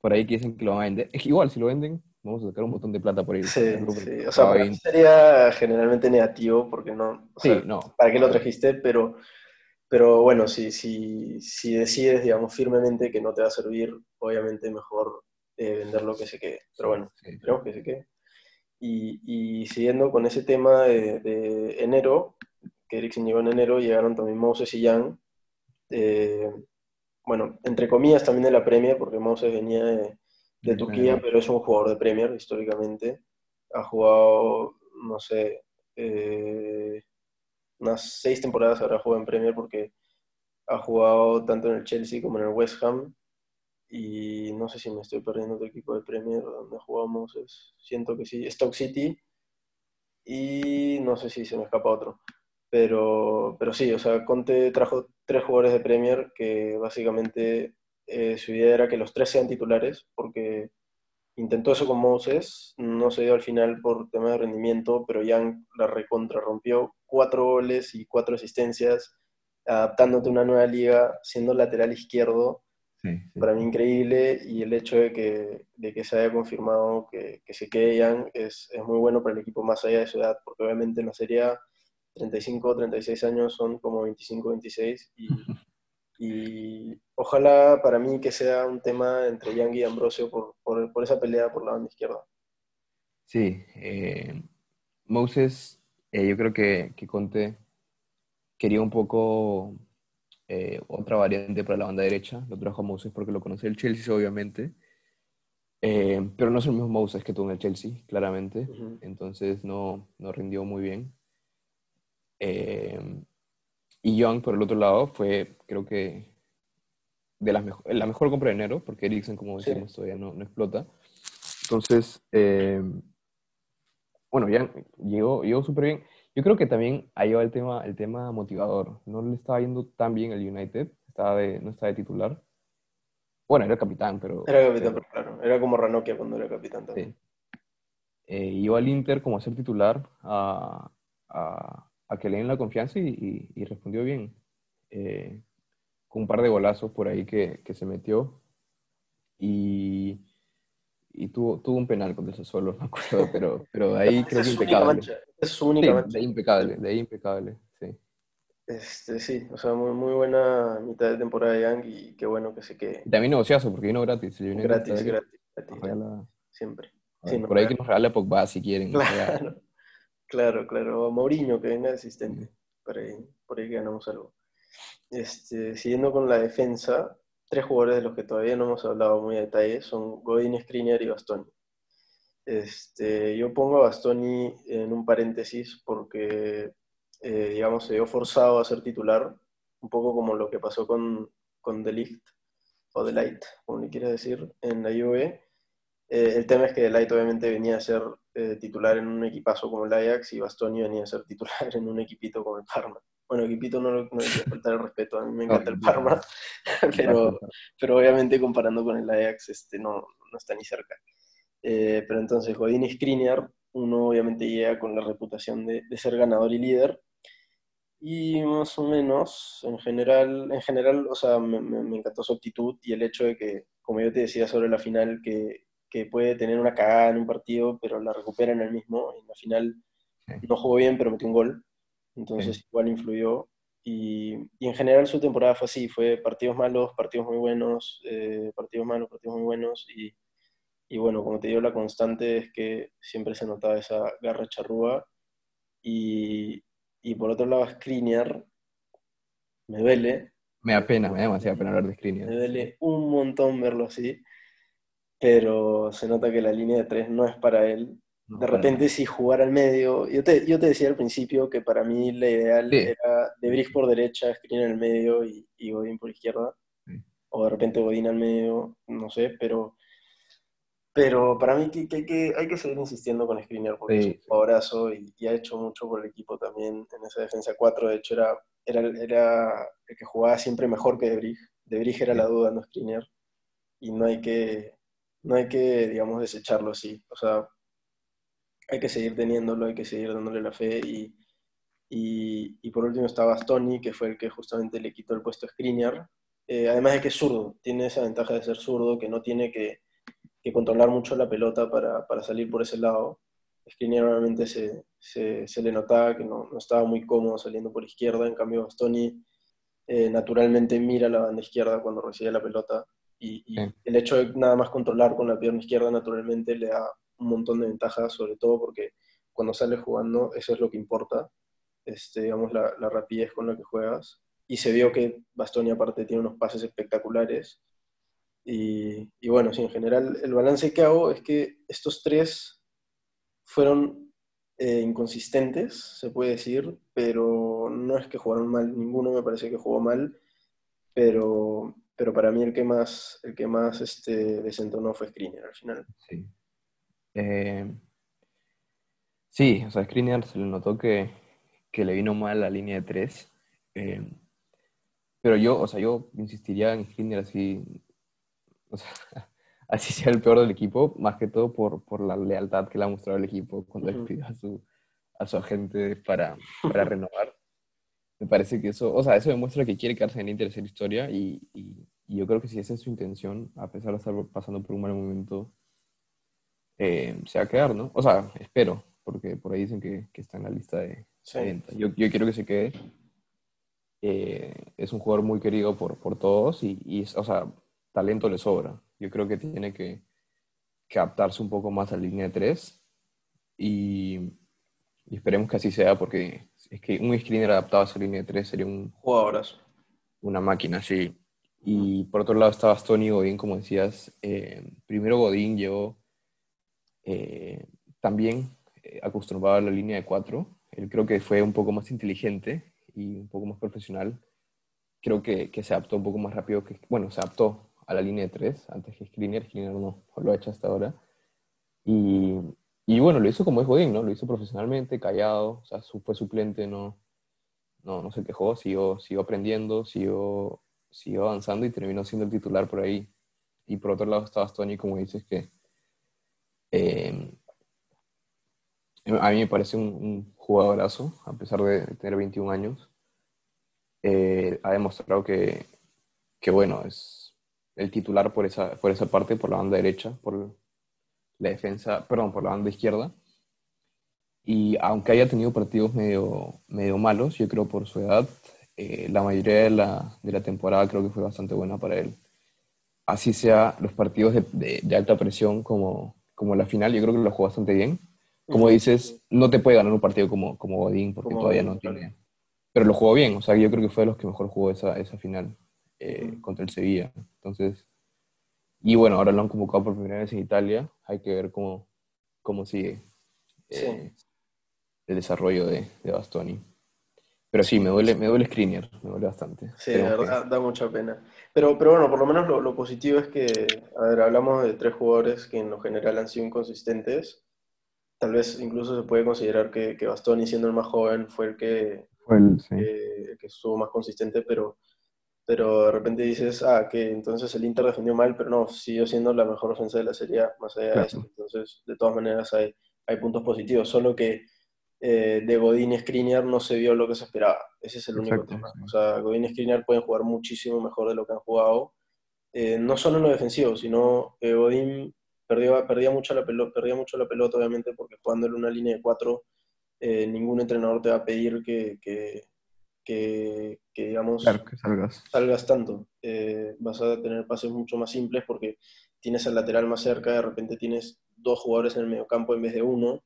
Por ahí que dicen que lo van a vender. Es igual, si lo venden, vamos a sacar un montón de plata por ahí. Sí, sí. O sea, sería generalmente negativo porque no. sí, no. ¿Para qué lo trajiste? Pero pero bueno, si, si, si decides, digamos, firmemente que no te va a servir, obviamente mejor eh, vender lo que se quede. Pero bueno, esperemos que se quede. Y, y, siguiendo con ese tema de, de, enero, que Eriksen llegó en enero, llegaron también Moses y Jan. Eh, bueno, entre comillas también de la Premier, porque Moses venía de, de Turquía, pero es un jugador de Premier históricamente. Ha jugado, no sé, eh, unas seis temporadas habrá jugado en Premier porque ha jugado tanto en el Chelsea como en el West Ham. Y no sé si me estoy perdiendo de equipo de Premier donde jugamos. Siento que sí, Stoke City. Y no sé si se me escapa otro. Pero, pero sí, o sea, Conte trajo tres jugadores de Premier que básicamente eh, su idea era que los tres sean titulares, porque intentó eso con Moses, no se dio al final por tema de rendimiento, pero Young la recontra rompió, cuatro goles y cuatro asistencias, adaptándote a una nueva liga, siendo lateral izquierdo, para mí increíble, y el hecho de que, de que se haya confirmado que, que se quede Young es, es, muy bueno para el equipo más allá de su edad, porque obviamente en la Serie 35 o 36 años son como 25 26 y, y ojalá para mí que sea un tema entre Yang y Ambrosio por, por, por esa pelea por la banda izquierda. Sí, eh, Moses, eh, yo creo que, que, Conte quería un poco eh, otra variante para la banda derecha. Lo trajo a Moses porque lo conocía el Chelsea, obviamente. Eh, pero no es el mismo Moses que tuvo en el Chelsea, claramente. Uh -huh. Entonces no, no rindió muy bien. Eh, y Young, por el otro lado, fue, creo que, de las mejor, la mejor compra de enero, porque Eriksen, como decimos, sí. todavía no, no, explota. Entonces, eh, bueno, Young llegó, llegó súper bien. Yo creo que también ahí va el tema, el tema motivador. No le estaba yendo tan bien el United, estaba de, no estaba de titular. Bueno, era capitán, pero... Era capitán, pero, claro. Era como Ranocchia cuando era capitán también. Sí. Eh, iba al Inter como a ser titular a, a a que le den la confianza y, y, y respondió bien. Eh, con un par de golazos por ahí que, que se metió y, y, tuvo, tuvo un penal contra el Sassuolo, me acuerdo, pero, pero de ahí creo que impecable. Es su única sí, mancha. De ahí impecable, de ahí impecable, sí. Este, sí, o sea, muy, muy buena mitad de temporada de Young y qué bueno que se quede. También negociazo porque vino gratis. Vino gratis, gratis, gratis, gratis. La... Siempre. Sí, por ahí que nos regale Pogba si quieren. Claro. Claro, claro. Mourinho, que venga de asistente. Por ahí, por ahí ganamos algo. Este, siguiendo con la defensa, tres jugadores de los que todavía no hemos hablado muy a detalle son Godín, Skriniar y Bastoni. Este, yo pongo a Bastoni en un paréntesis porque, eh, digamos, se vio forzado a ser titular, un poco como lo que pasó con, con De Ligt, o De Light, como le quieras decir, en la Juve. Eh, el tema es que Light obviamente venía a ser eh, titular en un equipazo como el Ajax y Bastoni venía a ser titular en un equipito como el Parma. Bueno, equipito no, no hay que faltar el respeto, a mí me encanta el Parma, pero, pero obviamente comparando con el Ajax este, no, no está ni cerca. Eh, pero entonces Godín y Skriniar, uno obviamente llega con la reputación de, de, ser ganador y líder, y más o menos, en general, en general o sea, me, me, me encantó su actitud y el hecho de que, como yo te decía sobre la final, que que puede tener una cagada en un partido, pero la recupera en el mismo. En la final sí. no jugó bien, pero metió un gol. Entonces sí. igual influyó. Y, y, en general su temporada fue así, fue partidos malos, partidos muy buenos, eh, partidos malos, partidos muy buenos. Y, y, bueno, como te digo, la constante es que siempre se notaba esa garra charrúa. Y, y por otro lado, Skriniar me duele. Me da pena, me da demasiada pena hablar de Skriniar. Me duele un montón verlo así pero se nota que la línea de tres no es para él. No, de repente, si jugar al medio, yo te, yo te decía al principio que para mí la ideal sí. era De Brick por derecha, Screen en el medio y, y Godín por izquierda, sí. o de repente Godín al medio, no sé, pero, pero para mí que, que, que hay que seguir insistiendo con Skriniar porque sí. es un jugadorazo y, y, ha hecho mucho por el equipo también en esa defensa 4. De hecho, era, era, era el que jugaba siempre mejor que De Brick. De Brick era la duda, no Skriniar. Y no hay que no hay que, digamos, desecharlo así. O sea, hay que seguir teniéndolo, hay que seguir dándole la fe. Y, y, por último está Bastoni, que fue el que justamente le quitó el puesto a Skriniar. Eh, además de que es zurdo, tiene esa ventaja de ser zurdo, que no tiene que, que controlar mucho la pelota para, para, salir por ese lado. Skriniar se, se, se le notaba que no, no, estaba muy cómodo saliendo por izquierda, en cambio Bastoni eh, naturalmente mira la banda izquierda cuando recibe la pelota y, el hecho de nada más controlar con la pierna izquierda naturalmente le da un montón de ventajas, sobre todo porque cuando sales jugando eso es lo que importa, este, digamos, la, la rapidez con la que juegas. Y se vio que Bastoni aparte tiene unos pases espectaculares. Y, y, bueno, sí, en general el balance que hago es que estos tres fueron eh, inconsistentes, se puede decir, pero no es que jugaron mal, ninguno me parece que jugó mal, pero, pero para mí el que más, el que más este, desentonó fue Skriniar al final. Sí. Eh, sí, o sea, Skriniar se le notó que, que, le vino mal la línea de tres. Eh, pero yo, o sea, yo insistiría en Skriniar así, o sea, así sea el peor del equipo, más que todo por, por la lealtad que le ha mostrado el equipo cuando le pidió a su, a su agente para, para renovar. Me parece que eso, o sea, eso demuestra que quiere quedarse en Inter hacer historia y, y, yo creo que si esa es su intención, a pesar de estar pasando por un mal momento, eh, se va a quedar, ¿no? O sea, espero, porque por ahí dicen que, que está en la lista de, Yo, yo, quiero que se quede. Eh, es un jugador muy querido por, por todos y, y, o sea, talento le sobra. Yo creo que tiene que, que adaptarse un poco más a la línea de tres y, esperemos que así sea porque es que un screener adaptado a esa línea de tres sería un... Jugadorazo. Una máquina, sí. Y por otro lado estaba Tony Godín, como decías. Eh, primero Godín llevó eh, también eh, acostumbrado a la línea de cuatro. Él creo que fue un poco más inteligente y un poco más profesional. Creo que, que se adaptó un poco más rápido que, bueno, se adaptó a la línea de tres, antes que Skriniar, Skriniar no lo ha hecho hasta ahora. Y, y bueno, lo hizo como es Godín, ¿no? Lo hizo profesionalmente, callado, o sea, fue suplente, no, no, no se quejó, siguió, siguió aprendiendo, siguió, siguió avanzando y terminó siendo el titular por ahí. Y por otro lado estaba Tony, como dices, que eh, a mí me parece un, un, jugadorazo, a pesar de tener 21 años. Eh, ha demostrado que, que, bueno, es, el titular por esa, por esa parte, por la banda derecha, por la defensa, perdón, por la banda izquierda. Y aunque haya tenido partidos medio, medio malos, yo creo por su edad, eh, la mayoría de la, de la, temporada creo que fue bastante buena para él. Así sea los partidos de, de, alta presión como, como la final, yo creo que lo jugó bastante bien. Como dices, no te puede ganar un partido como, como Godín porque todavía no tiene... Pero lo jugó bien, o sea, yo creo que fue de los que mejor jugó esa, esa final. Eh, contra el Sevilla. Entonces, y bueno, ahora lo han convocado por primera vez en Italia. Hay que ver cómo, cómo sigue eh, el desarrollo de, de, Bastoni. Pero sí, me duele, me duele Skriniar, me duele bastante. Sí, de verdad, da mucha pena. Pero, pero bueno, por lo menos lo, lo, positivo es que, a ver, hablamos de tres jugadores que en lo general han sido inconsistentes. Tal vez incluso se puede considerar que, que Bastoni, siendo el más joven, fue el que, el, sí. que, que estuvo más consistente, pero pero de repente dices, ah, que entonces el Inter defendió mal, pero no, siguió siendo la mejor ofensa de la Serie más allá de eso. Entonces, de todas maneras, hay, hay puntos positivos, solo que eh, de Godín y Skriniar no se vio lo que se esperaba. Ese es el único tema. O sea, Godín y Skriniar pueden jugar muchísimo mejor de lo que han jugado, eh, no solo en lo defensivo, sino que Godín perdió, perdía, mucho la pelota, perdía mucho la pelota, obviamente, porque jugando en una línea de cuatro, eh, ningún entrenador te va a pedir que, que que, digamos, que salgas. salgas tanto. Eh, vas a tener pases mucho más simples porque tienes el lateral más cerca, de repente tienes dos jugadores en el mediocampo en vez de uno.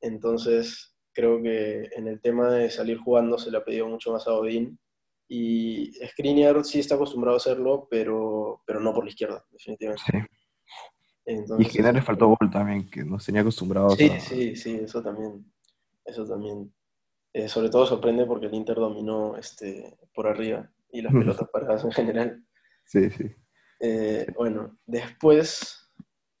Entonces, creo que en el tema de salir jugando se le ha pedido mucho más a Odín. Y Skriniar sí está acostumbrado a hacerlo, pero, pero no por la izquierda, definitivamente. Sí. Entonces, y Skriniar le faltó gol también, que nos tenía acostumbrados. Sí, sí, sí, eso también. Eso también. Eh, sobre todo sorprende porque el Inter dominó este, por arriba y las pelotas paradas en general. Sí, sí. Eh, bueno, después,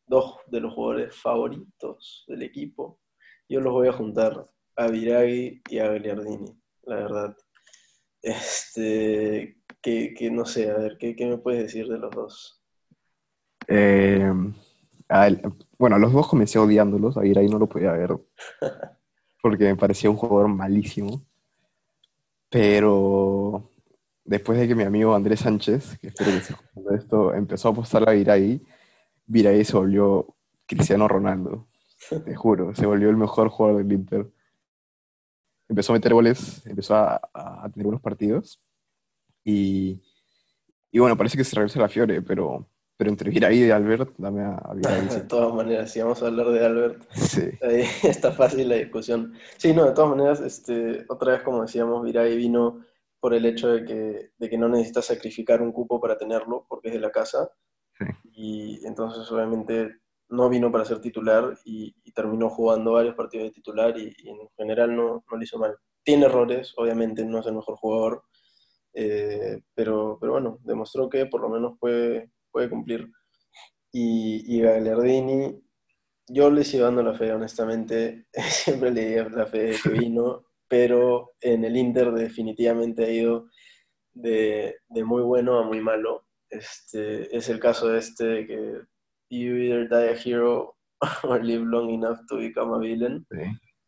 dos de los jugadores favoritos del equipo, yo los voy a juntar a Viraghi y a Gagliardini, la verdad. Este, que, que no sé, a ver, ¿qué, ¿qué, me puedes decir de los dos? Eh, bueno, los dos comencé odiándolos, a Viraghi no lo podía ver. porque me parecía un jugador malísimo. Pero después de que mi amigo Andrés Sánchez, que espero que se esto, empezó a apostar a Viray, Viray se volvió Cristiano Ronaldo. Te juro, se volvió el mejor jugador del Inter. Empezó a meter goles, empezó a, a tener buenos partidos. Y, y bueno, parece que se regresa la Fiore, pero, pero entre Viray y Albert, dame a, a De todas maneras, si vamos a hablar de Albert, ahí está fácil la discusión. Sí, no, de todas maneras, este, otra vez como decíamos, Viray vino por el hecho de que, de que no necesita sacrificar un cupo para tenerlo, porque es de la casa. Y entonces obviamente no vino para ser titular y, terminó jugando varios partidos de titular y, en general no, no, lo hizo mal. Tiene errores, obviamente no es el mejor jugador, eh, pero, pero bueno, demostró que por lo menos puede, puede cumplir. Y, y Gagliardini, yo le sigo dando la fe, honestamente, siempre le di la fe de que vino, pero en el Inter definitivamente ha ido de, de muy bueno a muy malo. Este, es el caso de este que you either die a hero or live long enough to become a villain.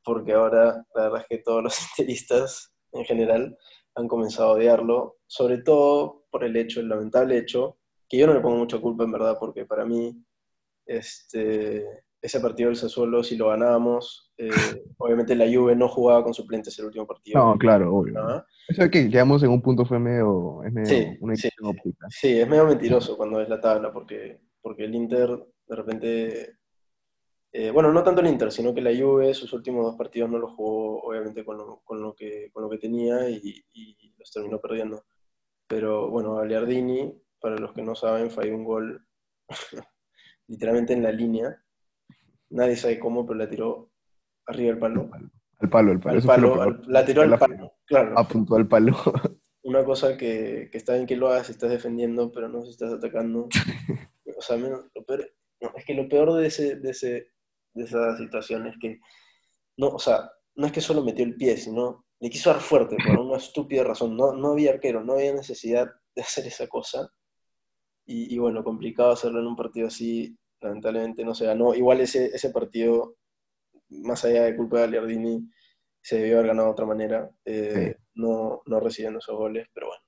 Porque ahora la verdad es que todos los interistas en general han comenzado a odiarlo, sobre todo por el hecho, el lamentable hecho, que yo no le pongo mucha culpa en verdad, porque para mí este, ese partido del Sassuolo, si lo ganábamos, eh, obviamente la Juve no jugaba con suplentes el último partido. No, claro, obvio. Eso que quedamos en un punto fue medio, es medio sí, una sí, sí, es medio mentiroso cuando es la tabla, porque porque el Inter de repente, eh, bueno, no tanto el Inter, sino que la Juve sus últimos dos partidos no los jugó obviamente con lo, con lo, que, con lo que tenía y, los terminó perdiendo. Pero bueno, Gagliardini, para los que no saben, falló un gol literalmente en la línea. Nadie sabe cómo, pero la tiró arriba del palo. Al palo, al palo. Al palo, la tiró al palo, claro. Apuntó al palo. Una cosa que, que está bien que lo hagas si estás defendiendo, pero no si estás atacando. o sea, lo peor, es que lo peor de, ese, de, ese, de esa situación es que, no, o sea, no es que solo metió el pie, sino le quiso dar fuerte por una estúpida razón. No, no había arquero, no había necesidad de hacer esa cosa. Y, bueno, complicado hacerlo en un partido así, lamentablemente no se ganó. Igual ese, ese partido, más allá de culpa de Aliardini, se debió haber ganado de otra manera, eh, no, no recibiendo esos goles, pero bueno.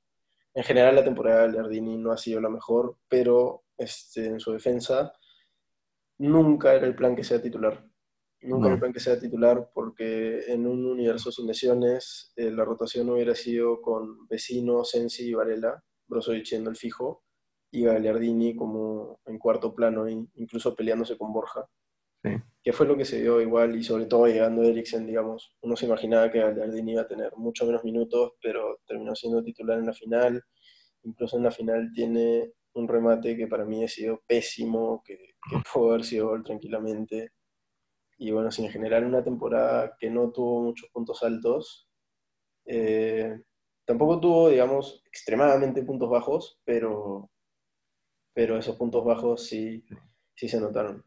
En general la temporada de Aliardini no ha sido la mejor, pero este, en su defensa, nunca era el plan que sea titular. Nunca era el plan que sea titular porque en un universo sin lesiones eh, la rotación hubiera sido con Vecino, Sensi y Varela, Brozovic siendo el fijo, y Gagliardini como en cuarto plano, incluso peleándose con Borja. Que fue lo que se dio igual y sobre todo llegando Eriksen, digamos. Uno se imaginaba que Gagliardini iba a tener mucho menos minutos, pero terminó siendo titular en la final. Incluso en la final tiene un remate que para mí ha sido pésimo, que, que pudo haber sido gol tranquilamente. Y bueno, sin general una temporada que no tuvo muchos puntos altos, eh, tampoco tuvo, digamos, extremadamente puntos bajos, pero, pero esos puntos bajos sí, sí se notaron.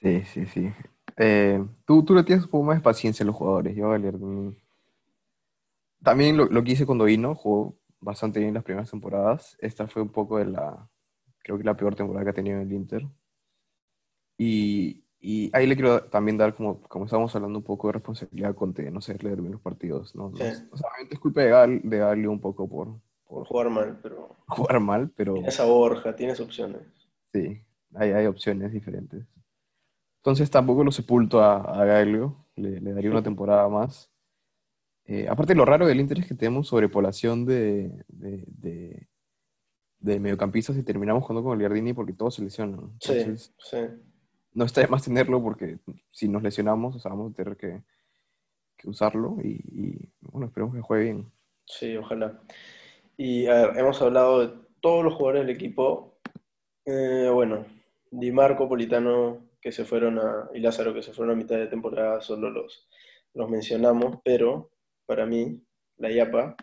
Sí, sí, sí. Eh, tú, tú le tienes un poco más de paciencia a los jugadores. Yo, También lo, lo que hice cuando vino, jugó bastante bien las primeras temporadas. Esta fue un poco de la, creo que la peor temporada que ha tenido el Inter. Y, y ahí le quiero también dar, como, como estábamos hablando, un poco de responsabilidad a Conte, no sé, leer bien los partidos. ¿no? o sea, es culpa de, de darle un poco por, por, jugar mal, pero... Jugar mal, pero... Tienes a Borja, tienes opciones. Sí, hay, hay opciones diferentes. Entonces tampoco lo sepulto a, a Gaglio, le, le daría una temporada más. Eh, aparte, lo raro del Inter es que tenemos sobrepoblación de, de, de, mediocampistas y terminamos jugando con Gagliardini porque todos se lesionan. sí, sí. No está de más tenerlo porque si nos lesionamos, vamos a tener que, que usarlo y, bueno, esperemos que juegue bien. Sí, ojalá. Y a ver, hemos hablado de todos los jugadores del equipo. Eh, bueno, Di Marco, Politano, que se fueron a, y Lázaro, que se fueron a mitad de temporada, solo los, los mencionamos, pero para mí, la Yapa,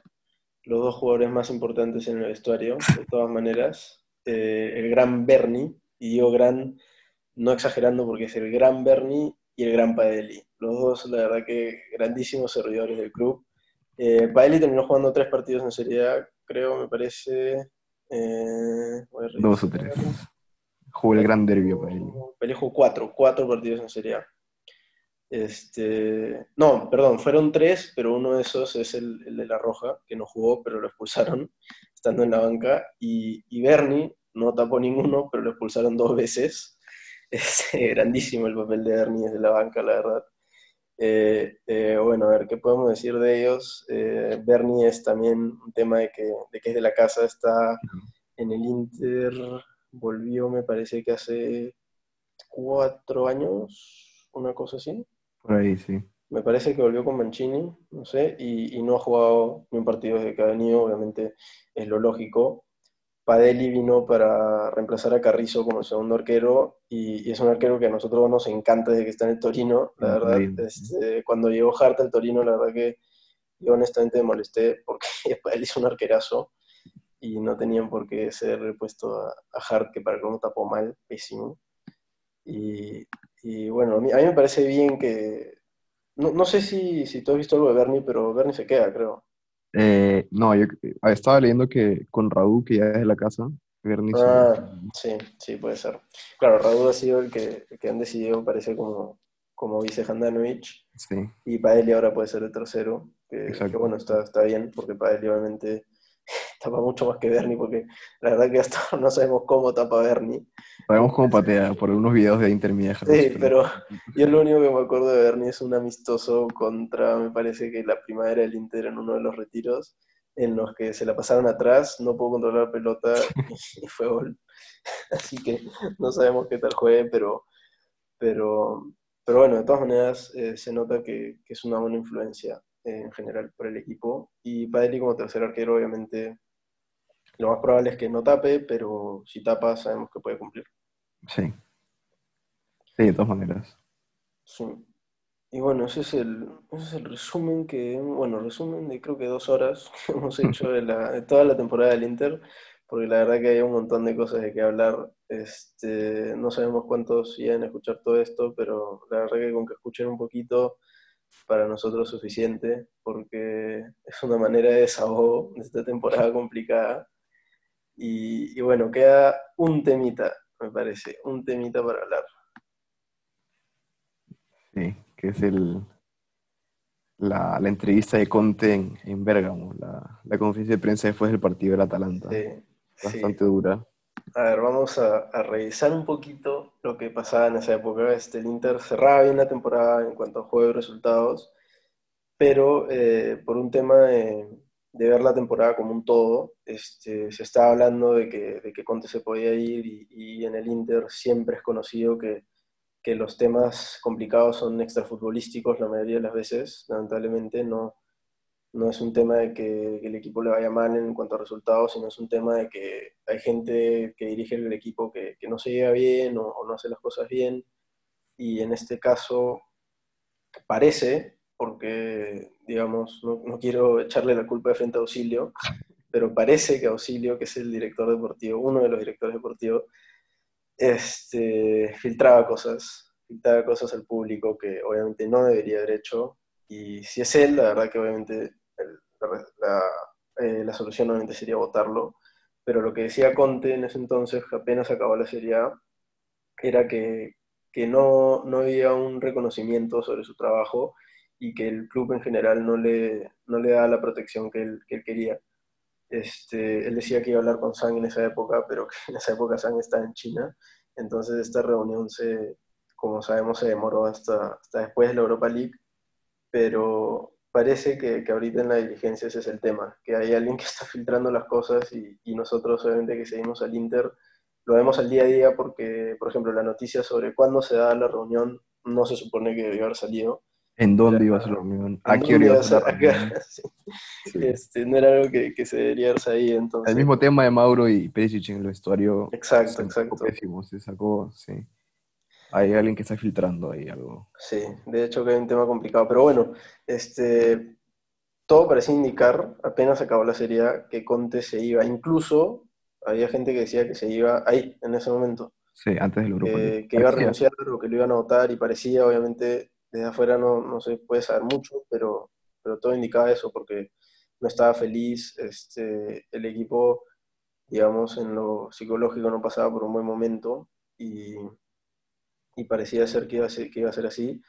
los dos jugadores más importantes en el vestuario, de todas maneras. Eh, el gran Bernie, y yo gran, no exagerando porque es el gran Bernie y el gran Paeli. Los dos, la verdad que grandísimos servidores del club. Eh, Paeli terminó jugando tres partidos en Serie A, creo, me parece. Eh, dos o tres. Jugó el gran derbi Paeli. Paeli jugó cuatro, cuatro partidos en Serie A. Este, no, perdón, fueron tres, pero uno de esos es el, de la Roja, que no jugó, pero lo expulsaron estando en la banca. Y, Bernie no tapó ninguno, pero lo expulsaron dos veces. Es grandísimo el papel de Bernie desde la banca, la verdad. Eh, eh, bueno, a ver, ¿qué podemos decir de ellos? Eh, Bernie es también un tema de que, de que es de la casa, está en el Inter, volvió me parece que hace cuatro años, una cosa así. Por ahí, sí. Me parece que volvió con Mancini, no sé, y, y no ha jugado ni un partido desde que ha venido, obviamente es lo lógico. Padelli vino para reemplazar a Carrizo como segundo arquero y, es un arquero que a nosotros nos encanta desde que está en el Torino, la verdad. Este, cuando llegó Hart al Torino, la verdad que yo honestamente me molesté porque Padelli es un arquerazo y no tenían por qué ser repuesto a, Hart, que para cómo tapó mal, pésimo. Y, bueno, a mí, me parece bien que... No, sé si, si tú has visto algo de Bernie, pero Bernie se queda, creo. Eh, no, yo estaba leyendo que con Raúl, que ya es de la casa, Bernie. Ah, sí, sí, puede ser. Claro, Raúl ha sido el que, que han decidido, parece, como, como vice Handanovic. Sí. Y Paeli ahora puede ser el tercero. Que, que bueno, está, está bien, porque Paeli obviamente tapa mucho más que Bernie, porque la verdad que hasta no sabemos cómo tapa Bernie. Sabemos cómo patea por unos videos de intermedia. Sí, pero yo lo único que me acuerdo de Bernie es un amistoso contra, me parece que la primavera del Inter en uno de los retiros, en los que se la pasaron atrás, no pudo controlar la pelota y, fue gol. Así que no sabemos qué tal juegue, pero, pero, pero bueno, de todas maneras eh, se nota que, que es una buena influencia en general por el equipo. Y Padeli como tercer arquero, obviamente, lo más probable es que no tape, pero si tapa sabemos que puede cumplir. Sí. Sí, de todas maneras. Sí. Y bueno, ese es el, ese es el resumen que, bueno, resumen de creo que dos horas que hemos hecho de, la, de toda la temporada del Inter, porque la verdad que hay un montón de cosas de que hablar. Este, no sabemos cuántos iban a escuchar todo esto, pero la verdad que con que escuchen un poquito para nosotros suficiente, porque es una manera de desahogo de esta temporada complicada. Y, bueno, queda un temita, me parece, un temita para hablar. Sí, que es el, la, la entrevista de Conte en, en Bérgamo, la, la, conferencia de prensa después del partido del Atalanta. Sí, Bastante dura. A ver, vamos a, revisar un poquito lo que pasaba en esa época. Este, el Inter cerraba bien la temporada en cuanto a juego y resultados, pero eh, por un tema de, ver la temporada como un todo, este, se estaba hablando de que, de que Conte se podía ir y, en el Inter siempre es conocido que, que los temas complicados son extrafutbolísticos la mayoría de las veces, lamentablemente no, no es un tema de que, el equipo le vaya mal en cuanto a resultados, sino es un tema de que hay gente que dirige el equipo que, no se lleva bien o, no hace las cosas bien. Y en este caso parece, porque digamos, no, quiero echarle la culpa de frente a Auxilio, pero parece que Auxilio, que es el director deportivo, uno de los directores deportivos, este, filtraba cosas, filtraba cosas al público que obviamente no debería haber hecho. Y si es él, la verdad que obviamente la, eh, la, solución obviamente sería votarlo, pero lo que decía Conte en ese entonces, apenas acabó la Serie A, era que, que no, no había un reconocimiento sobre su trabajo y que el club en general no le, no le daba la protección que él, que él quería. Este, él decía que iba a hablar con Sang en esa época, pero que en esa época Sang estaba en China. Entonces esta reunión se, como sabemos, se demoró hasta, hasta después de la Europa League. Pero, parece que, que, ahorita en la diligencia ese es el tema, que hay alguien que está filtrando las cosas y, y, nosotros obviamente que seguimos al Inter lo vemos al día a día porque, por ejemplo, la noticia sobre cuándo se da la reunión no se supone que debió haber salido. ¿En dónde iba a ser la reunión? ¿A qué hora iba a ser Este, no era algo que, que, se debería haber ahí. Entonces... El mismo tema de Mauro y Perisic en el vestuario. Exacto, exacto. Se sacó, sí hay alguien que está filtrando ahí algo. Sí, de hecho que hay un tema complicado, pero bueno, este, todo parecía indicar, apenas acabó la serie, que Conte se iba, incluso había gente que decía que se iba ahí, en ese momento. Sí, antes del grupo. que iba a renunciar o que lo iban a votar y parecía, obviamente, desde afuera no, no se puede saber mucho, pero, pero todo indicaba eso, porque no estaba feliz, este, el equipo, digamos, en lo psicológico no pasaba por un buen momento y y parecía ser que iba a ser, que iba a ser así.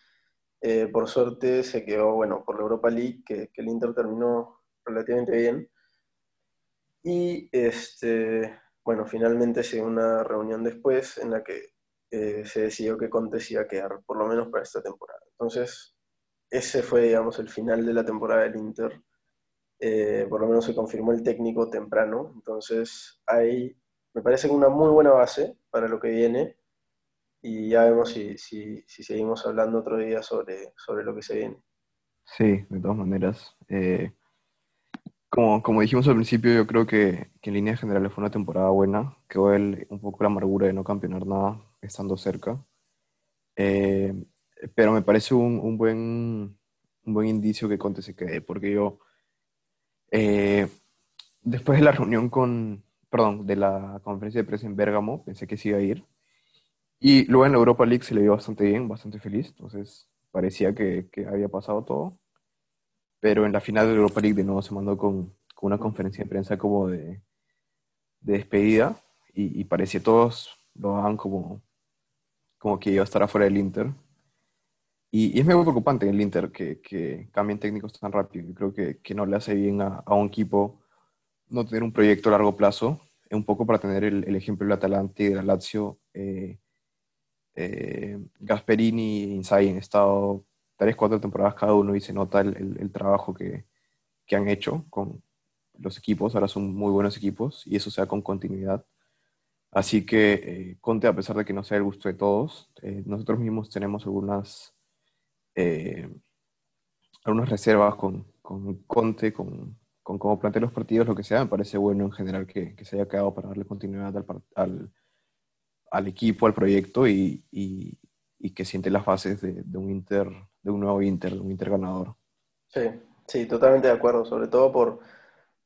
Eh, por suerte se quedó, bueno, por la Europa League, que, el Inter terminó relativamente bien. Y, este, bueno, finalmente se dio una reunión después en la que eh, se decidió que Conte se iba a quedar, por lo menos para esta temporada. Entonces, ese fue, digamos, el final de la temporada del Inter. Eh, por lo menos se confirmó el técnico temprano. Entonces, hay, me parece una muy buena base para lo que viene. Y ya vemos si, si, si seguimos hablando otro día sobre, sobre lo que se viene. Sí, de todas maneras. Eh, como, como dijimos al principio, yo creo que, que en líneas generales fue una temporada buena. Quedó el, un poco la amargura de no campeonar nada estando cerca. Eh, pero me parece un, un, buen, un buen indicio que Conte se quede, porque yo, eh, después de la reunión con, perdón, de la conferencia de prensa en Bérgamo, pensé que sí iba a ir. Y luego en la Europa League se le vio bastante bien, bastante feliz, entonces parecía que, que había pasado todo. Pero en la final de la Europa League de nuevo se mandó con, con una conferencia de prensa como de, de despedida y, y parecía todos lo daban como, como que iba a estar afuera del Inter. Y, y es muy preocupante en el Inter que, que, cambien técnicos tan rápido. Yo creo que, que no le hace bien a, a, un equipo no tener un proyecto a largo plazo. Es un poco para tener el, el ejemplo del Atalanta y del Lazio. Eh, eh, Gasperini y Inzaghi han estado tres, cuatro temporadas cada uno y se nota el, el, trabajo que, que, han hecho con los equipos. Ahora son muy buenos equipos y eso sea con continuidad. Así que eh, Conte, a pesar de que no sea el gusto de todos, eh, nosotros mismos tenemos algunas, eh, algunas reservas con, con Conte, con, con, cómo plantea los partidos, lo que sea. Me parece bueno en general que, que se haya quedado para darle continuidad al, al, al equipo, al proyecto y, y, y, que siente las fases de, de, un Inter, de un nuevo Inter, de un Inter ganador. Sí, sí, totalmente de acuerdo, sobre todo por,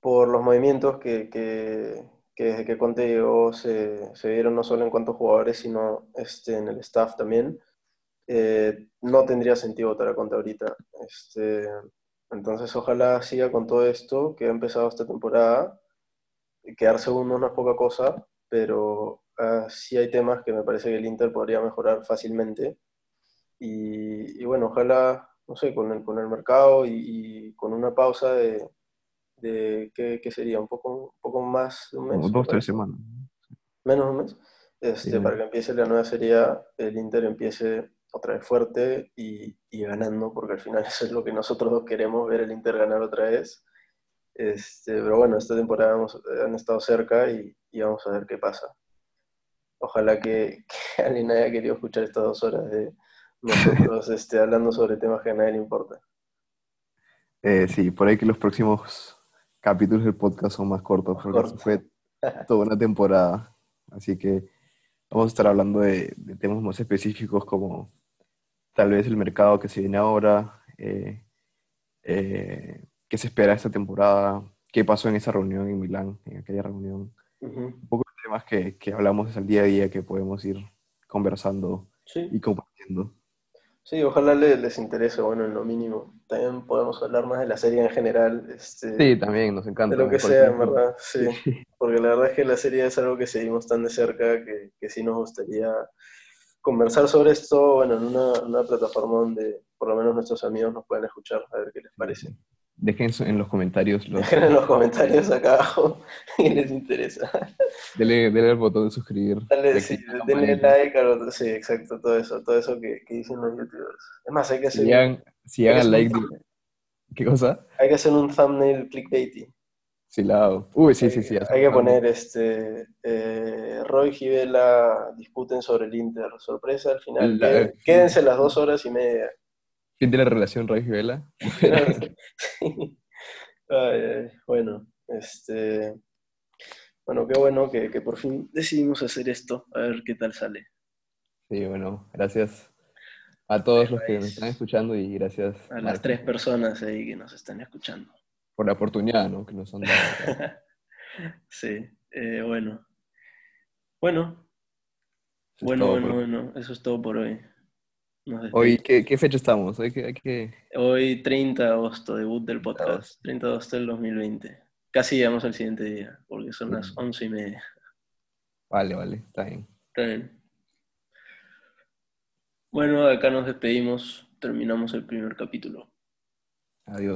por los movimientos que, que que desde que Conte llegó se, se vieron no solo en cuanto a jugadores, sino este, en el staff también. Eh, no tendría sentido votar a Conte ahorita. Este, entonces, ojalá siga con todo esto que ha empezado esta temporada. Quedar segundo no es poca cosa, pero uh, sí hay temas que me parece que el Inter podría mejorar fácilmente. Y, y bueno, ojalá, no sé, con el, con el mercado y, y con una pausa de, de ¿qué, qué, sería? ¿Un poco, un poco más de un mes? Como dos, tres semanas. Menos de un mes. Este, sí. Para que empiece la nueva serie el Inter empiece otra vez fuerte y, y, ganando, porque al final eso es lo que nosotros dos queremos, ver el Inter ganar otra vez. Este, pero bueno, esta temporada hemos, han estado cerca y, y, vamos a ver qué pasa. Ojalá que, que, alguien haya querido escuchar estas dos horas de nosotros este, hablando sobre temas que a nadie le importa. Eh, sí, por ahí que los próximos capítulos del podcast son más cortos, porque Corto. fue toda una temporada. Así que vamos a estar hablando de, de, temas más específicos como tal vez el mercado que se viene ahora, eh, eh, qué se espera esta temporada, qué pasó en esa reunión en Milán, en aquella reunión. Uh -huh. Un poco temas que, que hablamos al día a día que podemos ir conversando sí. y compartiendo. Sí, ojalá les, les, interese, bueno, en lo mínimo. También podemos hablar más de la serie en general. Este, sí, también, nos encanta. De lo que sea, en verdad, sí. Porque la verdad es que la serie es algo que seguimos tan de cerca que, que sí nos gustaría conversar sobre esto, bueno, en una, una, plataforma donde por lo menos nuestros amigos nos pueden escuchar, a ver qué les parece. Dejen en los comentarios. Los... Dejen en los comentarios acá abajo qué les interesa. Dele, dele el botón de suscribir. Dale, sí, denle like botón, sí, exacto, todo eso, todo eso que, que, dicen los youtubers. Es más, hay que hacer... Si hagan, si hagan like... ¿Qué cosa? Hay que hacer un thumbnail clickbaity. Sí, la hago. Uy, sí, sí, sí. Hay que poner este eh, Roy y Vela discuten sobre el Inter. Sorpresa al final. La, Quédense las dos horas y media. Fin de la relación Roy y Vela. sí. ay, ay. Bueno, este. Bueno, qué bueno que, que, por fin decidimos hacer esto. A ver qué tal sale. Sí, bueno, gracias a todos los que nos están escuchando y gracias a las tres personas ahí que nos están escuchando por la oportunidad, ¿no? Que nos han dado. sí, eh, bueno. Bueno. Bueno, bueno, bueno. Eso es todo por hoy. Hoy, ¿qué, ¿qué, fecha estamos? Hoy, ¿qué, qué... Hoy 30 de agosto, debut del podcast. 30 de agosto del 2020. Casi llegamos al siguiente día, porque son las 11 y media. Vale, vale, está bien. Está bien. Bueno, acá nos despedimos. Terminamos el primer capítulo. Adiós.